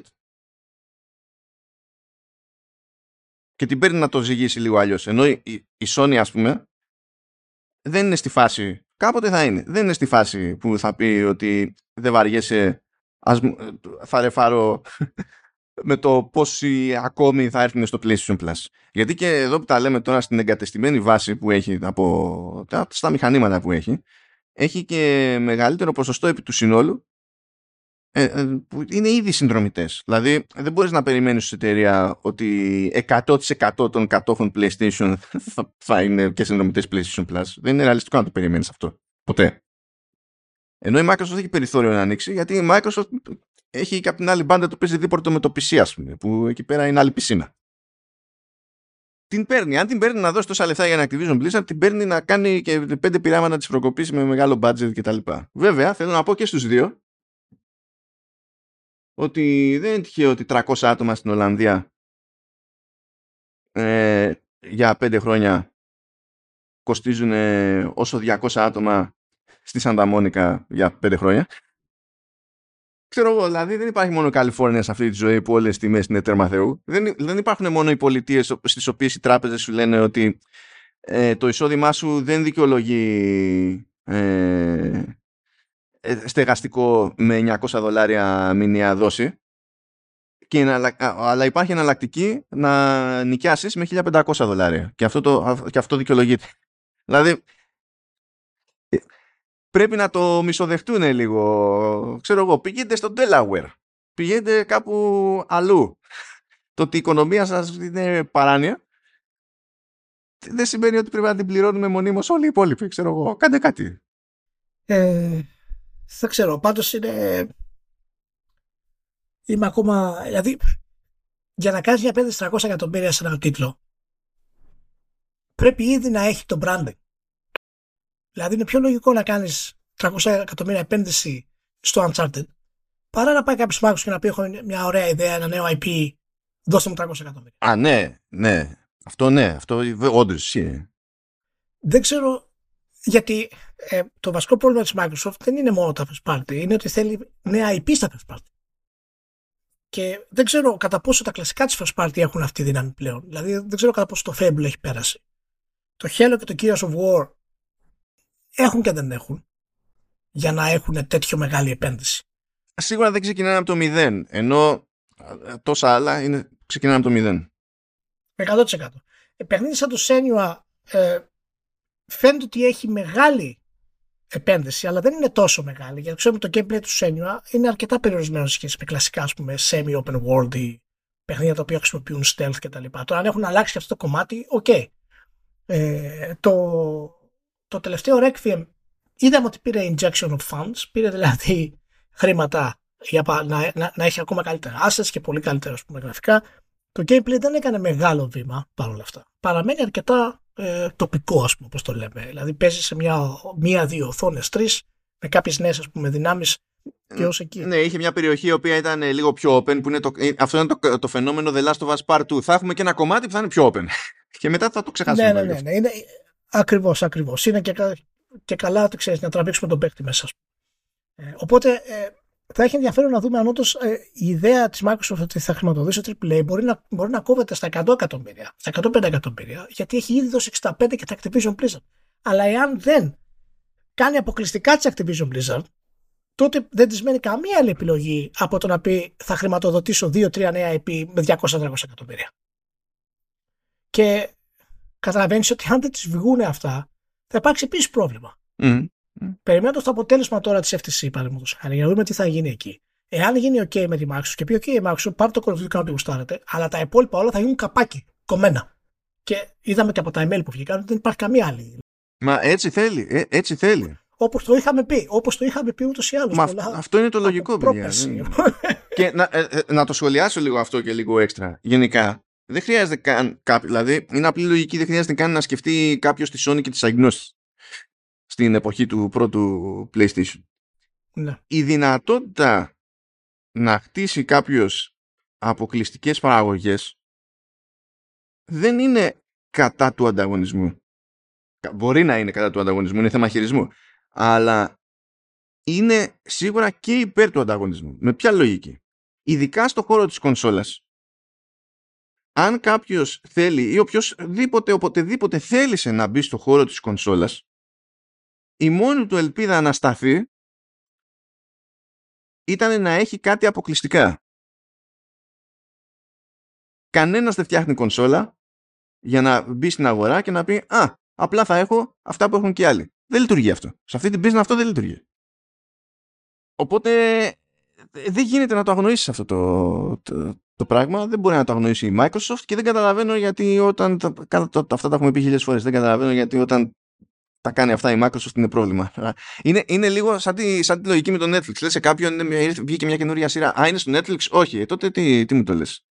και την παίρνει να το ζυγίσει λίγο αλλιώς. Ενώ η, η Sony, ας πούμε, δεν είναι στη φάση. Κάποτε θα είναι. Δεν είναι στη φάση που θα πει ότι δεν βαριέσαι. Ας, θα ρεφάρω με το πόσοι ακόμη θα έρθουν στο PlayStation Plus. Γιατί και εδώ που τα λέμε τώρα στην εγκατεστημένη βάση που έχει από τα, στα μηχανήματα που έχει, έχει και μεγαλύτερο ποσοστό επί του συνόλου ε, ε, που είναι ήδη συνδρομητές. Δηλαδή δεν μπορείς να περιμένεις στην εταιρεία ότι 100% των κατόχων PlayStation θα, θα είναι και συνδρομητές PlayStation Plus. Δεν είναι ρεαλιστικό να το περιμένεις αυτό. Ποτέ. Ενώ η Microsoft έχει περιθώριο να ανοίξει γιατί η Microsoft έχει και από την άλλη μπάντα το παίζει δίπορτο με το PC ας πούμε που εκεί πέρα είναι άλλη πισίνα την παίρνει. Αν την παίρνει να δώσει τόσα λεφτά για να Activision Blizzard, την παίρνει να κάνει και πέντε πειράματα της προκοπής με μεγάλο budget κτλ. Βέβαια, θέλω να πω και στους δύο ότι δεν είναι τυχαίο ότι 300 άτομα στην Ολλανδία ε, για πέντε χρόνια κοστίζουν όσο 200 άτομα στη Σανταμόνικα για πέντε χρόνια. Ξέρω εγώ, δηλαδή δεν υπάρχει μόνο Καλιφόρνια σε αυτή τη ζωή που όλες οι τιμές είναι τέρμα Θεού. Δεν, δεν υπάρχουν μόνο οι πολιτείες στις οποίες οι τράπεζες σου λένε ότι ε, το εισόδημά σου δεν δικαιολογεί ε, ε στεγαστικό με 900 δολάρια μηνιαία δόση. Και αλλά υπάρχει εναλλακτική να νοικιάσεις με 1500 δολάρια. Και αυτό, το, και αυτό δικαιολογείται. Δηλαδή, πρέπει να το μισοδεχτούν λίγο. Ξέρω εγώ, πηγαίνετε στο Delaware. Πηγαίνετε κάπου αλλού. Το ότι η οικονομία σας είναι παράνοια δεν σημαίνει ότι πρέπει να την πληρώνουμε μονίμως όλοι οι υπόλοιποι. Ξέρω εγώ, κάντε κάτι. Ε, δεν ξέρω, πάντως είναι... Είμαι ακόμα... Δηλαδή, για να κάνεις μια 500 εκατομμύρια σε ένα τίτλο πρέπει ήδη να έχει το branding. Δηλαδή είναι πιο λογικό να κάνεις 300 εκατομμύρια επένδυση στο Uncharted παρά να πάει κάποιος μάγος και να πει: Έχω μια ωραία ιδέα, ένα νέο IP, δώστε μου 300 εκατομμύρια. Α, ναι, ναι. Αυτό ναι, αυτό όντως ισχύει. Δεν ξέρω γιατί ε, το βασικό πρόβλημα της Microsoft δεν είναι μόνο τα first party, είναι ότι θέλει νέα IP στα first party. Και δεν ξέρω κατά πόσο τα κλασικά της first party έχουν αυτή τη δύναμη πλέον. Δηλαδή δεν ξέρω κατά πόσο το Fable έχει πέρασει. Το Halo και το Gears of War έχουν και δεν έχουν για να έχουν τέτοιο μεγάλη επένδυση. Σίγουρα δεν ξεκινάνε από το μηδέν, ενώ τόσα άλλα είναι, ξεκινάνε από το μηδέν. 100%. Ε, παιχνίδι σαν το Σένιουα ε, φαίνεται ότι έχει μεγάλη επένδυση, αλλά δεν είναι τόσο μεγάλη. Γιατί ξέρουμε το gameplay του Σένιουα είναι αρκετά περιορισμένο σε σχέση με κλασικά ας πούμε, semi-open world ή παιχνίδια τα οποία χρησιμοποιούν stealth κτλ. Τώρα αν έχουν αλλάξει αυτό το κομμάτι, OK. Okay. Ε, το, το τελευταίο Requiem είδαμε ότι πήρε injection of funds, πήρε δηλαδή χρήματα για να, να, να έχει ακόμα καλύτερα assets και πολύ καλύτερα πούμε, γραφικά. Το gameplay δεν έκανε μεγάλο βήμα παρόλα αυτά. Παραμένει αρκετά ε, τοπικό, ας πούμε, όπως το λέμε. Δηλαδή παίζει σε μία-δύο οθόνες, τρεις, με κάποιες νέες δυνάμεις και ως εκεί. Ναι, είχε μια περιοχή η οποία ήταν λίγο πιο open, που είναι το, ε, αυτό είναι το, το φαινόμενο The Last of Us Part 2. Θα έχουμε και ένα κομμάτι που θα είναι πιο open. και μετά θα το ξεχάσουμε. Ναι, ναι, ναι. ναι. Είναι, ακριβώς, ακριβώς. Είναι και, και καλά ότι ξέρεις να τραβήξουμε τον παίκτη μέσα. Ε, οπότε ε, θα έχει ενδιαφέρον να δούμε αν όντως ε, η ιδέα της Microsoft ότι θα χρηματοδοτήσει το AAA μπορεί να, μπορεί να κόβεται στα 100 εκατομμύρια, στα 105 εκατομμύρια, γιατί έχει ήδη δώσει 65 και τα Activision Blizzard. Αλλά εάν δεν κάνει αποκλειστικά τη Activision Blizzard, τότε δεν της μένει καμία άλλη επιλογή από το να πει θα χρηματοδοτήσω 2-3 νέα IP με 200-300 εκατομμύρια. Και καταλαβαίνεις ότι αν δεν τι βγουν αυτά, θα υπάρξει επίσης πρόβλημα. Mm. Περιμένοντας το αποτέλεσμα τώρα της FTC, παραδείγματος χάρη, για να δούμε τι θα γίνει εκεί. Εάν γίνει OK με τη Microsoft και πει OK η Microsoft, πάρτε το κοροϊδό και να γουστάρετε, αλλά τα υπόλοιπα όλα θα γίνουν καπάκι, κομμένα. Και είδαμε και από τα email που βγήκαν ότι δεν υπάρχει καμία άλλη. Μα έτσι θέλει, ε, έτσι θέλει. Όπως το είχαμε πει, όπως το είχαμε πει ούτως ή άλλως. Αυτό είναι το λογικό, παιδιά. και να, ε, ε, να το σχολιάσω λίγο αυτό και λίγο έξτρα. Γενικά, δεν χρειάζεται καν κάποιο, δηλαδή είναι απλή λογική, δεν χρειάζεται καν να σκεφτεί κάποιος τη Sony και τις αγνώσει στην εποχή του πρώτου PlayStation. Ναι. Η δυνατότητα να χτίσει κάποιος αποκλειστικές παραγωγές δεν είναι κατά του ανταγωνισμού. Μπορεί να είναι κατά του ανταγωνισμού, είναι θέμα χειρισμού. Αλλά είναι σίγουρα και υπέρ του ανταγωνισμού. Με ποια λογική; Ειδικά στο χώρο της κονσόλας αν κάποιος θέλει ή οποιοδήποτε οποτεδήποτε θέλησε να μπει στο χώρο της κονσόλας η μόνη του ελπίδα να σταθεί ήταν να έχει κάτι αποκλειστικά. Κανένας δεν φτιάχνει κονσόλα για να μπει στην αγορά και να πει «Α, απλά θα έχω αυτά που έχουν και άλλοι». δεν λειτουργεί αυτό. Σε αυτή την business αυτό δεν λειτουργεί. Οπότε ε, δεν γίνεται να το αγνοήσεις αυτό το, το, το πράγμα. Δεν μπορεί να το αγνοήσει η Microsoft και δεν καταλαβαίνω γιατί όταν. Αυτά τα έχουμε πει χίλιες φορές. Δεν καταλαβαίνω γιατί όταν τα κάνει αυτά η Microsoft είναι πρόβλημα. Είναι, είναι λίγο σαν τη, σαν τη λογική με το Netflix. Λες σε κάποιον βγήκε μια καινούργια σειρά. Α, είναι στο Netflix; Όχι, ε, τότε τι, τι μου το λες;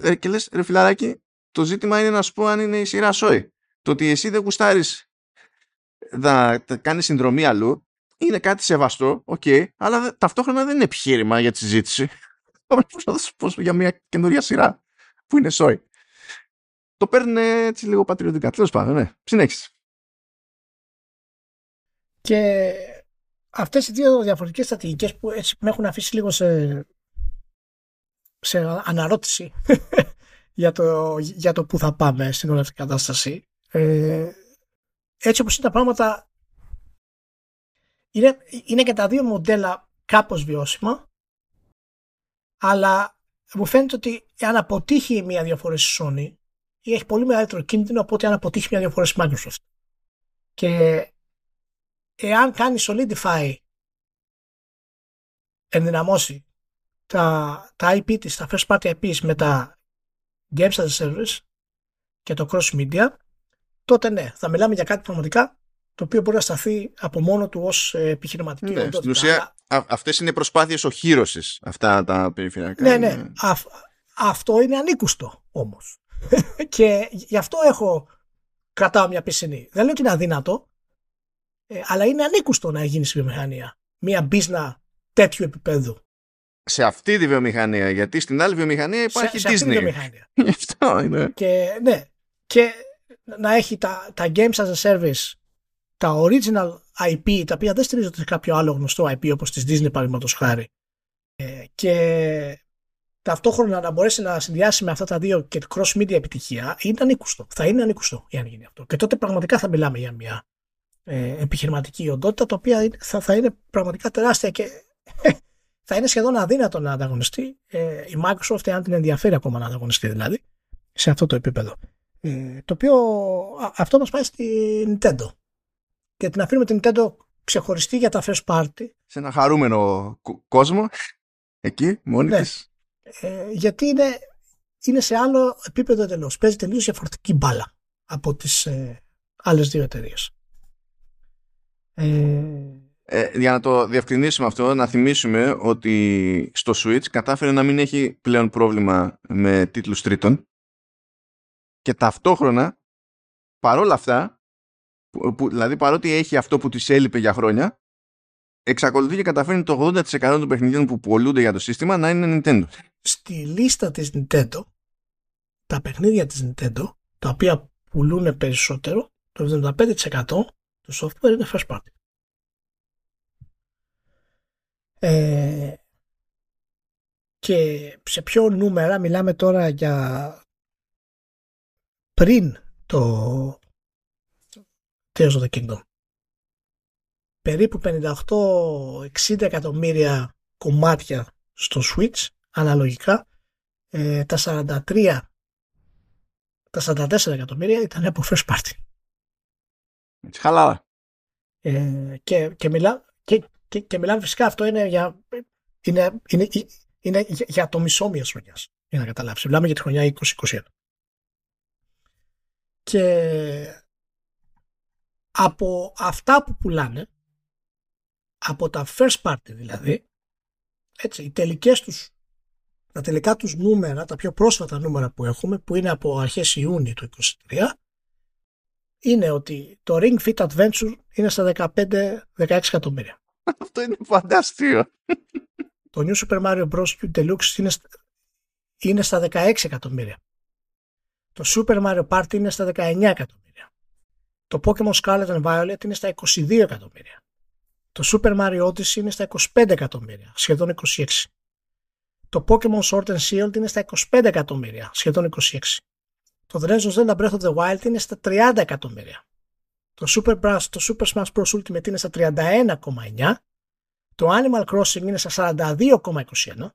Ε, και λες, ρε φιλαράκι, το ζήτημα είναι να σου πω αν είναι η σειρά σόι. Το ότι εσύ δεν γουστάρεις να κάνεις συνδρομή αλλού είναι κάτι σεβαστό, OK, okay, αλλά ταυτόχρονα δεν είναι επιχείρημα για τη συζήτηση. να σου πω για μια καινούρια σειρά που είναι σόι. Το παίρνουν έτσι λίγο πατριωτικά. Τέλος πάντων, ναι. Συνέχισε. Και αυτές οι δύο διαφορετικές στρατηγικές που έτσι με έχουν αφήσει λίγο σε, σε αναρώτηση για, το, για το που θα πάμε στην όλη αυτή κατάσταση. Ε, έτσι όπως είναι τα πράγματα είναι, είναι και τα δύο μοντέλα κάπως βιώσιμα αλλά μου φαίνεται ότι αν αποτύχει μία-δύο φορέ η Sony ή έχει πολύ μεγαλύτερο κίνδυνο από ότι αν αποτύχει μία-δύο φορέ η Microsoft. Και εάν κάνει Solidify ενδυναμώσει τα, τα IP της, τα first party IPs με τα Games as a Service και το cross media, τότε ναι, θα μιλάμε για κάτι πραγματικά το οποίο μπορεί να σταθεί από μόνο του ως επιχειρηματική ναι, Στην ουσία αυτές είναι προσπάθειες οχύρωσης αυτά τα περιφερειακά. Ναι, ναι. αυτό είναι ανήκουστο όμως. και γι' αυτό έχω κρατάω μια πισινή. Δεν λέω ότι είναι αδύνατο, ε, αλλά είναι ανήκουστο να γίνεις στη βιομηχανία. Μια μπίζνα τέτοιου επίπεδου. Σε αυτή τη βιομηχανία, γιατί στην άλλη βιομηχανία υπάρχει σε, Disney. Σε αυτή τη βιομηχανία. αυτό είναι. Και, ναι, και να έχει τα, τα games as a service, τα original IP, τα οποία δεν στηρίζονται σε κάποιο άλλο γνωστό IP όπως της Disney παραδείγματος χάρη. Ε, και ταυτόχρονα να μπορέσει να συνδυάσει με αυτά τα δύο και cross media επιτυχία είναι ανήκουστο. Θα είναι ανήκουστο για να γίνει αυτό. Και τότε πραγματικά θα μιλάμε για μια ε, επιχειρηματική οντότητα, τα οποία θα, θα είναι πραγματικά τεράστια και θα είναι σχεδόν αδύνατο να ανταγωνιστεί ε, η Microsoft, αν την ενδιαφέρει ακόμα να ανταγωνιστεί δηλαδή, σε αυτό το επίπεδο. Ε, το οποίο αυτό μας πάει στη Nintendo. Και την αφήνουμε την Nintendo ξεχωριστή για τα first party. Σε ένα χαρούμενο κόσμο, εκεί, μόνη ναι. της. Ε, γιατί είναι, είναι σε άλλο επίπεδο εντελώς. Παίζει τελείως διαφορετική μπάλα από τις ε, άλλες δύο εταιρείες. Ε, ε... για να το διευκρινίσουμε αυτό, να θυμίσουμε ότι στο Switch κατάφερε να μην έχει πλέον πρόβλημα με τίτλους τρίτων και ταυτόχρονα παρόλα αυτά, που, δηλαδή παρότι έχει αυτό που της έλειπε για χρόνια, εξακολουθεί και καταφέρνει το 80% των παιχνιδιών που πολλούνται για το σύστημα να είναι Nintendo. Στη λίστα της Nintendo, τα παιχνίδια της Nintendo, τα οποία πουλούν περισσότερο, το 75% το software είναι first party. Ε, και σε ποιο νούμερα μιλάμε τώρα για πριν το Tears of the Kingdom. Περίπου 58-60 εκατομμύρια κομμάτια στο Switch αναλογικά ε, τα 43 τα 44 εκατομμύρια ήταν από first party. Χαλάρα. Ε, και, και, μιλά, και, και, και μιλάμε φυσικά αυτό είναι για, είναι, είναι, είναι για το μισό μιας χρονιάς. Για να καταλάβεις. Μιλάμε για τη χρονιά 2021. Και από αυτά που πουλάνε, από τα first party δηλαδή, έτσι, οι τελικές τους, τα τελικά τους νούμερα, τα πιο πρόσφατα νούμερα που έχουμε, που είναι από αρχές Ιούνιου του 2023, είναι ότι το Ring Fit Adventure είναι στα 15-16 εκατομμύρια. Αυτό είναι φανταστείο. Το New Super Mario Bros. U Deluxe είναι, είναι στα 16 εκατομμύρια. Το Super Mario Party είναι στα 19 εκατομμύρια. Το Pokemon Scarlet and Violet είναι στα 22 εκατομμύρια. Το Super Mario Odyssey είναι στα 25 εκατομμύρια, σχεδόν 26. Το Pokemon Sword and Shield είναι στα 25 εκατομμύρια, σχεδόν 26. Το The Legend of Zelda Breath of the Wild είναι στα 30 εκατομμύρια. Το Super, Brass, το Super Smash Bros. Ultimate είναι στα 31,9. Το Animal Crossing είναι στα 42,21.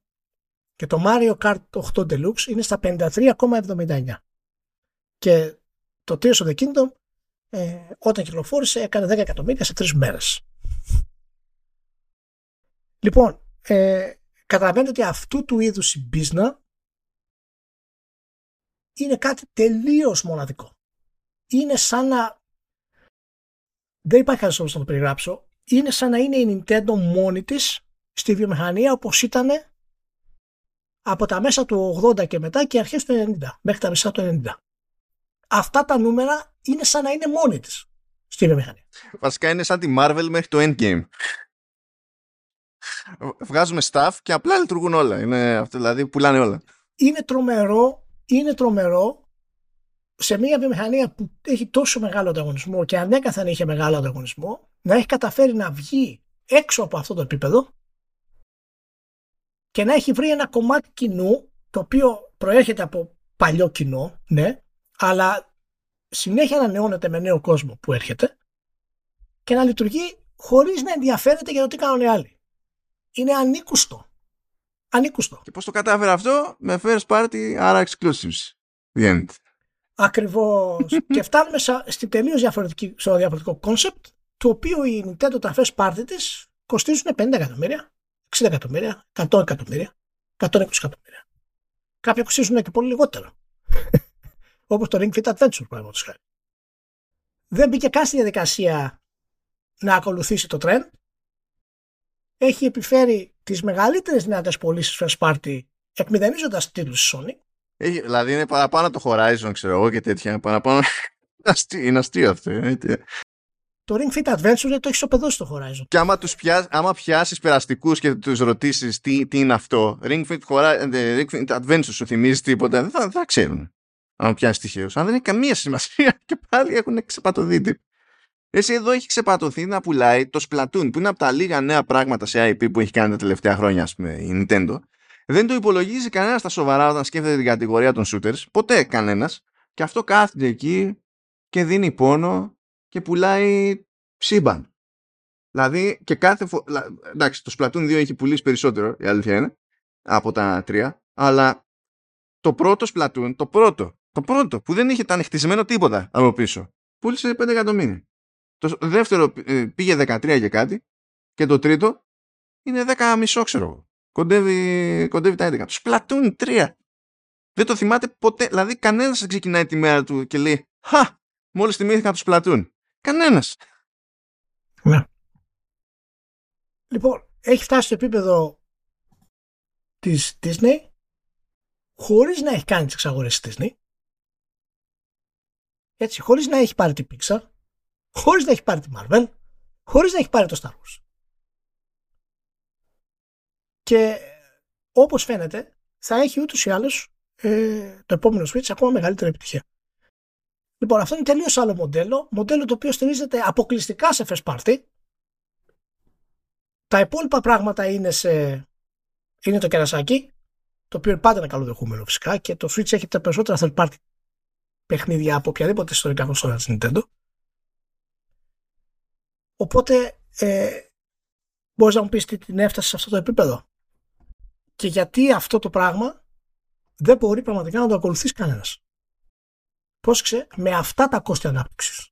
Και το Mario Kart 8 Deluxe είναι στα 53,79. Και το Tears of the Kingdom ε, όταν κυκλοφόρησε έκανε 10 εκατομμύρια σε τρεις μέρες. Λοιπόν, ε, καταλαβαίνετε ότι αυτού του είδους η μπίζνα είναι κάτι τελείως μοναδικό. Είναι σαν να... Δεν υπάρχει κανένας να το περιγράψω. Είναι σαν να είναι η Nintendo μόνη της στη βιομηχανία όπως ήταν από τα μέσα του 80 και μετά και αρχές του 90 μέχρι τα μέσα του 90. Αυτά τα νούμερα είναι σαν να είναι μόνη της στη βιομηχανία. Βασικά είναι σαν τη Marvel μέχρι το Endgame. Βγάζουμε staff και απλά λειτουργούν όλα. Είναι αυτό, δηλαδή πουλάνε όλα. Είναι τρομερό, είναι τρομερό σε μια βιομηχανία που έχει τόσο μεγάλο ανταγωνισμό και ανέκαθεν είχε μεγάλο ανταγωνισμό να έχει καταφέρει να βγει έξω από αυτό το επίπεδο και να έχει βρει ένα κομμάτι κοινού το οποίο προέρχεται από παλιό κοινό, ναι, αλλά συνέχεια ανανεώνεται με νέο κόσμο που έρχεται και να λειτουργεί χωρίς να ενδιαφέρεται για το τι κάνουν οι άλλοι. Είναι ανήκουστο. Ανήκουστο. Και πώς το κατάφερε αυτό; Με first party, άρα exclusives. The end. Ακριβώς. και φτάνουμε στη τελείως διαφορετική, στο διαφορετικό concept, το οποίο η Nintendo τα first party της κοστίζουν 50 εκατομμύρια, 60 εκατομμύρια, 100 εκατομμύρια, 120 εκατομμύρια. Κάποια κοστίζουν και πολύ λιγότερο. Όπως το Ring Fit Adventure, παραδείγματος χάρη. Δεν μπήκε καν στη διαδικασία να ακολουθήσει το trend. Έχει επιφέρει τις μεγαλύτερες δυνατές πωλήσεις first party εκμηδενίζοντας τίτλους της Sony. Έχει, δηλαδή είναι παραπάνω το Horizon, ξέρω εγώ και τέτοια. Παραπάνω. είναι αστείο αυτό. Ε, το Ring Fit Adventure το έχεις σοπεδώσει το Horizon. Και άμα, τους πιάσει, άμα πιάσεις περαστικούς και τους ρωτήσεις τι, τι είναι αυτό, Ring Fit, Horizon, ε, Ring Fit Adventure σου θυμίζει τίποτα, δεν θα, δεν θα ξέρουν. Αν πιάσεις τυχαίο. Αν δεν έχει καμία σημασία και πάλι έχουν ξεπατωθεί. Εσύ εδώ έχει ξεπατωθεί να πουλάει το Splatoon που είναι από τα λίγα νέα πράγματα σε IP που έχει κάνει τα τελευταία χρόνια ας πούμε, η Nintendo. Δεν το υπολογίζει κανένας στα σοβαρά όταν σκέφτεται την κατηγορία των shooters. Ποτέ κανένας. Και αυτό κάθεται εκεί και δίνει πόνο και πουλάει σύμπαν. Δηλαδή και κάθε φορά. Εντάξει, το Splatoon 2 έχει πουλήσει περισσότερο, η αλήθεια είναι, από τα τρία. Αλλά το πρώτο Splatoon, το πρώτο, το πρώτο που δεν είχε τα χτισμένο τίποτα από πίσω, πούλησε 5 εκατομμύρια. Το δεύτερο ε, πήγε 13 και κάτι και το τρίτο είναι 10 μισό ξέρω Κοντεύει, κοντεύει τα 11. Το Splatoon 3. Δεν το θυμάται ποτέ. Δηλαδή κανένας δεν ξεκινάει τη μέρα του και λέει Χα! Μόλις θυμήθηκα το Splatoon. Κανένας. Ναι. Λοιπόν, έχει φτάσει στο επίπεδο της Disney χωρίς να έχει κάνει τις εξαγορές της Disney έτσι, χωρίς να έχει πάρει την Pixar χωρίς να έχει πάρει τη Marvel χωρίς να έχει πάρει το Star Wars και όπως φαίνεται θα έχει ούτως ή άλλως ε, το επόμενο Switch ακόμα μεγαλύτερη επιτυχία. Λοιπόν, αυτό είναι τελείως άλλο μοντέλο. Μοντέλο το οποίο στηρίζεται αποκλειστικά σε first party. Τα υπόλοιπα πράγματα είναι, σε... είναι το κερασάκι, το οποίο πάντα είναι καλοδεχούμενο φυσικά και το Switch έχει τα περισσότερα third party παιχνίδια από οποιαδήποτε ιστορικά κονσόλα της Nintendo. Οπότε, ε, μπορείς να μου πεις τι την έφτασες σε αυτό το επίπεδο; Και γιατί αυτό το πράγμα δεν μπορεί πραγματικά να το ακολουθήσει κανένας; Πρόσεξε, με αυτά τα κόστη ανάπτυξης.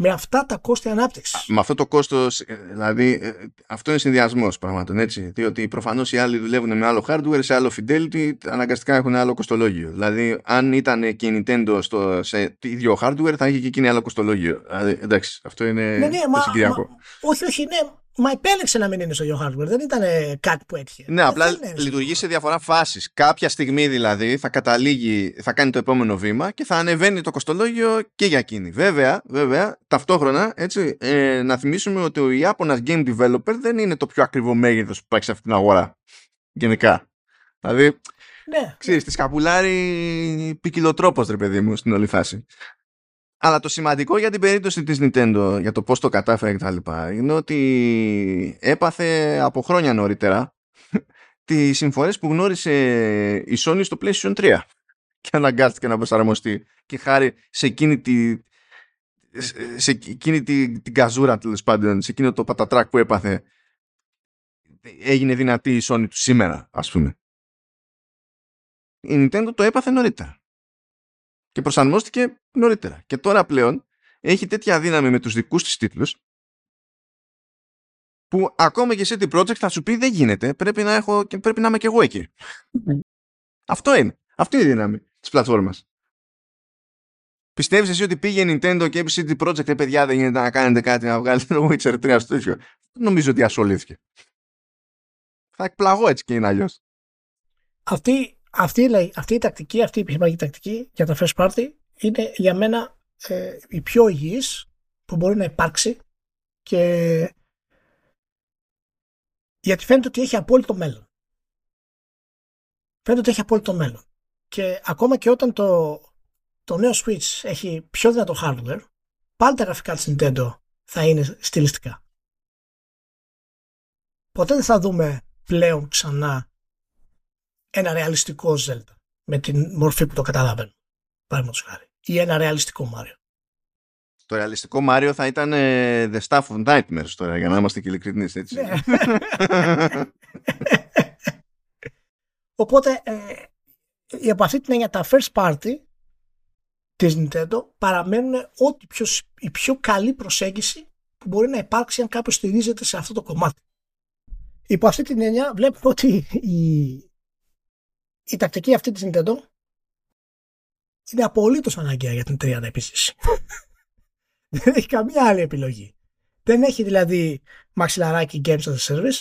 Με αυτά τα κόστη ανάπτυξης. Με αυτό το κόστος, ε, δηλαδή, ε, αυτό είναι συνδυασμός πραγμάτων, έτσι. Διότι προφανώς οι άλλοι δουλεύουν με άλλο hardware, σε άλλο fidelity, αναγκαστικά έχουν άλλο κοστολόγιο. Δηλαδή, αν ήταν και η Nintendo στο, σε ίδιο hardware, θα είχε και εκείνη άλλο κοστολόγιο. Δηλαδή, εντάξει, αυτό είναι ναι, ναι, το μα, συγκυριακό. Μα, όχι, όχι, ναι, Μα επέλεξε να μην είναι στο ίδιο hardware. Δεν ήταν κάτι που έτυχε. Ναι, απλά λειτουργεί σε διαφορά φάσει. Κάποια στιγμή δηλαδή θα καταλήγει, θα κάνει το επόμενο βήμα και θα ανεβαίνει το κοστολόγιο και για εκείνη. Βέβαια, βέβαια ταυτόχρονα, έτσι, ε, να θυμίσουμε ότι ο Ιάπωνας game developer δεν είναι το πιο ακριβό μέγεθος που υπάρχει σε αυτήν την αγορά. Γενικά. Δηλαδή, ναι. ξέρεις, τη σκαπουλάρει ποικιλοτρόπος, ρε παιδί μου, στην όλη φάση. Αλλά το σημαντικό για την περίπτωση της Nintendo, για το πώς το κατάφερε και τα λοιπά, είναι ότι έπαθε από χρόνια νωρίτερα τις συμφορές που γνώρισε η Sony στο PlayStation 3 και αναγκάστηκε να προσαρμοστεί και χάρη σε εκείνη τη, σε εκείνη τη, την καζούρα τέλος πάντων, σε εκείνο το πατατράκ που έπαθε έγινε δυνατή η Sony του σήμερα ας πούμε. Η Nintendo το έπαθε νωρίτερα και προσαρμόστηκε νωρίτερα. Και τώρα πλέον έχει τέτοια δύναμη με τους δικούς της τίτλους που ακόμα και σε την project θα σου πει δεν γίνεται, πρέπει να, έχω, πρέπει να είμαι και εγώ εκεί. Αυτό είναι. Αυτή είναι η δύναμη της πλατφόρμας. Πιστεύεις εσύ ότι πήγε Nintendo και έπεισε την project, ε, παιδιά, δεν γίνεται να κάνετε κάτι να βγάλετε το Witcher 3 στο τέτοιο. Νομίζω ότι ασχολήθηκε. Θα εκπλαγώ έτσι και είναι αλλιώς. Αυτή, αυτή, αυτή η τακτική, αυτή η επιχειρηματική τακτική για τα first party είναι για μένα ε, η πιο υγιής που μπορεί να υπάρξει και γιατί φαίνεται ότι έχει απόλυτο μέλλον. Φαίνεται ότι έχει απόλυτο μέλλον. Και ακόμα και όταν το, το νέο Switch έχει πιο δυνατό hardware, πάλι τα γραφικά της Nintendo θα είναι στιλιστικά. Ποτέ δεν θα δούμε πλέον ξανά ένα ρεαλιστικό Zelda με την μορφή που το καταλαβαίνω. Παραδείγματος χάρη. Ή ένα ρεαλιστικό Μάριο. Το ρεαλιστικό Μάριο θα ήταν ε, The Staff of Nightmares τώρα, για να είμαστε και ειλικρινείς, έτσι. Ναι. Οπότε, ε, από αυτή την έννοια, τα first party της Nintendo παραμένουν ό,τι πιο, η πιο καλή προσέγγιση που μπορεί να υπάρξει αν κάποιος στηρίζεται σε αυτό το κομμάτι. Υπό αυτή την έννοια βλέπουμε ότι η, η τακτική αυτή της Nintendo είναι απολύτως αναγκαία για την εταιρεία να επίσης. Δεν έχει καμία άλλη επιλογή. Δεν έχει δηλαδή μαξιλαράκι Games as a Service.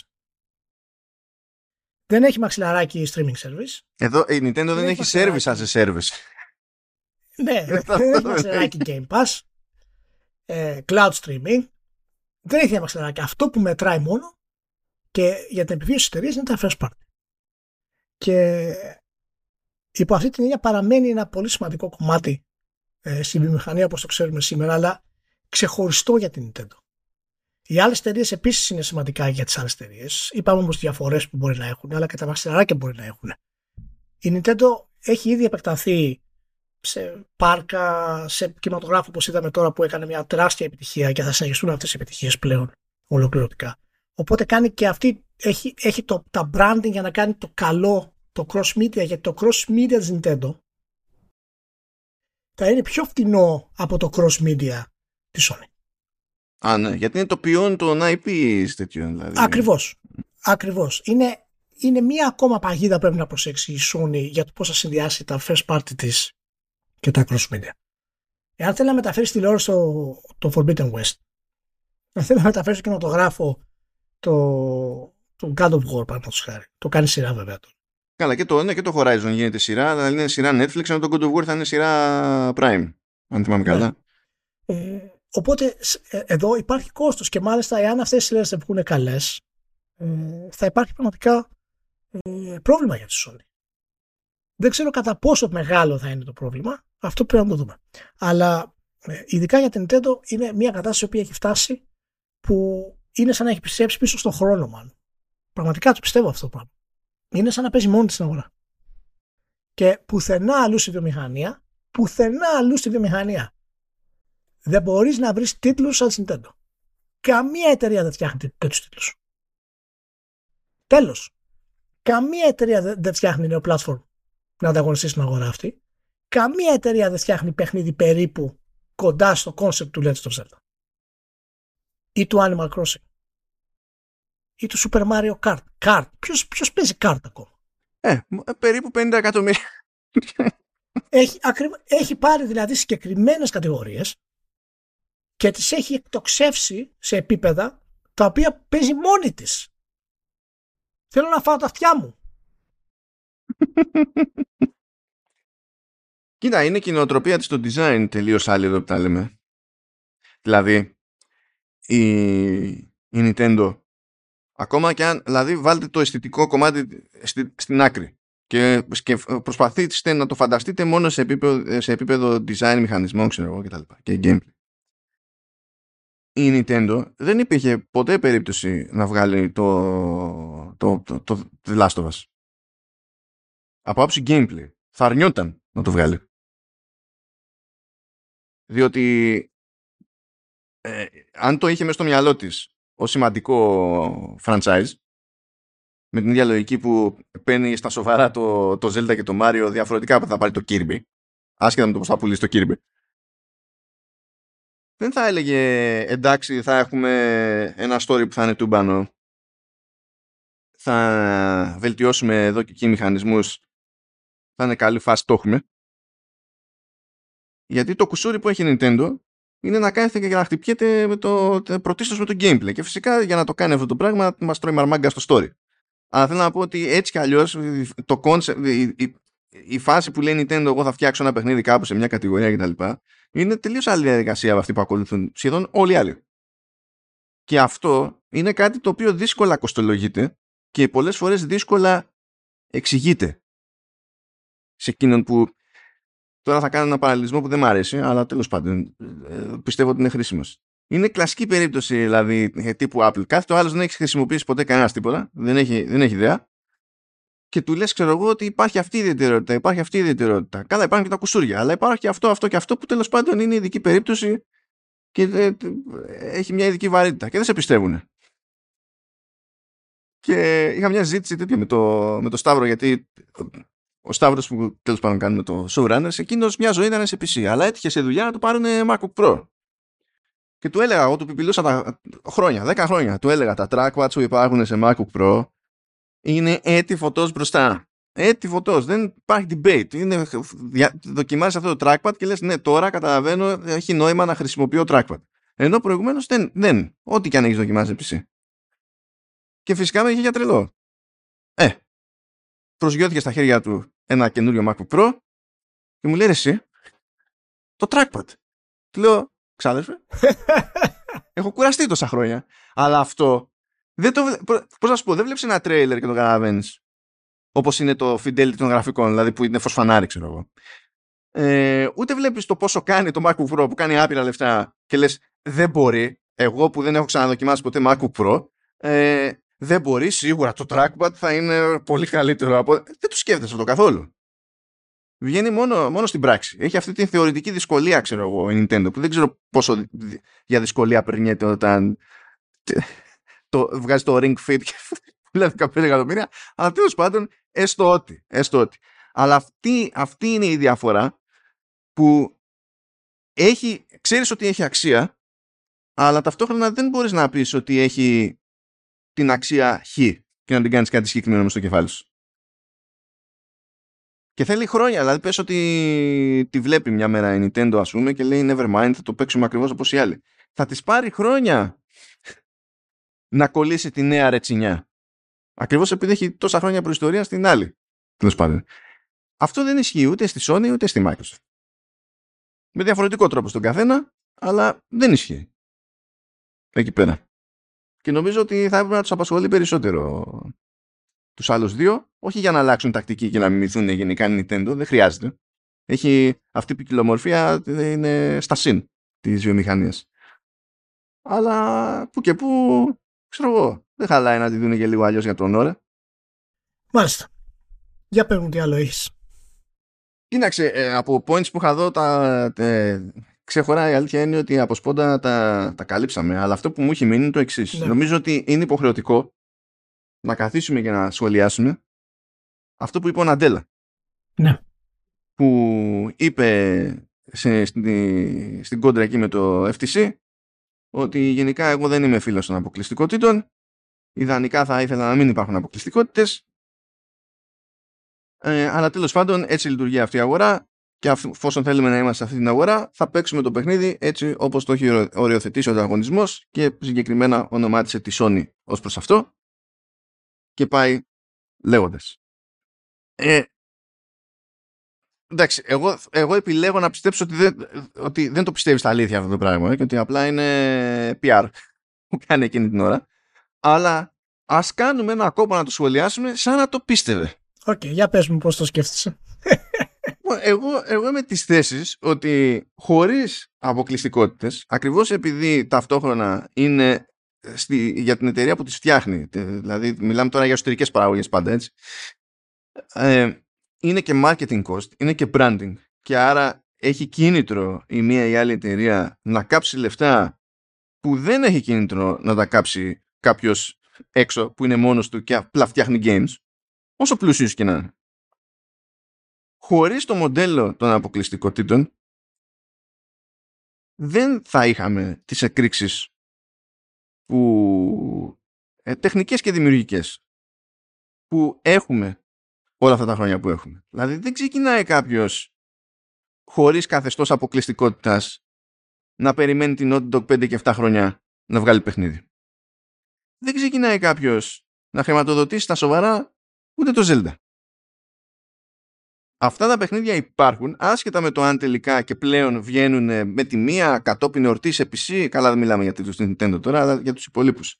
Δεν έχει μαξιλαράκι streaming service. Εδώ η Nintendo δεν, δεν έχει service as a service. Ναι, δεν έχει μαξιλαράκι Game Pass. Ε, cloud streaming. Δεν έχει μαξιλαράκι. Αυτό που μετράει μόνο και για την επιβίωση της εταιρείας είναι τα first party. Και υπό αυτή την έννοια παραμένει ένα πολύ σημαντικό κομμάτι ε, στη βιομηχανία όπως το ξέρουμε σήμερα, αλλά ξεχωριστό για την Nintendo. Οι άλλες εταιρείες επίσης είναι σημαντικά για τις άλλες εταιρείες. Είπαμε όμως διαφορές που μπορεί να έχουν, αλλά και τα μαξιλαράκια μπορεί να έχουν. Η Nintendo έχει ήδη επεκταθεί σε πάρκα, σε κινηματογράφο όπως είδαμε τώρα που έκανε μια τεράστια επιτυχία και θα συνεχιστούν αυτές οι επιτυχίες πλέον ολοκληρωτικά. Οπότε κάνει και αυτή, έχει, έχει το, τα branding για να κάνει το καλό, το cross media, γιατί το cross media της Nintendo θα είναι πιο φτηνό από το cross media της Sony. Α, ναι, γιατί είναι το ποιόν των IP τέτοιων. Δηλαδή. Ακριβώς. Ακριβώς. Είναι, είναι μία ακόμα παγίδα πρέπει να προσέξει η Sony για το πώς θα συνδυάσει τα first party της και τα cross media. Εάν θέλει να μεταφέρεις τηλεόραση στο το Forbidden West, αν θέλει να μεταφέρεις στο κινηματογράφο το, το God of War, παραδείγματος χάρη. Το κάνει σειρά βέβαια τώρα. Καλά, και το, ναι, και το Horizon γίνεται σειρά, αλλά είναι σειρά Netflix, ενώ το God of War θα είναι σειρά Prime. Αν θυμάμαι ναι. καλά. Ε, οπότε ε, εδώ υπάρχει κόστος και μάλιστα εάν αυτές οι σειρές δεν βγουν καλές ε, θα υπάρχει πραγματικά ε, πρόβλημα για τη Sony. Δεν ξέρω κατά πόσο μεγάλο θα είναι το πρόβλημα. Αυτό πρέπει να το δούμε. Αλλά ε, ειδικά για την Nintendo είναι μια κατάσταση που έχει φτάσει που είναι σαν να έχει πιστέψει πίσω στον χρόνο, μάλλον. Πραγματικά το πιστεύω αυτό το πράγμα. Είναι σαν να παίζει μόνη της στην αγορά. Και πουθενά αλλού στη βιομηχανία, πουθενά αλλού στη βιομηχανία, δεν μπορείς να βρεις τίτλους σαν Nintendo. Καμία εταιρεία δεν φτιάχνει τέτοιους τίτλους. Τέλος. Καμία εταιρεία δεν φτιάχνει νέο platform να ανταγωνιστεί στην αγορά αυτή. Καμία εταιρεία δεν φτιάχνει παιχνίδι περίπου κοντά στο concept του Legend of Zelda. Ή του Animal Crossing ή του Super Mario Kart. Kart. Ποιος, ποιος παίζει kart ακόμα; Ε, ε περίπου 50 εκατομμύρια. Έχει, έχει πάρει δηλαδή συγκεκριμένες κατηγορίες και τις έχει εκτοξεύσει σε επίπεδα τα οποία παίζει μόνη της. Θέλω να φάω τα αυτιά μου. Κοίτα, είναι και η νοοτροπία της στο design τελείως άλλη εδώ που τα λέμε. Δηλαδή, η, η Nintendo Ακόμα και αν, δηλαδή βάλτε το αισθητικό κομμάτι στη, στην άκρη και, και προσπαθείτε να το φανταστείτε μόνο σε επίπεδο, σε επίπεδο design μηχανισμών, ξέρω εγώ κτλ. και gameplay. Η Nintendo δεν υπήρχε ποτέ περίπτωση να βγάλει το, το, το, το, το The Last of Us. Από άψη gameplay. Θα αρνιόταν να το βγάλει. Διότι ε, αν το είχε μέσα στο μυαλό της ω σημαντικό franchise με την ίδια λογική που παίρνει στα σοβαρά το, το Zelda και το Mario διαφορετικά από θα πάρει το Kirby άσχετα με το πώς θα πουλήσει το Kirby. Δεν θα έλεγε εντάξει θα έχουμε ένα story που θα είναι τούμπανο. Θα βελτιώσουμε εδώ και εκεί μηχανισμούς. Θα είναι καλή φάση το έχουμε. Γιατί το κουσούρι που έχει Nintendo είναι να κάθεται και να χτυπιέται με το, πρωτίστως με το gameplay. Και φυσικά για να το κάνει αυτό το πράγμα μας τρώει μαρμάγκα στο story. Αλλά θέλω να πω ότι έτσι κι αλλιώς το concept, η, η, η, φάση που λέει Nintendo εγώ θα φτιάξω ένα παιχνίδι κάπου σε μια κατηγορία κτλ. Είναι τελείως άλλη διαδικασία από αυτή που ακολουθούν σχεδόν όλοι οι άλλοι. Και αυτό είναι κάτι το οποίο δύσκολα κοστολογείται και πολλές φορές δύσκολα εξηγείται σε εκείνον που τώρα θα κάνω ένα παραλληλισμό που δεν μου αρέσει αλλά τέλος πάντων ε, πιστεύω ότι είναι χρήσιμος. Είναι κλασική περίπτωση δηλαδή ε, τύπου Apple. Κάθε το άλλος δεν έχεις χρησιμοποιήσει ποτέ κανένας τίποτα, δεν έχει, δεν έχει ιδέα και του λες ξέρω εγώ ότι υπάρχει αυτή η ιδιαιτερότητα, υπάρχει αυτή η ιδιαιτερότητα. Καλά υπάρχουν και τα κουσούρια, αλλά υπάρχει και αυτό, αυτό και αυτό που τέλος πάντων είναι ειδική περίπτωση και ε, έχει μια ειδική βαρύτητα και δεν σε πιστεύουν. Και είχα μια ζήτηση τέτοια με το, με το Σταύρο γιατί ο Σταύρος που τέλος πάντων κάνουμε το showrunners, εκείνος μια ζωή ήταν σε PC, αλλά έτυχε σε δουλειά να του πάρουν MacBook Pro. Και του έλεγα, εγώ του πιπηλούσα τα χρόνια, 10 χρόνια, του έλεγα τα trackpads που υπάρχουν σε MacBook Pro είναι έτη φωτός μπροστά. Έτη φωτός. Δεν υπάρχει debate. Είναι, δοκιμάζεις αυτό το trackpad και λες ναι τώρα καταλαβαίνω έχει νόημα να χρησιμοποιώ trackpad. Ενώ προηγουμένως δεν. δεν. Ό,τι και αν έχεις δοκιμάσει PC. Και φυσικά με είχε για τρελό. Ε, προσγειώθηκε στα χέρια του ένα καινούριο MacBook Pro και μου λέει εσύ το trackpad. Του λέω, ξάδερφε, έχω κουραστεί τόσα χρόνια. Αλλά αυτό δεν το, πώς να σου πω, δεν βλέπεις ένα τρέιλερ και το καταλαβαίνεις. Όπως είναι το fidelity των γραφικών, δηλαδή που είναι φωσφανάρι, ξέρω εγώ. Ε, ούτε βλέπεις το πόσο κάνει το MacBook Pro που κάνει άπειρα λεφτά και λες δεν μπορεί, εγώ που δεν έχω ξαναδοκιμάσει ποτέ MacBook Pro, ε, δεν μπορεί, σίγουρα το trackpad θα είναι πολύ καλύτερο από... Δεν το σκέφτεσαι αυτό καθόλου. Βγαίνει μόνο, μόνο στην πράξη. Έχει αυτή την θεωρητική δυσκολία, ξέρω εγώ, η Nintendo, που δεν ξέρω πόσο για δυσκολία περνιέται όταν το, βγάζει το ring fit και πουλάει 15 εκατομμύρια. Αλλά τέλος πάντων, έστω ότι, έστω ότι. Αλλά αυτή, αυτή είναι η διαφορά που έχει, ξέρεις ότι έχει αξία, αλλά ταυτόχρονα δεν μπορείς να πεις ότι έχει την αξία χ και να την κάνεις κάτι συγκεκριμένο μες στο κεφάλι σου. Και θέλει χρόνια, δηλαδή πες ότι τη βλέπει μια μέρα η Nintendo ας πούμε και λέει never mind θα το παίξουμε ακριβώς όπως οι άλλοι. Θα της πάρει χρόνια να κολλήσει τη νέα ρετσινιά. Ακριβώς επειδή έχει τόσα χρόνια προϊστορία στην άλλη. Τέλος πάντων. Αυτό δεν ισχύει ούτε στη Sony ούτε στη Microsoft. Με διαφορετικό τρόπο στον καθένα, αλλά δεν ισχύει. Εκεί πέρα. Και νομίζω ότι θα έπρεπε να τους απασχολεί περισσότερο τους άλλους δύο, όχι για να αλλάξουν τακτική και να μιμηθούν γενικά Nintendo, δεν χρειάζεται. Έχει αυτή η ποικιλομορφία είναι στα συν της βιομηχανίας. Αλλά που και που ξέρω εγώ, δεν χαλάει να τη δουν και λίγο αλλιώς για τον ώρα. Μάλιστα. Για πες μου τι άλλο έχεις. Κοίταξε, ε, από points που είχα δω τα, ε, ξεχωράει η αλήθεια είναι ότι από σπόντα τα, τα καλύψαμε. Αλλά αυτό που μου έχει μείνει είναι το εξής. Ναι. Νομίζω ότι είναι υποχρεωτικό να καθίσουμε και να σχολιάσουμε αυτό που είπε ο Ναντέλα. Ναι. Που είπε σε, στην, στην κόντρα εκεί με το FTC ότι γενικά εγώ δεν είμαι φίλος των αποκλειστικότητων. Ιδανικά θα ήθελα να μην υπάρχουν αποκλειστικότητες. Ε, αλλά τέλος πάντων έτσι λειτουργεί αυτή η αγορά και εφόσον θέλουμε να είμαστε σε αυτή την αγορά θα παίξουμε το παιχνίδι έτσι όπως το έχει οριοθετήσει ο ανταγωνισμός και συγκεκριμένα ονομάτισε τη Sony ως προς αυτό και πάει λέγοντας. Ε, Εντάξει, εγώ, εγώ επιλέγω να πιστέψω ότι δεν, ότι δεν το πιστεύεις στα αλήθεια αυτό το πράγμα ε, και ότι απλά είναι PR που κάνει εκείνη την ώρα. Αλλά ας κάνουμε ένα κόπο να το σχολιάσουμε σαν να το πίστευε. Οκ, okay, για πες μου πώς το σκέφτεσαι. Εγώ, εγώ είμαι της θέσης ότι χωρίς αποκλειστικότητες, ακριβώς επειδή ταυτόχρονα είναι στη, για την εταιρεία που τις φτιάχνει, δηλαδή μιλάμε τώρα για εσωτερικές παραγωγές πάντα έτσι, ε, είναι και marketing cost, είναι και branding και άρα έχει κίνητρο η μία ή άλλη εταιρεία να κάψει λεφτά που δεν έχει κίνητρο να τα κάψει κάποιος έξω που είναι μόνος του και απλά φτιάχνει games όσο πλούσιος και να είναι. Χωρίς το μοντέλο των αποκλειστικότητων δεν θα είχαμε τις εκρήξεις που ε, τεχνικές και δημιουργικές που έχουμε όλα αυτά τα χρόνια που έχουμε. Δηλαδή δεν ξεκινάει κάποιος χωρίς καθεστώς αποκλειστικότητας να περιμένει την Naughty Dog 5 και 7 χρόνια να βγάλει παιχνίδι. Δεν ξεκινάει κάποιος να χρηματοδοτήσει τα σοβαρά ούτε το Zelda. Αυτά τα παιχνίδια υπάρχουν άσχετα με το αν τελικά και πλέον βγαίνουν με τη μία κατόπιν εορτή σε PC. Καλά, δεν μιλάμε για τίτλους στην Nintendo τώρα, αλλά για τους υπολείπους.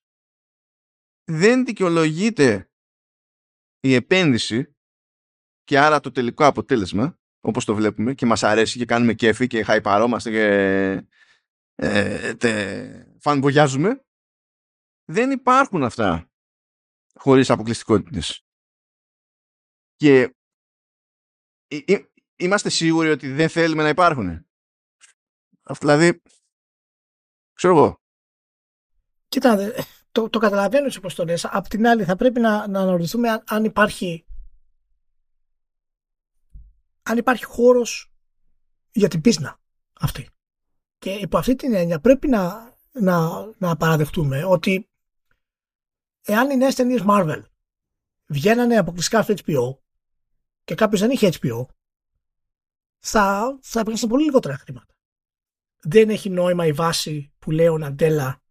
Δεν δικαιολογείται η επένδυση και άρα το τελικό αποτέλεσμα, όπως το βλέπουμε και μας αρέσει και κάνουμε κέφι και χαϊπαρόμαστε και ε, τε, φανμπογιάζουμε, δεν υπάρχουν αυτά χωρίς αποκλειστικότητες. Και είμαστε σίγουροι ότι δεν θέλουμε να υπάρχουν. Δηλαδή, ξέρω εγώ. Κοίτα, το, το καταλαβαίνω όπως το λες. Απ' την άλλη θα πρέπει να, να αναρωτηθούμε αν, υπάρχει αν υπάρχει χώρος για την πίσνα αυτή. Και υπό αυτή την έννοια πρέπει να, να, να παραδεχτούμε ότι εάν οι νέες ταινίες Marvel βγαίνανε αποκλειστικά στο HBO και κάποιος δεν είχε HBO θα, θα έπαιρνε πολύ λιγότερα χρήματα. Δεν έχει νόημα η βάση που λέει ο Ναντέλα.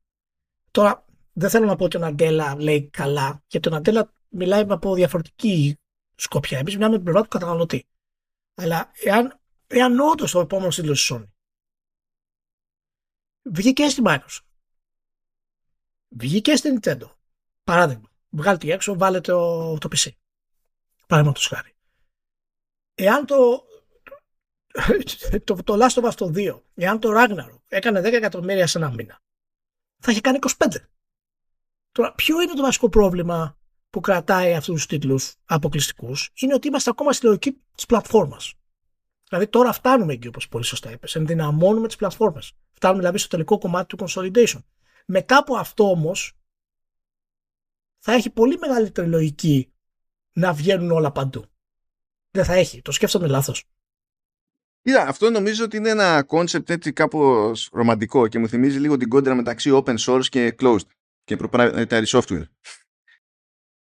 Τώρα δεν θέλω να πω ότι ο Ναντέλα λέει καλά, γιατί ο Ναντέλα μιλάει από διαφορετική σκοπιά. Εμείς μιλάμε με την πλευρά του καταναλωτή. Αλλά εάν, εάν όντως το επόμενος τίτλο της Sony βγήκε στην Microsoft, βγήκε στην Nintendo, παράδειγμα, βγάλτε έξω, βάλετε το, το PC. Παραδείγματος χάρη. Εάν το, το, το Last of Us 2, εάν το Ragnarok έκανε 10 εκατομμύρια σε ένα μήνα, θα είχε κάνει 25. Τώρα, ποιο είναι το βασικό πρόβλημα που κρατάει αυτούς τους τίτλους αποκλειστικούς, είναι ότι είμαστε ακόμα στη λογική της πλατφόρμας. Δηλαδή, τώρα φτάνουμε εκεί, όπως πολύ σωστά είπες. Ενδυναμώνουμε τις πλατφόρμες. Φτάνουμε δηλαδή στο τελικό κομμάτι του consolidation. Μετά από αυτό όμως, θα έχει πολύ μεγαλύτερη λογική να βγαίνουν όλα παντού. Δεν θα έχει. Το σκέφτομαι λάθος. Είδα, αυτό νομίζω ότι είναι ένα concept έτσι κάπως ρομαντικό και μου θυμίζει λίγο την κόντρα μεταξύ open source και closed και proprietary software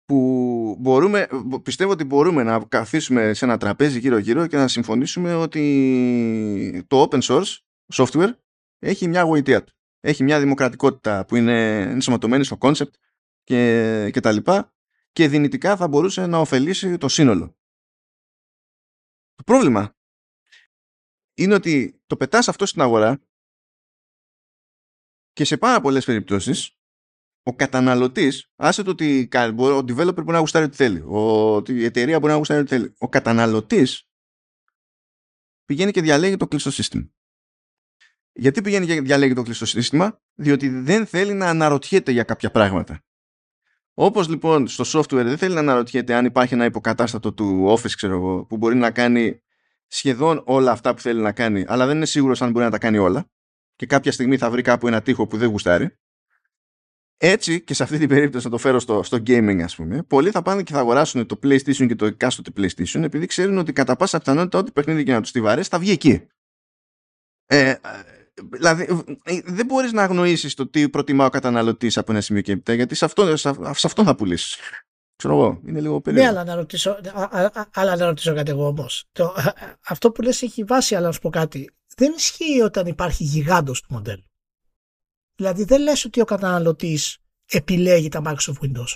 που μπορούμε, πιστεύω ότι μπορούμε να καθίσουμε σε ένα τραπέζι γύρω-γύρω και να συμφωνήσουμε ότι το open source software έχει μια γοητεία του. Έχει μια δημοκρατικότητα που είναι ενσωματωμένη στο concept και, και τα λοιπά και δυνητικά θα μπορούσε να ωφελήσει το σύνολο. Το πρόβλημα είναι ότι το πετάς αυτό στην αγορά και σε πάρα πολλές περιπτώσεις ο καταναλωτής, άσε το ότι ο developer μπορεί να γουστάρει ό,τι θέλει, ο, η εταιρεία μπορεί να γουστάρει ό,τι θέλει. Ο καταναλωτής πηγαίνει και διαλέγει το κλειστό σύστημα. Γιατί πηγαίνει και διαλέγει το κλειστό σύστημα, διότι δεν θέλει να αναρωτιέται για κάποια πράγματα. Όπως λοιπόν στο software δεν θέλει να αναρωτιέται αν υπάρχει ένα υποκατάστατο του Office, ξέρω εγώ, που μπορεί να κάνει σχεδόν όλα αυτά που θέλει να κάνει, αλλά δεν είναι σίγουρος αν μπορεί να τα κάνει όλα. Και κάποια στιγμή θα βρει κάπου ένα τείχο που δεν γουστάρει. Έτσι και σε αυτή την περίπτωση να το φέρω στο, στο gaming ας πούμε, πολλοί θα πάνε και θα αγοράσουν το PlayStation και το εκάστοτε PlayStation επειδή ξέρουν ότι κατά πάσα πιθανότητα ό,τι παιχνίδι και να τους τη βαρέσει θα βγει εκεί. Ε, δηλαδή ε, δεν μπορείς να αγνοήσεις το τι προτιμά ο καταναλωτής από ένα σημείο και έπειτα γιατί σε αυτό, σε, αυτό θα πουλήσεις. Ξέρω εγώ, είναι λίγο περίεργο. Ναι, αλλά να ρωτήσω, αλλά να ρωτήσω κάτι εγώ όμως. Το, αυτό που λες έχει βάση, αλλά να σου πω κάτι. Δεν ισχύει όταν υπάρχει γιγάντος του μοντέλου. Δηλαδή δεν λες ότι ο καταναλωτής επιλέγει τα Microsoft Windows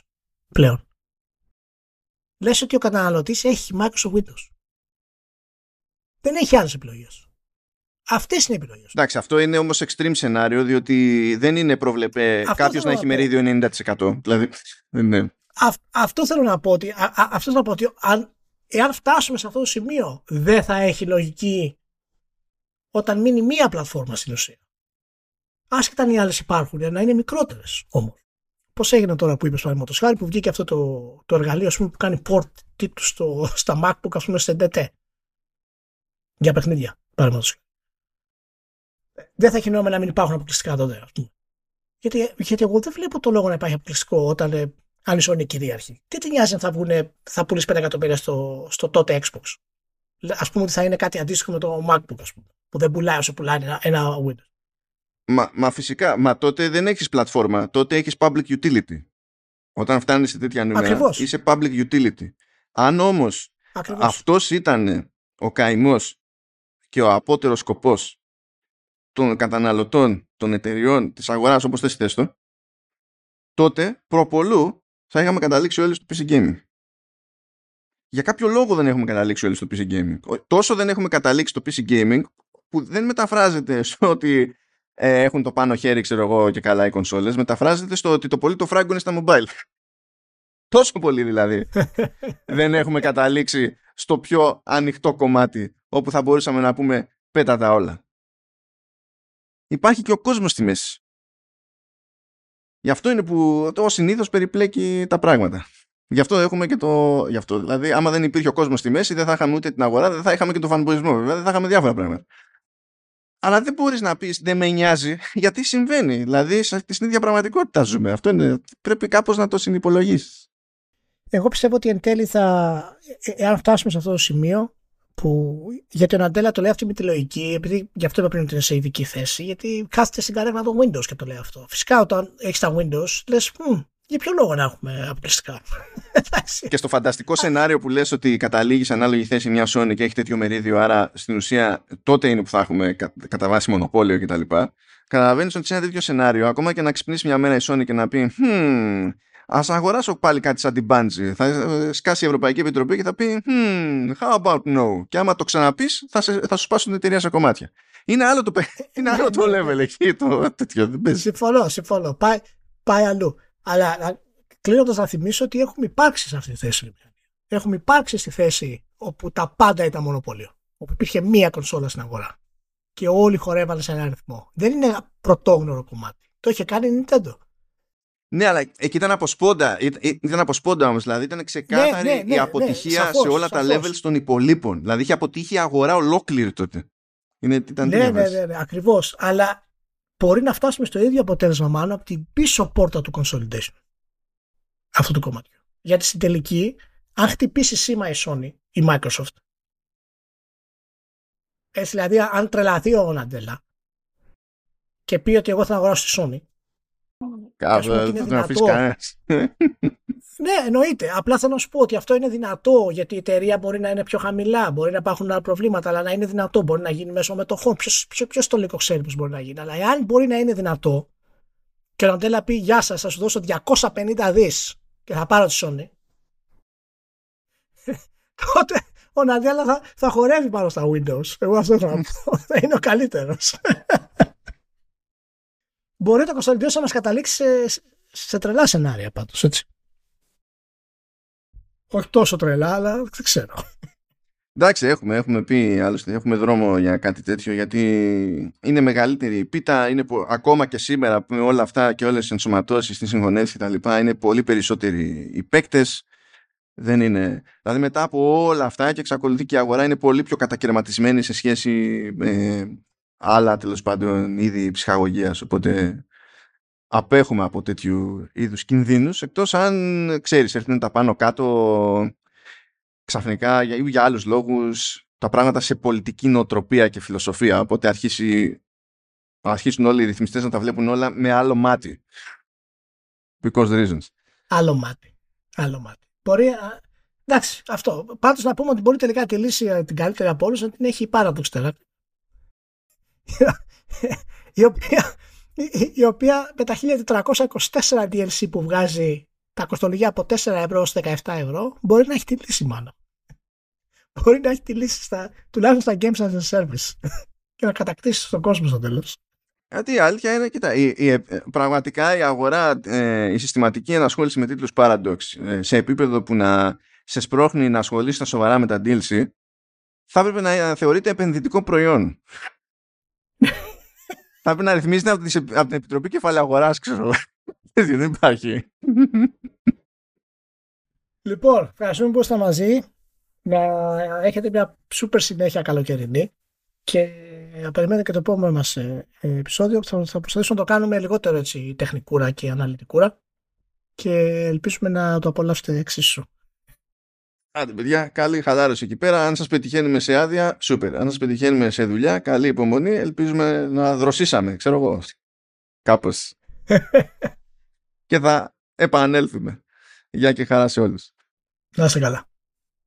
πλέον. Λες ότι ο καταναλωτής έχει Microsoft Windows. Δεν έχει άλλες επιλογές. Αυτές είναι οι επιλογές. Εντάξει, αυτό είναι όμως extreme σενάριο, διότι δεν είναι προβλεπέ κάποιος να έχει μερίδιο 90%. Δηλαδή, δεν αυτό θέλω να πω ότι, αυτό θέλω να πω ότι αν, εάν φτάσουμε σε αυτό το σημείο, δεν θα έχει λογική όταν μείνει μία πλατφόρμα στην ουσία άσχετα αν οι άλλες υπάρχουν, να είναι μικρότερες όμως. Πώς έγινε τώρα που είπες παραδείγματος χάρη που βγήκε αυτό το, το εργαλείο πούμε, που κάνει port τίτλους στα MacBook ας πούμε σε DT. Για παιχνίδια, παραδείγματος Δεν θα έχει νόημα να μην υπάρχουν αποκλειστικά τότε, ας πούμε. Γιατί, γιατί εγώ δεν βλέπω το λόγο να υπάρχει αποκλειστικό όταν ε, αν η Sony είναι κυρίαρχη. Τι τη νοιάζει αν θα, βγουν, θα πουλήσει 5 εκατομμύρια στο, στο τότε Xbox; Α πούμε ότι θα είναι κάτι αντίστοιχο με το MacBook, ας πούμε, που δεν πουλάει όσο πουλάει ένα, ένα Windows. Μα, μα φυσικά, μα τότε δεν έχεις πλατφόρμα, τότε έχεις public utility. Όταν φτάνεις σε τέτοια νούμερα, Ακριβώς. είσαι public utility. Αν όμως Ακριβώς. αυτός ήταν ο καημός και ο απότερος σκοπός των καταναλωτών, των εταιριών, της αγοράς, όπως θες θες το, τότε προπολού θα είχαμε καταλήξει όλοι στο PC Gaming. Για κάποιο λόγο δεν έχουμε καταλήξει όλοι στο PC Gaming. Ο- Τόσο δεν έχουμε καταλήξει στο PC Gaming που δεν μεταφράζεται στο ότι ε, έχουν το πάνω χέρι, ξέρω εγώ, και καλά οι κονσόλες. Μεταφράζεται στο ότι το πολύ το φράγκο είναι στα mobile. Τόσο πολύ δηλαδή. δεν έχουμε καταλήξει στο πιο ανοιχτό κομμάτι όπου θα μπορούσαμε να πούμε πέτα τα όλα. Υπάρχει και ο κόσμος στη μέση. Γι' αυτό είναι που το συνήθως περιπλέκει τα πράγματα. Γι' αυτό έχουμε και το. Γι' αυτό. Δηλαδή, άμα δεν υπήρχε ο κόσμος στη μέση, δεν θα είχαμε ούτε την αγορά, δεν θα είχαμε και τον φανμποϊσμό, βέβαια, δεν θα είχαμε διάφορα πράγματα. Αλλά δεν μπορείς να πεις δεν με νοιάζει, γιατί συμβαίνει. Δηλαδή, σε- στην ίδια πραγματικότητα ζούμε. Αυτό είναι. Πρέπει κάπως να το συνυπολογίσεις. Εγώ πιστεύω ότι εν τέλει θα. ε- Εάν φτάσουμε σε αυτό το σημείο. Που, γιατί ο Ναντέλα το λέει αυτή με τη λογική, επειδή γι' αυτό είπα πριν ότι είναι σε ειδική θέση, γιατί κάθεται στην καρέκλα των Windows και το λέει αυτό. Φυσικά όταν έχεις τα Windows, λες, για ποιο λόγο να έχουμε αποκλειστικά; Εντάξει. Και στο φανταστικό σενάριο που λες ότι καταλήγεις σε ανάλογη θέση μια Sony και έχει τέτοιο μερίδιο, άρα στην ουσία τότε είναι που θα έχουμε κα- κατά βάση μονοπόλιο κτλ. Καταλαβαίνεις ότι σε ένα τέτοιο σενάριο, ακόμα και να ξυπνήσει μια μέρα η Sony και να πει «Hm, Α αγοράσω πάλι κάτι σαν την Bungie. Θα ε, σκάσει η Ευρωπαϊκή Επιτροπή και θα πει «Hm, how about no; Και άμα το ξαναπείς, θα, σε- θα σου σπάσουν την εταιρεία σε κομμάτια. Είναι άλλο το, πε- είναι άλλο το level εκεί. Το, τέτοιο, δεν παίζει. Συμφωνώ, συμφωνώ. Πάει, πάει αλλού. Αλλά κλείνοντας να θυμίσω ότι έχουμε υπάρξει σε αυτή τη θέση. Έχουμε υπάρξει στη θέση όπου τα πάντα ήταν μονοπόλιο. Όπου υπήρχε μία κονσόλα στην αγορά. Και όλοι χορεύανε σε έναν ρυθμό. Δεν είναι ένα πρωτόγνωρο κομμάτι. Το είχε κάνει η Nintendo. Ναι, αλλά εκεί ήταν από σπόντα. Ήταν, ήταν από σπόντα όμως. Δηλαδή ήταν ξεκάθαρη Ναι, ναι, ναι, η ναι, αποτυχία σαφώς, σε όλα τα σαφώς. levels των υπολείπων. Δηλαδή είχε αποτύχει η αγορά ολόκληρη τότε. Είναι, ήταν ναι, τέτοια ναι, φάση. ναι, ναι, ακριβώς. Αλλά μπορεί να φτάσουμε στο ίδιο αποτέλεσμα μάλλον από την πίσω πόρτα του consolidation. Αυτό το κομμάτι. Γιατί στην τελική, αν χτυπήσει σήμα η Sony, η Microsoft, έτσι δηλαδή αν τρελαθεί ο Ναντέλα και πει ότι εγώ θα αγοράσω τη Sony, Ας πούμε ότι Κάπου είναι δεν τον αφήσεις δυνατό. κανένας. Ναι, εννοείται. Απλά θέλω να σου πω ότι αυτό είναι δυνατό γιατί η εταιρεία μπορεί να είναι πιο χαμηλά, μπορεί να υπάρχουν άλλα προβλήματα, αλλά να είναι δυνατό. Μπορεί να γίνει μέσω μετοχών. Ποιος, ποιος, ποιος το λίγο ξέρει πώς μπορεί να γίνει. Αλλά εάν μπορεί να είναι δυνατό και ο Ναντέλα πει Γεια σας, θα σου δώσω 250 δις και θα πάρω τη Sony. τότε ο Ναντέλα θα, θα χορεύει πάνω στα Windows. Εγώ αυτό θα πω. θα είναι ο καλύτερος. μπορεί το consolidation να μας καταλήξει σε, σε τρελά σενάρια πάντως, έτσι. Όχι τόσο τρελά, αλλά δεν ξέρω. Εντάξει, έχουμε, έχουμε πει, άλλωστε έχουμε δρόμο για κάτι τέτοιο γιατί είναι μεγαλύτερη η πίτα, είναι πο- ακόμα και σήμερα με όλα αυτά και όλες τις ενσωματώσεις, τις συγχωνεύσεις και τα λοιπά, είναι πολύ περισσότεροι οι παίκτες. Δεν είναι... Δηλαδή μετά από όλα αυτά και εξακολουθεί και η αγορά είναι πολύ πιο κατακαιρματισμένη σε σχέση με άλλα τέλος πάντων είδη ψυχαγωγίας, οπότε απέχουμε από τέτοιου είδους κινδύνους εκτός αν ξέρεις έρθουν τα πάνω κάτω ξαφνικά για, ή για άλλους λόγους τα πράγματα σε πολιτική νοοτροπία και φιλοσοφία οπότε αρχίσει, αρχίσουν όλοι οι ρυθμιστές να τα βλέπουν όλα με άλλο μάτι because reasons Άλλο μάτι. Άλλο μάτι. Μπορεί. α, Εντάξει, αυτό. Πάντως να πούμε ότι μπορεί τελικά τη λύση α, την καλύτερη από όλους να την έχει η Paradox Therapy. Η, οποία, η, η οποία με τα 1424 DLC που βγάζει τα κοστολογία από 4 ευρώ ως 17 ευρώ μπορεί να έχει τη λύση μάλλον. Μπορεί να έχει τη λύση στα, τουλάχιστον στα Games as a Service και να κατακτήσει τον κόσμο στο τέλος. Γιατί η αλήθεια είναι, κοίτα, η, η, ε, πραγματικά η αγορά, ε, η συστηματική ενασχόληση με τίτλους Paradox ε, σε επίπεδο που να σε σπρώχνει να ασχολείσαι στα σοβαρά με τα DLC θα έπρεπε να ε, θεωρείται επενδυτικό προϊόν. Θα έπρεπε να ρυθμίζεται από, τις, από την Επιτροπή Κεφαλαίου Αγοράς, ξέρω. Δεν υπάρχει. Λοιπόν, ευχαριστούμε που ήσασταν μαζί. Να έχετε μια σούπερ συνέχεια καλοκαιρινή και να περιμένετε και το επόμενο μας ε, ε, επεισόδιο που θα, θα προσπαθήσουμε να το κάνουμε λιγότερο έτσι τεχνικούρα και αναλυτικούρα και ελπίζουμε να το απολαύσετε εξίσου. Άντε, παιδιά, καλή χαλάρωση εκεί πέρα. Αν σας πετυχαίνουμε σε άδεια, σούπερ. Αν σας πετυχαίνουμε σε δουλειά, καλή υπομονή. Ελπίζουμε να δροσίσαμε, ξέρω εγώ. Κάπως. και θα επανέλθουμε. Γεια και χαρά σε όλους. Να είστε καλά.